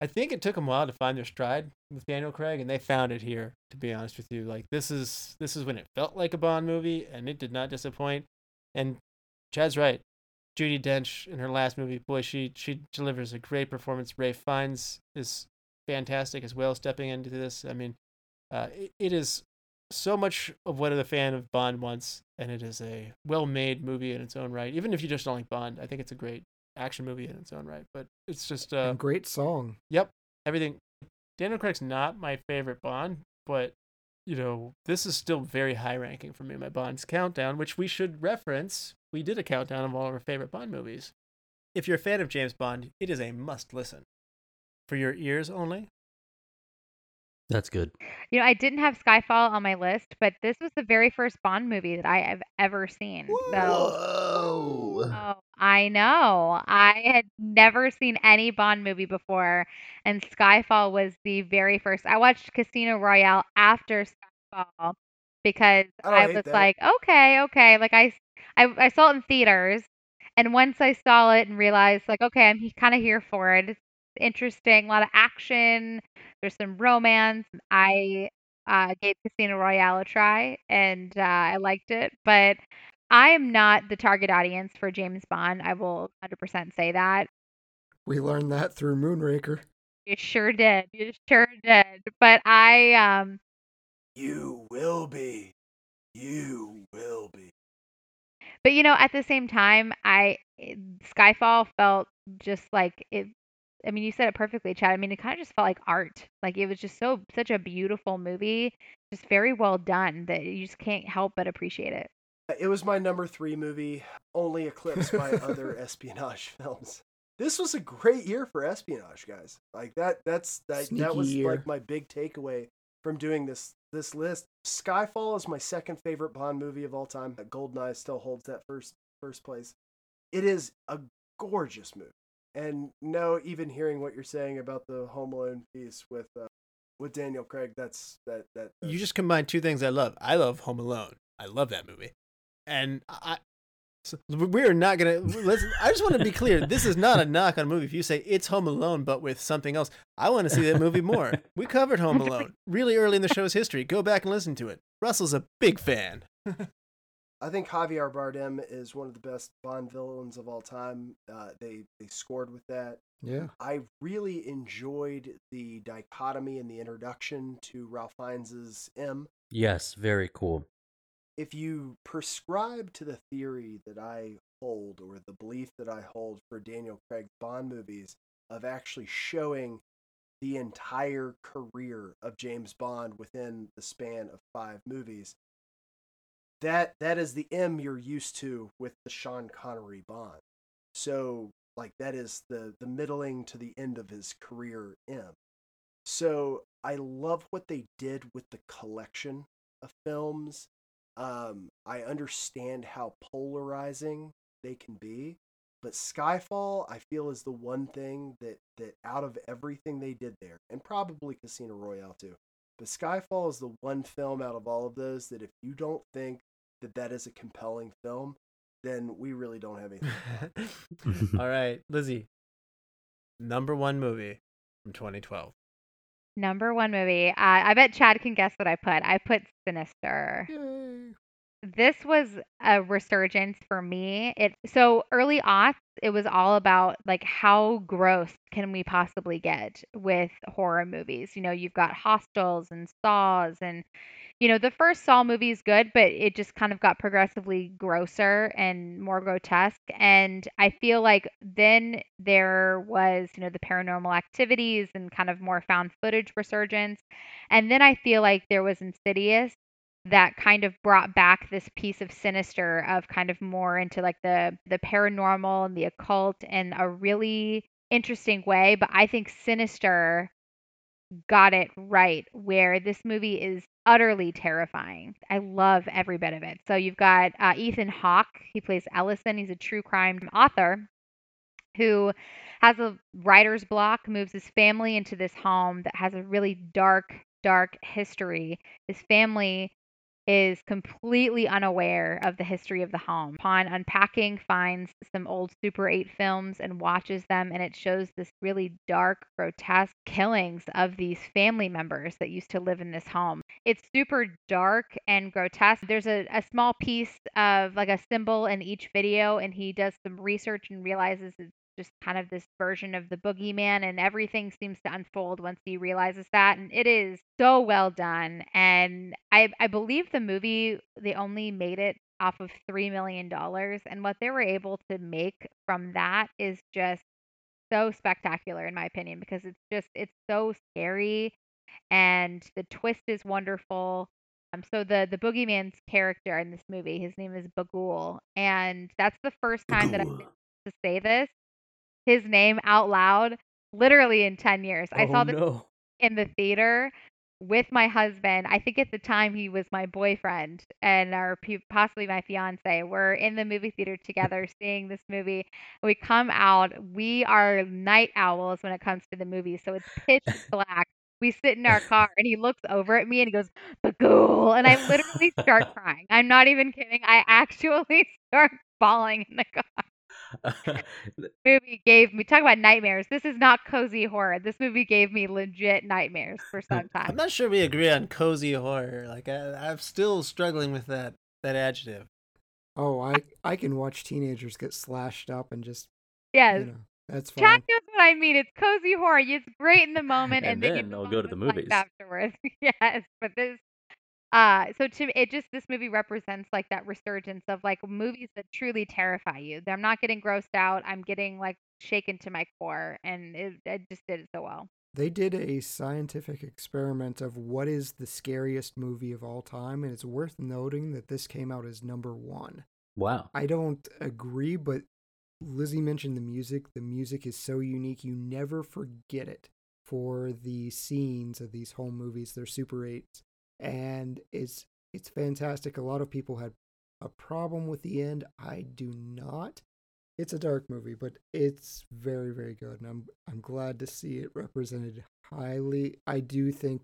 I think it took them a while to find their stride with Daniel Craig, and they found it here. To be honest with you, like this is this is when it felt like a Bond movie, and it did not disappoint. And Chad's right. Judi Dench in her last movie, boy, she she delivers a great performance. Ralph Fiennes is fantastic as well, stepping into this. I mean, uh, it, it is so much of what a fan of Bond wants, and it is a well-made movie in its own right. Even if you just don't like Bond, I think it's a great action movie in its own right. But it's just uh, And great song. Yep, everything. Daniel Craig's not my favorite Bond, but you know this is still very high ranking for me. My Bond's countdown, which we should reference. We did a countdown of all of our favorite Bond movies. If you're a fan of James Bond, it is a must listen. For your ears only. That's good. You know, I didn't have Skyfall on my list, but this was the very first Bond movie that I have ever seen. So, Whoa. oh, I know. I had never seen any Bond movie before, and Skyfall was the very first. I watched Casino Royale after Skyfall because oh, I I was that. like, okay, okay. Like I, I, I saw it in theaters, and once I saw it and realized, like, okay, I'm kind of here for it. It's interesting, a lot of action. There's some romance. I uh, gave Casino Royale a try, and uh, I liked it. But I am not the target audience for James Bond. I will 100% say that. We learned that through Moonraker. You sure did. You sure did. But I um You will be. You will be. but you know, at the same time, I Skyfall felt just like it I mean, you said it perfectly, Chad. I mean, it kind of just felt like art. Like it was just so such a beautiful movie, just very well done that you just can't help but appreciate it. Uh, it was my number three movie, only eclipsed by other espionage films. This was a great year for espionage, guys. Like that. That's that. Sneaky that was year. like my big takeaway from doing this this list. Skyfall is my second favorite Bond movie of all time. Goldeneye still holds that first first place. It is a gorgeous movie, and no, even hearing what you're saying about the Home Alone piece with uh, with Daniel Craig, that's that that. You just combined two things I love. I love Home Alone. I love that movie, and I. So we are not gonna. Let's. I just want to be clear. This is not a knock on a movie. If you say it's Home Alone but with something else, I want to see that movie more. We covered Home Alone really early in the show's history. Go back and listen to it. Russell's a big fan. I think Javier Bardem is one of the best Bond villains of all time. Uh, they they scored with that. Yeah. I really enjoyed the dichotomy and the introduction to Ralph Fiennes's M. Yes, very cool. If you prescribe to the theory that I hold, or the belief that I hold for Daniel Craig's Bond movies, of actually showing the entire career of James Bond within the span of five movies, that that is the M you're used to with the Sean Connery Bond. So like that is the the middling to the end of his career M. So I love what they did with the collection of films. Um, I understand how polarizing they can be, but Skyfall I feel is the one thing that that out of everything they did there, and probably Casino Royale too. But Skyfall is the one film out of all of those that if you don't think that that is a compelling film, then we really don't have anything. All right, Lizzie. Number one movie from 2012. Number one movie. Uh, I bet Chad can guess what I put. I put Sinister. Yay. this was a resurgence for me. It so early aughts, it was all about like how gross can we possibly get with horror movies. You know, you've got Hostels and Saws and you know, the first Saw movie is good, but it just kind of got progressively grosser and more grotesque. And I feel like then there was, you know, the paranormal activities and kind of more found footage resurgence. And then I feel like there was Insidious that kind of brought back this piece of sinister of kind of more into like the the paranormal and the occult in a really interesting way but i think sinister got it right where this movie is utterly terrifying. I love every bit of it. So you've got uh, ethan hawke he plays ellison he's a true crime author who has a writer's block moves his family into this home that has a really dark dark history. His family is completely unaware of the history of the home. Upon unpacking, finds some old Super 8 films and watches them, and it shows this really dark, grotesque killings of these family members that used to live in this home. It's super dark and grotesque. There's a, a small piece of like a symbol in each video, and he does some research and realizes it's just kind of this version of the boogeyman and everything seems to unfold once he realizes that and it is so well done and i i believe the movie they only made it off of 3 million dollars and what they were able to make from that is just so spectacular in my opinion because it's just it's so scary and the twist is wonderful um, so the the boogeyman's character in this movie his name is Bughuul and that's the first time that i Bughuul. to say this his name out loud literally in 10 years. I oh, saw this no. in the theater with my husband. I think at the time he was my boyfriend and or p- possibly my fiance. We're in the movie theater together seeing this movie. We come out. We are night owls when it comes to the movie. So it's pitch black. We sit in our car and he looks over at me and he goes, "The Bughuul. And I literally start crying. I'm not even kidding. I actually start bawling in the car. movie gave me talk about nightmares. This is not cozy horror. This movie gave me legit nightmares for hmm, some time. I'm not sure we agree on cozy horror. Like I, I'm still struggling with that that adjective. Oh, I I can watch teenagers get slashed up and just yes. you know that's Chad fine. knows what I mean. It's cozy horror. It's great in the moment, And and, then, then you I'll go to the movies. afterwards. yes, but this, uh, so to it just this movie represents like that resurgence of like movies that truly terrify you. I'm not getting grossed out. I'm getting like shaken to my core, and it, it just did it so well. They did a scientific experiment of what is the scariest movie of all time, and it's worth noting that this came out as number one. wow. I don't agree, but Lizzie mentioned the music. The music is so unique, you never forget it for the scenes of these home movies. They're Super 8s, and it's it's fantastic. A lot of people had a problem with the end. I do not. It's a dark movie, but it's very very good, and I'm I'm glad to see it represented highly. I do think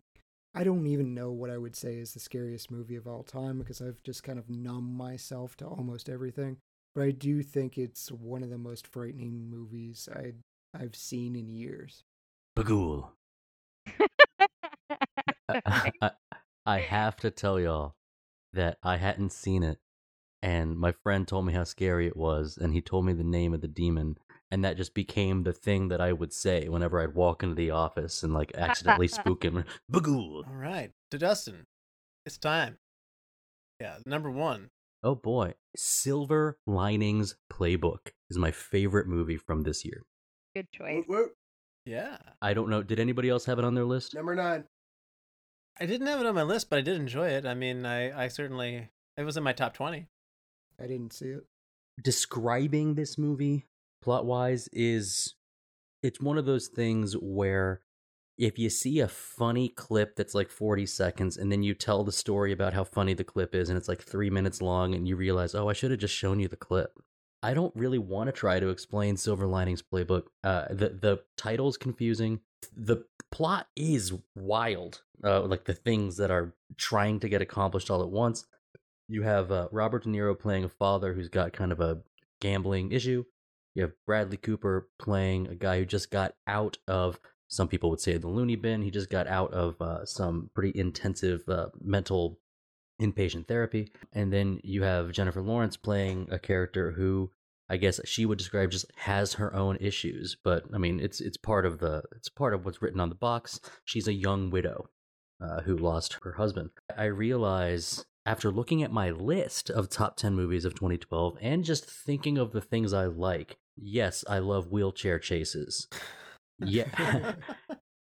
I don't even know what I would say is the scariest movie of all time because I've just kind of numbed myself to almost everything. But I do think it's one of the most frightening movies I I've seen in years. Bughuul. I, I, I have to tell y'all that I hadn't seen it, and my friend told me how scary it was, and he told me the name of the demon, and that just became the thing that I would say whenever I'd walk into the office and like accidentally spook him. Bughuul. All right, to Dustin, it's time. Yeah, number one. Oh boy, Silver Linings Playbook is my favorite movie from this year. Good choice. Woot, woot. Yeah, I don't know. Did anybody else have it on their list? Number nine. I didn't have it on my list, but I did enjoy it. I mean, I I certainly it was in my top twenty. I didn't see it. describing this movie plot wise is it's one of those things where if you see a funny clip that's like 40 seconds and then you tell the story about how funny the clip is and it's like three minutes long and you realize oh i should have just shown you the clip i don't really want to try to explain silver linings playbook uh, the, the title's confusing the plot is wild uh, like the things that are trying to get accomplished all at once you have uh, Robert De Niro playing a father who's got kind of a gambling issue. You have Bradley Cooper playing a guy who just got out of, some people would say, the loony bin. He just got out of uh, some pretty intensive uh, mental inpatient therapy. And then you have Jennifer Lawrence playing a character who I guess she would describe just has her own issues. But I mean, it's it's part of the it's part of what's written on the box. She's a young widow uh, who lost her husband. I realize after looking at my list of top 10 movies of 2012 and just thinking of the things I like, yes, I love wheelchair chases. Yeah.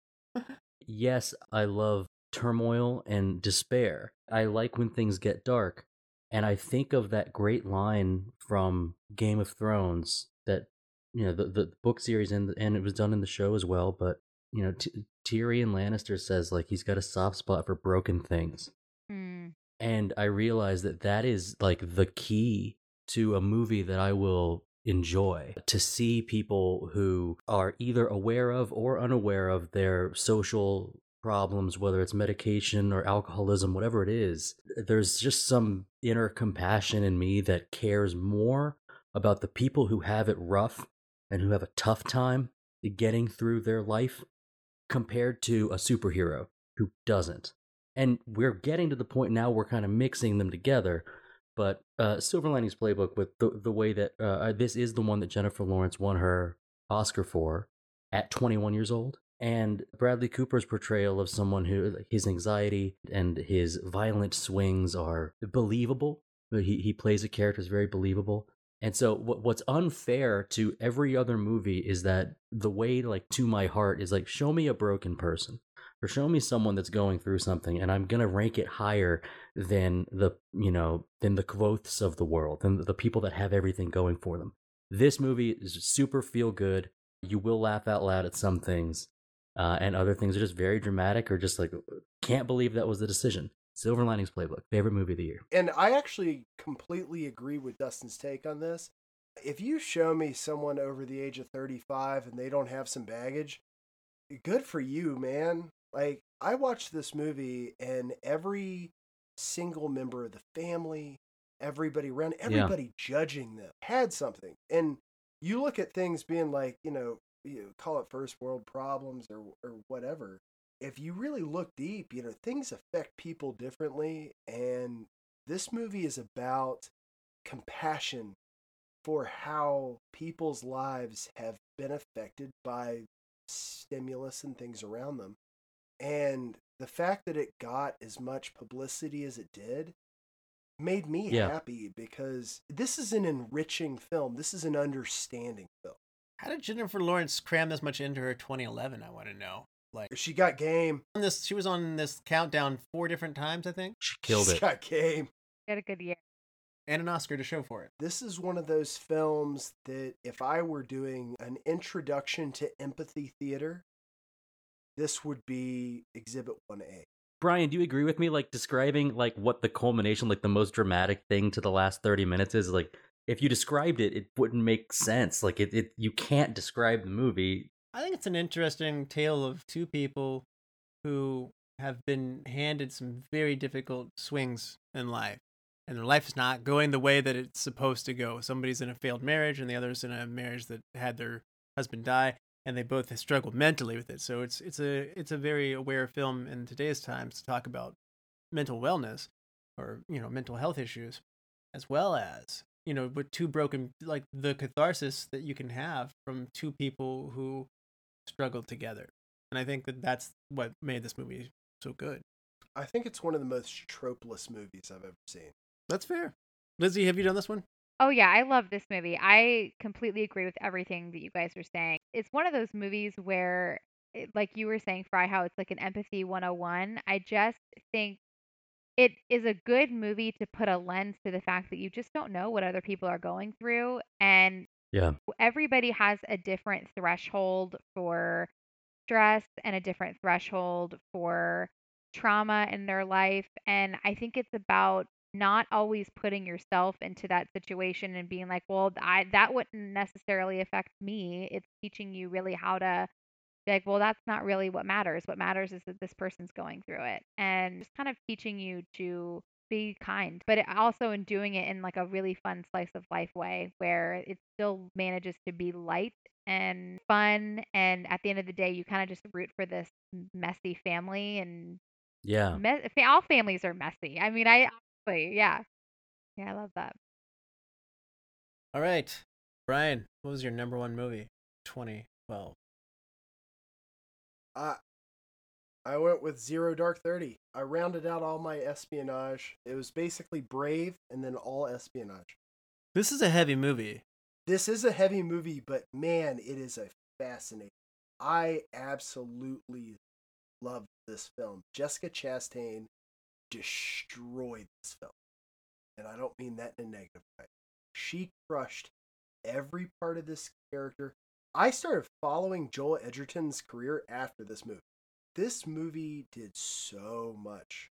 yes, I love turmoil and despair. I like when things get dark. And I think of that great line from Game of Thrones that, you know, the, the book series and, and it was done in the show as well. But, you know, T- Tyrion Lannister says, like, he's got a soft spot for broken things Hmm. and I realize that that is like the key to a movie that I will enjoy to see people who are either aware of or unaware of their social problems whether it's medication or alcoholism whatever it is there's just some inner compassion in me that cares more about the people who have it rough and who have a tough time getting through their life compared to a superhero who doesn't. And we're getting to the point now we're kind of mixing them together but uh, silver linings playbook with the, the way that uh, this is the one that jennifer lawrence won her oscar for at 21 years old and bradley cooper's portrayal of someone who his anxiety and his violent swings are believable. He, he plays a character that's very believable. And so what, what's unfair to every other movie is that the way like to my heart is like show me a broken person or show me someone that's going through something and i'm going to rank it higher than the you know than the quoths of the world than the people that have everything going for them. This movie is super feel good. You will laugh out loud at some things uh, and other things are just very dramatic or just like can't believe that was the decision silver linings playbook favorite movie of the year And I actually completely agree with Dustin's take on this. If you show me someone over the age of 35 and they don't have some baggage, good for you, man. Like, I watched this movie and every single member of the family, everybody around, everybody judging them had something. And you look at things being like, you know, you call it first world problems or or whatever. If you really look deep, you know, things affect people differently and this movie is about compassion for how people's lives have been affected by stimulus and things around them. And the fact that it got as much publicity as it did made me Yeah. happy because this is an enriching film. This is an understanding film. How did Jennifer Lawrence cram this much into her 2011? I want to know. Like She got game. on this, she was on this countdown four different times, I think, She killed She's it. got game. She had a good year. and an Oscar to show for it. This is one of those films that if I were doing an introduction to empathy theater, this would be Exhibit 1A. Brian, do you agree with me? Like describing like what the culmination, like the most dramatic thing to the last thirty minutes is. Like if you described it, it wouldn't make sense. Like it, it you can't describe the movie. I think it's an interesting tale of two people who have been handed some very difficult swings in life. And their life is not going the way that it's supposed to go. Somebody's in a failed marriage, and the other's in a marriage that had their husband die, and they both have struggled mentally with it. So it's it's a it's a very aware film in today's times to talk about mental wellness or you know mental health issues, as well as you know with two broken like the catharsis that you can have from two people who struggled together. And I think that that's what made this movie so good. I think it's one of the most tropeless movies I've ever seen. That's fair. Lizzie, have you done this one? Oh yeah, I love this movie. I completely agree with everything that you guys are saying. It's one of those movies where it, like you were saying Fry how it's like an empathy 101. I just think it is a good movie to put a lens to the fact that you just don't know what other people are going through and Yeah. everybody has a different threshold for stress and a different threshold for trauma in their life. And I think it's about not always putting yourself into that situation and being like, well, I that wouldn't necessarily affect me. It's teaching you really how to like, well, that's not really what matters. What matters is that this person's going through it. And just kind of teaching you to be kind, but it also in doing it in like a really fun slice of life way where it still manages to be light and fun. And at the end of the day, you kind of just root for this messy family and Yeah. me- all families are messy. I mean, I honestly, yeah, yeah, I love that. All right. Brian, what was your number one movie? 2012. I I went with Zero Dark Thirty. I rounded out all my espionage. It was basically Brave and then all espionage. This is a heavy movie. This is a heavy movie, but man, it is a fascinating. I absolutely love this film. Jessica Chastain destroyed this film. And I don't mean that in a negative way. She crushed every part of this character. I started following Joel Edgerton's career after this movie. This movie did so much.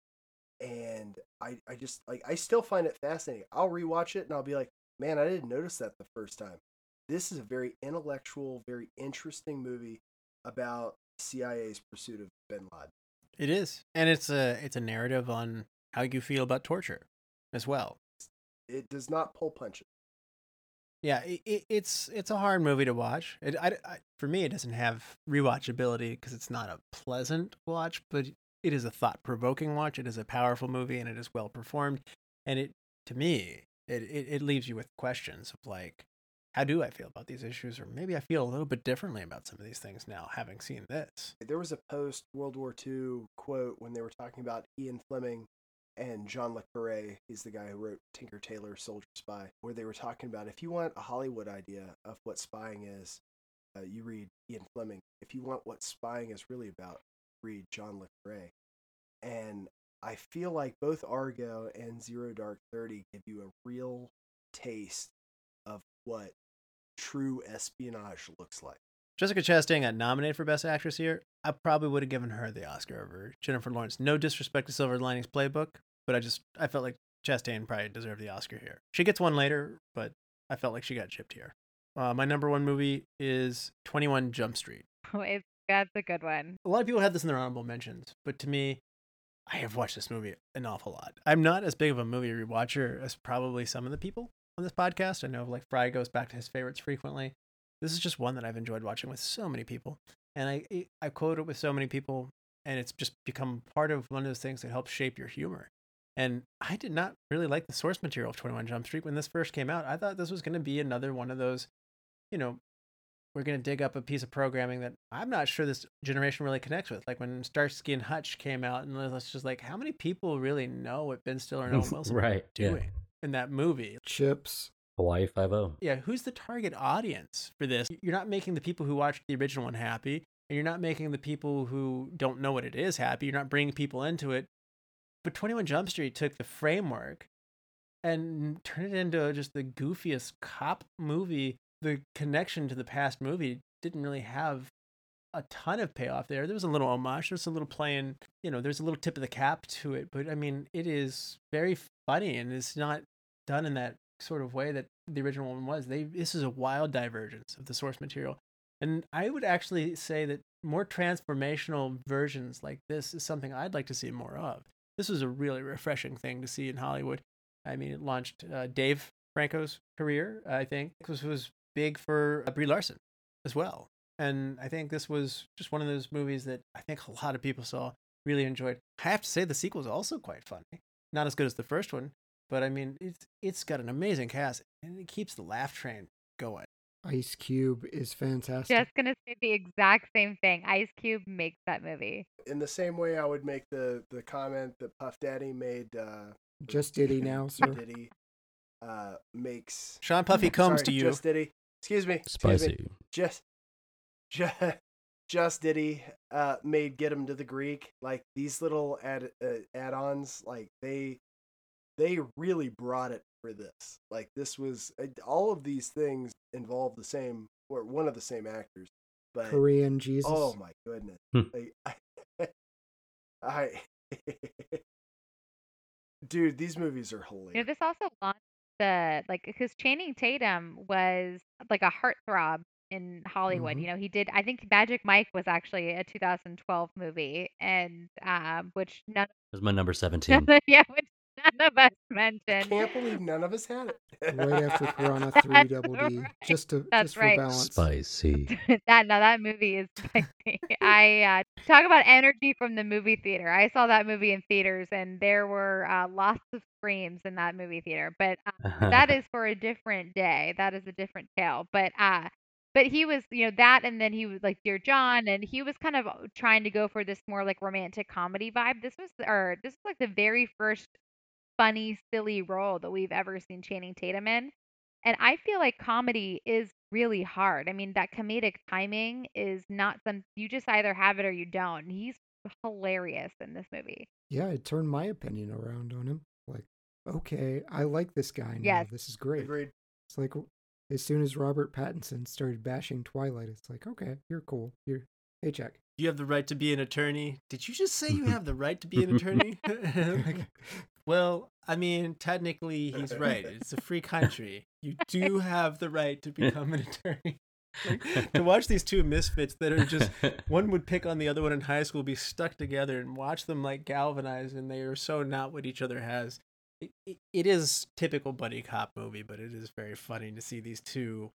And I, I just like I still find it fascinating. I'll rewatch it and I'll be like, man, I didn't notice that the first time. This is a very intellectual, very interesting movie about CIA's pursuit of bin Laden. It is. And it's a it's a narrative on how you feel about torture as well. It does not pull punches. Yeah, it, it, it's it's a hard movie to watch. It, I, I, for me, it doesn't have rewatchability because it's not a pleasant watch, but it is a thought provoking watch. It is a powerful movie and it is well performed. And it, to me, it, it, it leaves you with questions of like, how do I feel about these issues? Or maybe I feel a little bit differently about some of these things now, having seen this. There was a post World War II quote when they were talking about Ian Fleming and John Le Carre. He's the guy who wrote Tinker Tailor Soldier Spy, where they were talking about if you want a Hollywood idea of what spying is, uh, you read Ian Fleming. If you want what spying is really about, read John Le Carre. And I feel like both Argo and Zero Dark Thirty give you a real taste of what true espionage looks like. Jessica Chastain got nominated for Best Actress here. I probably would have given her the Oscar over Jennifer Lawrence. No disrespect to Silver Linings Playbook, but I just I felt like Chastain probably deserved the Oscar here. She gets one later, but I felt like she got chipped here. Uh, my number one movie is 21 Jump Street. Oh, it's, that's a good one. A lot of people have this in their honorable mentions, but to me, I have watched this movie an awful lot. I'm not as big of a movie rewatcher as probably some of the people, on this podcast. I know like Fry goes back to his favorites frequently. This is just one that I've enjoyed watching with so many people, and I I quote it with so many people, and it's just become part of one of those things that helps shape your humor. And I did not really like the source material of 21 Jump Street when this first came out. I thought this was going to be another one of those, you know, we're going to dig up a piece of programming that I'm not sure this generation really connects with. Like when Starsky and Hutch came out, and it's just like, how many people really know what Ben Stiller and Owen Wilson right. are Yeah. doing in that movie? Chips. Hawaii Five O. Yeah, who's the target audience for this? You're not making the people who watched the original one happy, and you're not making the people who don't know what it is happy. You're not bringing people into it. But 21 Jump Street took the framework and turned it into just the goofiest cop movie. The connection to the past movie didn't really have a ton of payoff there. There was a little homage, there's a little playing, you know, there's a little tip of the cap to it. But I mean, it is very funny and it's not done in that sort of way that the original one was. They this is a wild divergence of the source material. And I would actually say that more transformational versions like this is something I'd like to see more of. This was a really refreshing thing to see in Hollywood. I mean, it launched uh, Dave Franco's career. I think this was big for uh, Brie Larson as well. And I think this was just one of those movies that I think a lot of people saw, really enjoyed. I have to say the sequel is also quite funny. Not as good as the first one, but I mean, it's it's got an amazing cast and it keeps the laugh train going. Ice Cube is fantastic. Just gonna say the exact same thing. Ice Cube makes that movie. In the same way, I would make the the comment that Puff Daddy made. Uh, Just Diddy now, sir. Diddy uh, makes Sean Puffy comes sorry, to you. Just Diddy. Excuse me. excuse me. Spicy. Just, just, just Diddy uh, made get him to the Greek. Like these little add uh, add-ons, like they they really brought it for this. Like this was uh, all of these things involve the same or one of the same actors, but Korean Jesus. oh my goodness, Hmm. like I, I dude, these movies are hilarious. You know, this also launched the like because Channing Tatum was like a heartthrob in Hollywood. Mhm. You know, he did. I think Magic Mike was actually a 2012 movie, and um, which none, This is my number 17. yeah, which none of us I mentioned. can't believe none of us had it. right after Piranha That's 3 Double D. right. Just to That's just for right. balance. Spicy. that no, that movie is spicy. I uh, talk about energy from the movie theater. I saw that movie in theaters, and there were uh, lots of screams in that movie theater. But uh, that is for a different day. That is a different tale. But uh, but he was, you know, that, and then he was like Dear John, and he was kind of trying to go for this more like romantic comedy vibe. This was, or this was like the very first funny, silly role that we've ever seen Channing Tatum in. And I feel like comedy is really hard. I mean, that comedic timing is not some you just either have it or you don't. He's hilarious in this movie. Yeah, it turned my opinion around on him. Like, okay, I like this guy now. Yes. This is great. Agreed. It's like as soon as Robert Pattinson started bashing Twilight, it's like, okay, you're cool. You're hey check. You have the right to be an attorney. Did you just say you have the right to be an attorney? well, I mean, technically, he's right. It's a free country. You do have the right to become an attorney. Like, to watch these two misfits that are just one would pick on the other one in high school, be stuck together, and watch them like galvanize, and they are so not what each other has. It, it, it is typical buddy cop movie, but it is very funny to see these two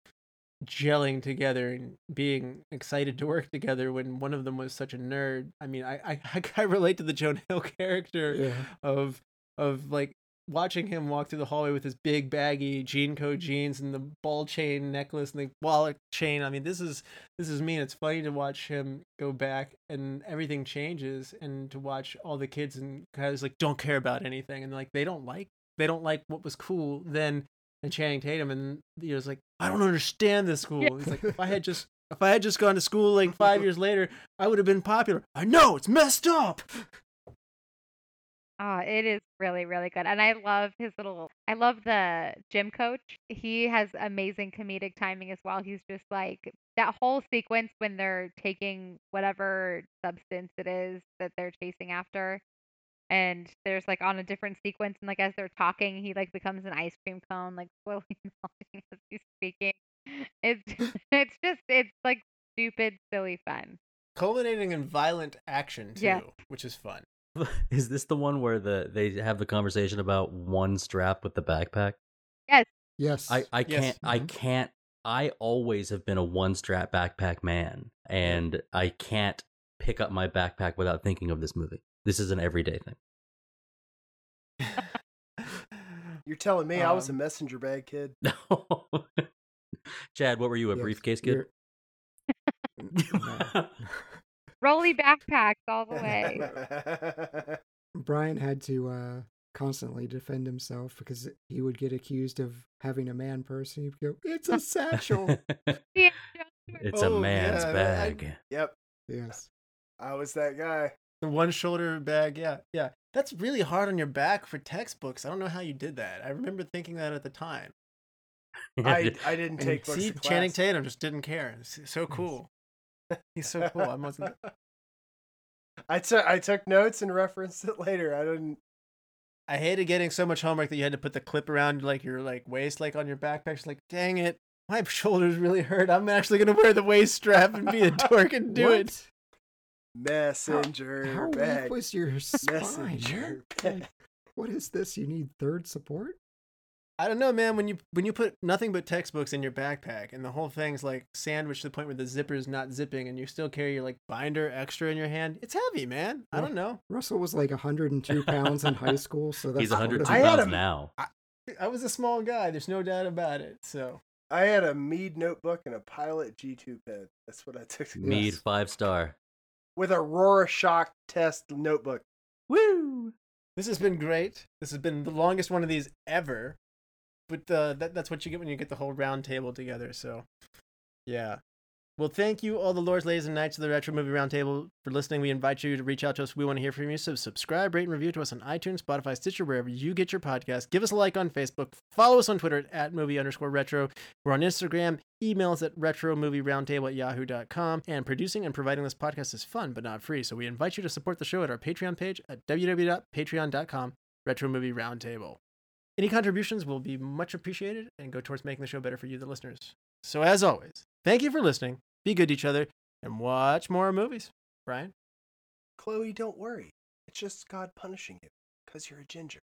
gelling together and being excited to work together when one of them was such a nerd. I mean, I I, I relate to the Jonah Hill character Yeah. of of like watching him walk through the hallway with his big baggy jean coat jeans and the ball chain necklace and the wallet chain. I mean, this is this is me. And it's funny to watch him go back and everything changes, and to watch all the kids and guys like don't care about anything, and like they don't like they don't like what was cool then. And Channing Tatum, and you know, it's like I don't understand this school. Yeah. He's like, if I had just if I had just gone to school like five years later, I would have been popular. I know it's messed up. Oh, it is really, really good. And I love his little I love the gym coach. He has amazing comedic timing as well. He's just like that whole sequence when they're taking whatever substance it is that they're chasing after. And there's like on a different sequence and like as they're talking, he like becomes an ice cream cone, like slowly melting as he's speaking. It's it's just it's like stupid, silly fun. culminating in violent action too, which is fun. Is this the one where the they have the conversation about one strap with the backpack? Yes. Yes. I, I Yes. can't I Mhm. can't I always have been a one strap backpack man and I can't pick up my backpack without thinking of this movie. This is an everyday thing. You're telling me I was a Um, messenger bag kid. No. Chad, what were you, a Yes, briefcase kid? You're- Rolly backpacks all the way. Brian had to uh, constantly defend himself because he would get accused of having a man purse. And he'd go, "It's a satchel." It's Oh, a man's yeah, I- bag. yep, yes. I was that guy. The one shoulder bag, yeah, yeah. That's really hard on your back for textbooks. I don't know how you did that. I remember thinking that at the time. I, I didn't take books see, in class. Channing Tatum just didn't care. It's so cool. He's so cool. I wasn't. I took I took notes and referenced it later. I didn't. I hated getting so much homework that you had to put the clip around like your like waist, like on your backpack. It's like, dang it, my shoulders really hurt. I'm actually gonna wear the waist strap and be a dork and do it. What? Messenger How bag. weak was your spine? Messenger bag. What is this? You need third support? I don't know, man. When you when you put nothing but textbooks in your backpack and the whole thing's like sandwiched to the point where the zipper is not zipping and you still carry your like binder extra in your hand, it's heavy, man. I don't know. Russell was like 102 pounds in high school, so that's He's sort 102 I had pounds a- now. I was a small guy. There's no doubt about it. So I had a Mead notebook and a Pilot G2 pen. That's what I took. to Mead class. five star. with a Rorschach test notebook. Woo! This has been great. This has been the longest one of these ever. But uh, that, that's what you get when you get the whole round table together. So, yeah. Well, thank you, all the lords, ladies, and knights of the Retro Movie Roundtable, for listening. We invite you to reach out to us. We want to hear from you. So, subscribe, rate, and review to us on iTunes, Spotify, Stitcher, wherever you get your podcast. Give us a like on Facebook. Follow us on Twitter at movie underscore retro. We're on Instagram. Email us at retromovieroundtable at yahoo.com. And producing and providing this podcast is fun, but not free. So, we invite you to support the show at our Patreon page at www.patreon.com retro movie roundtable. Any contributions will be much appreciated and go towards making the show better for you, the listeners. So, as always, thank you for listening. Be good to each other and watch more movies. Brian? Chloe, don't worry. It's just God punishing you because you're a ginger.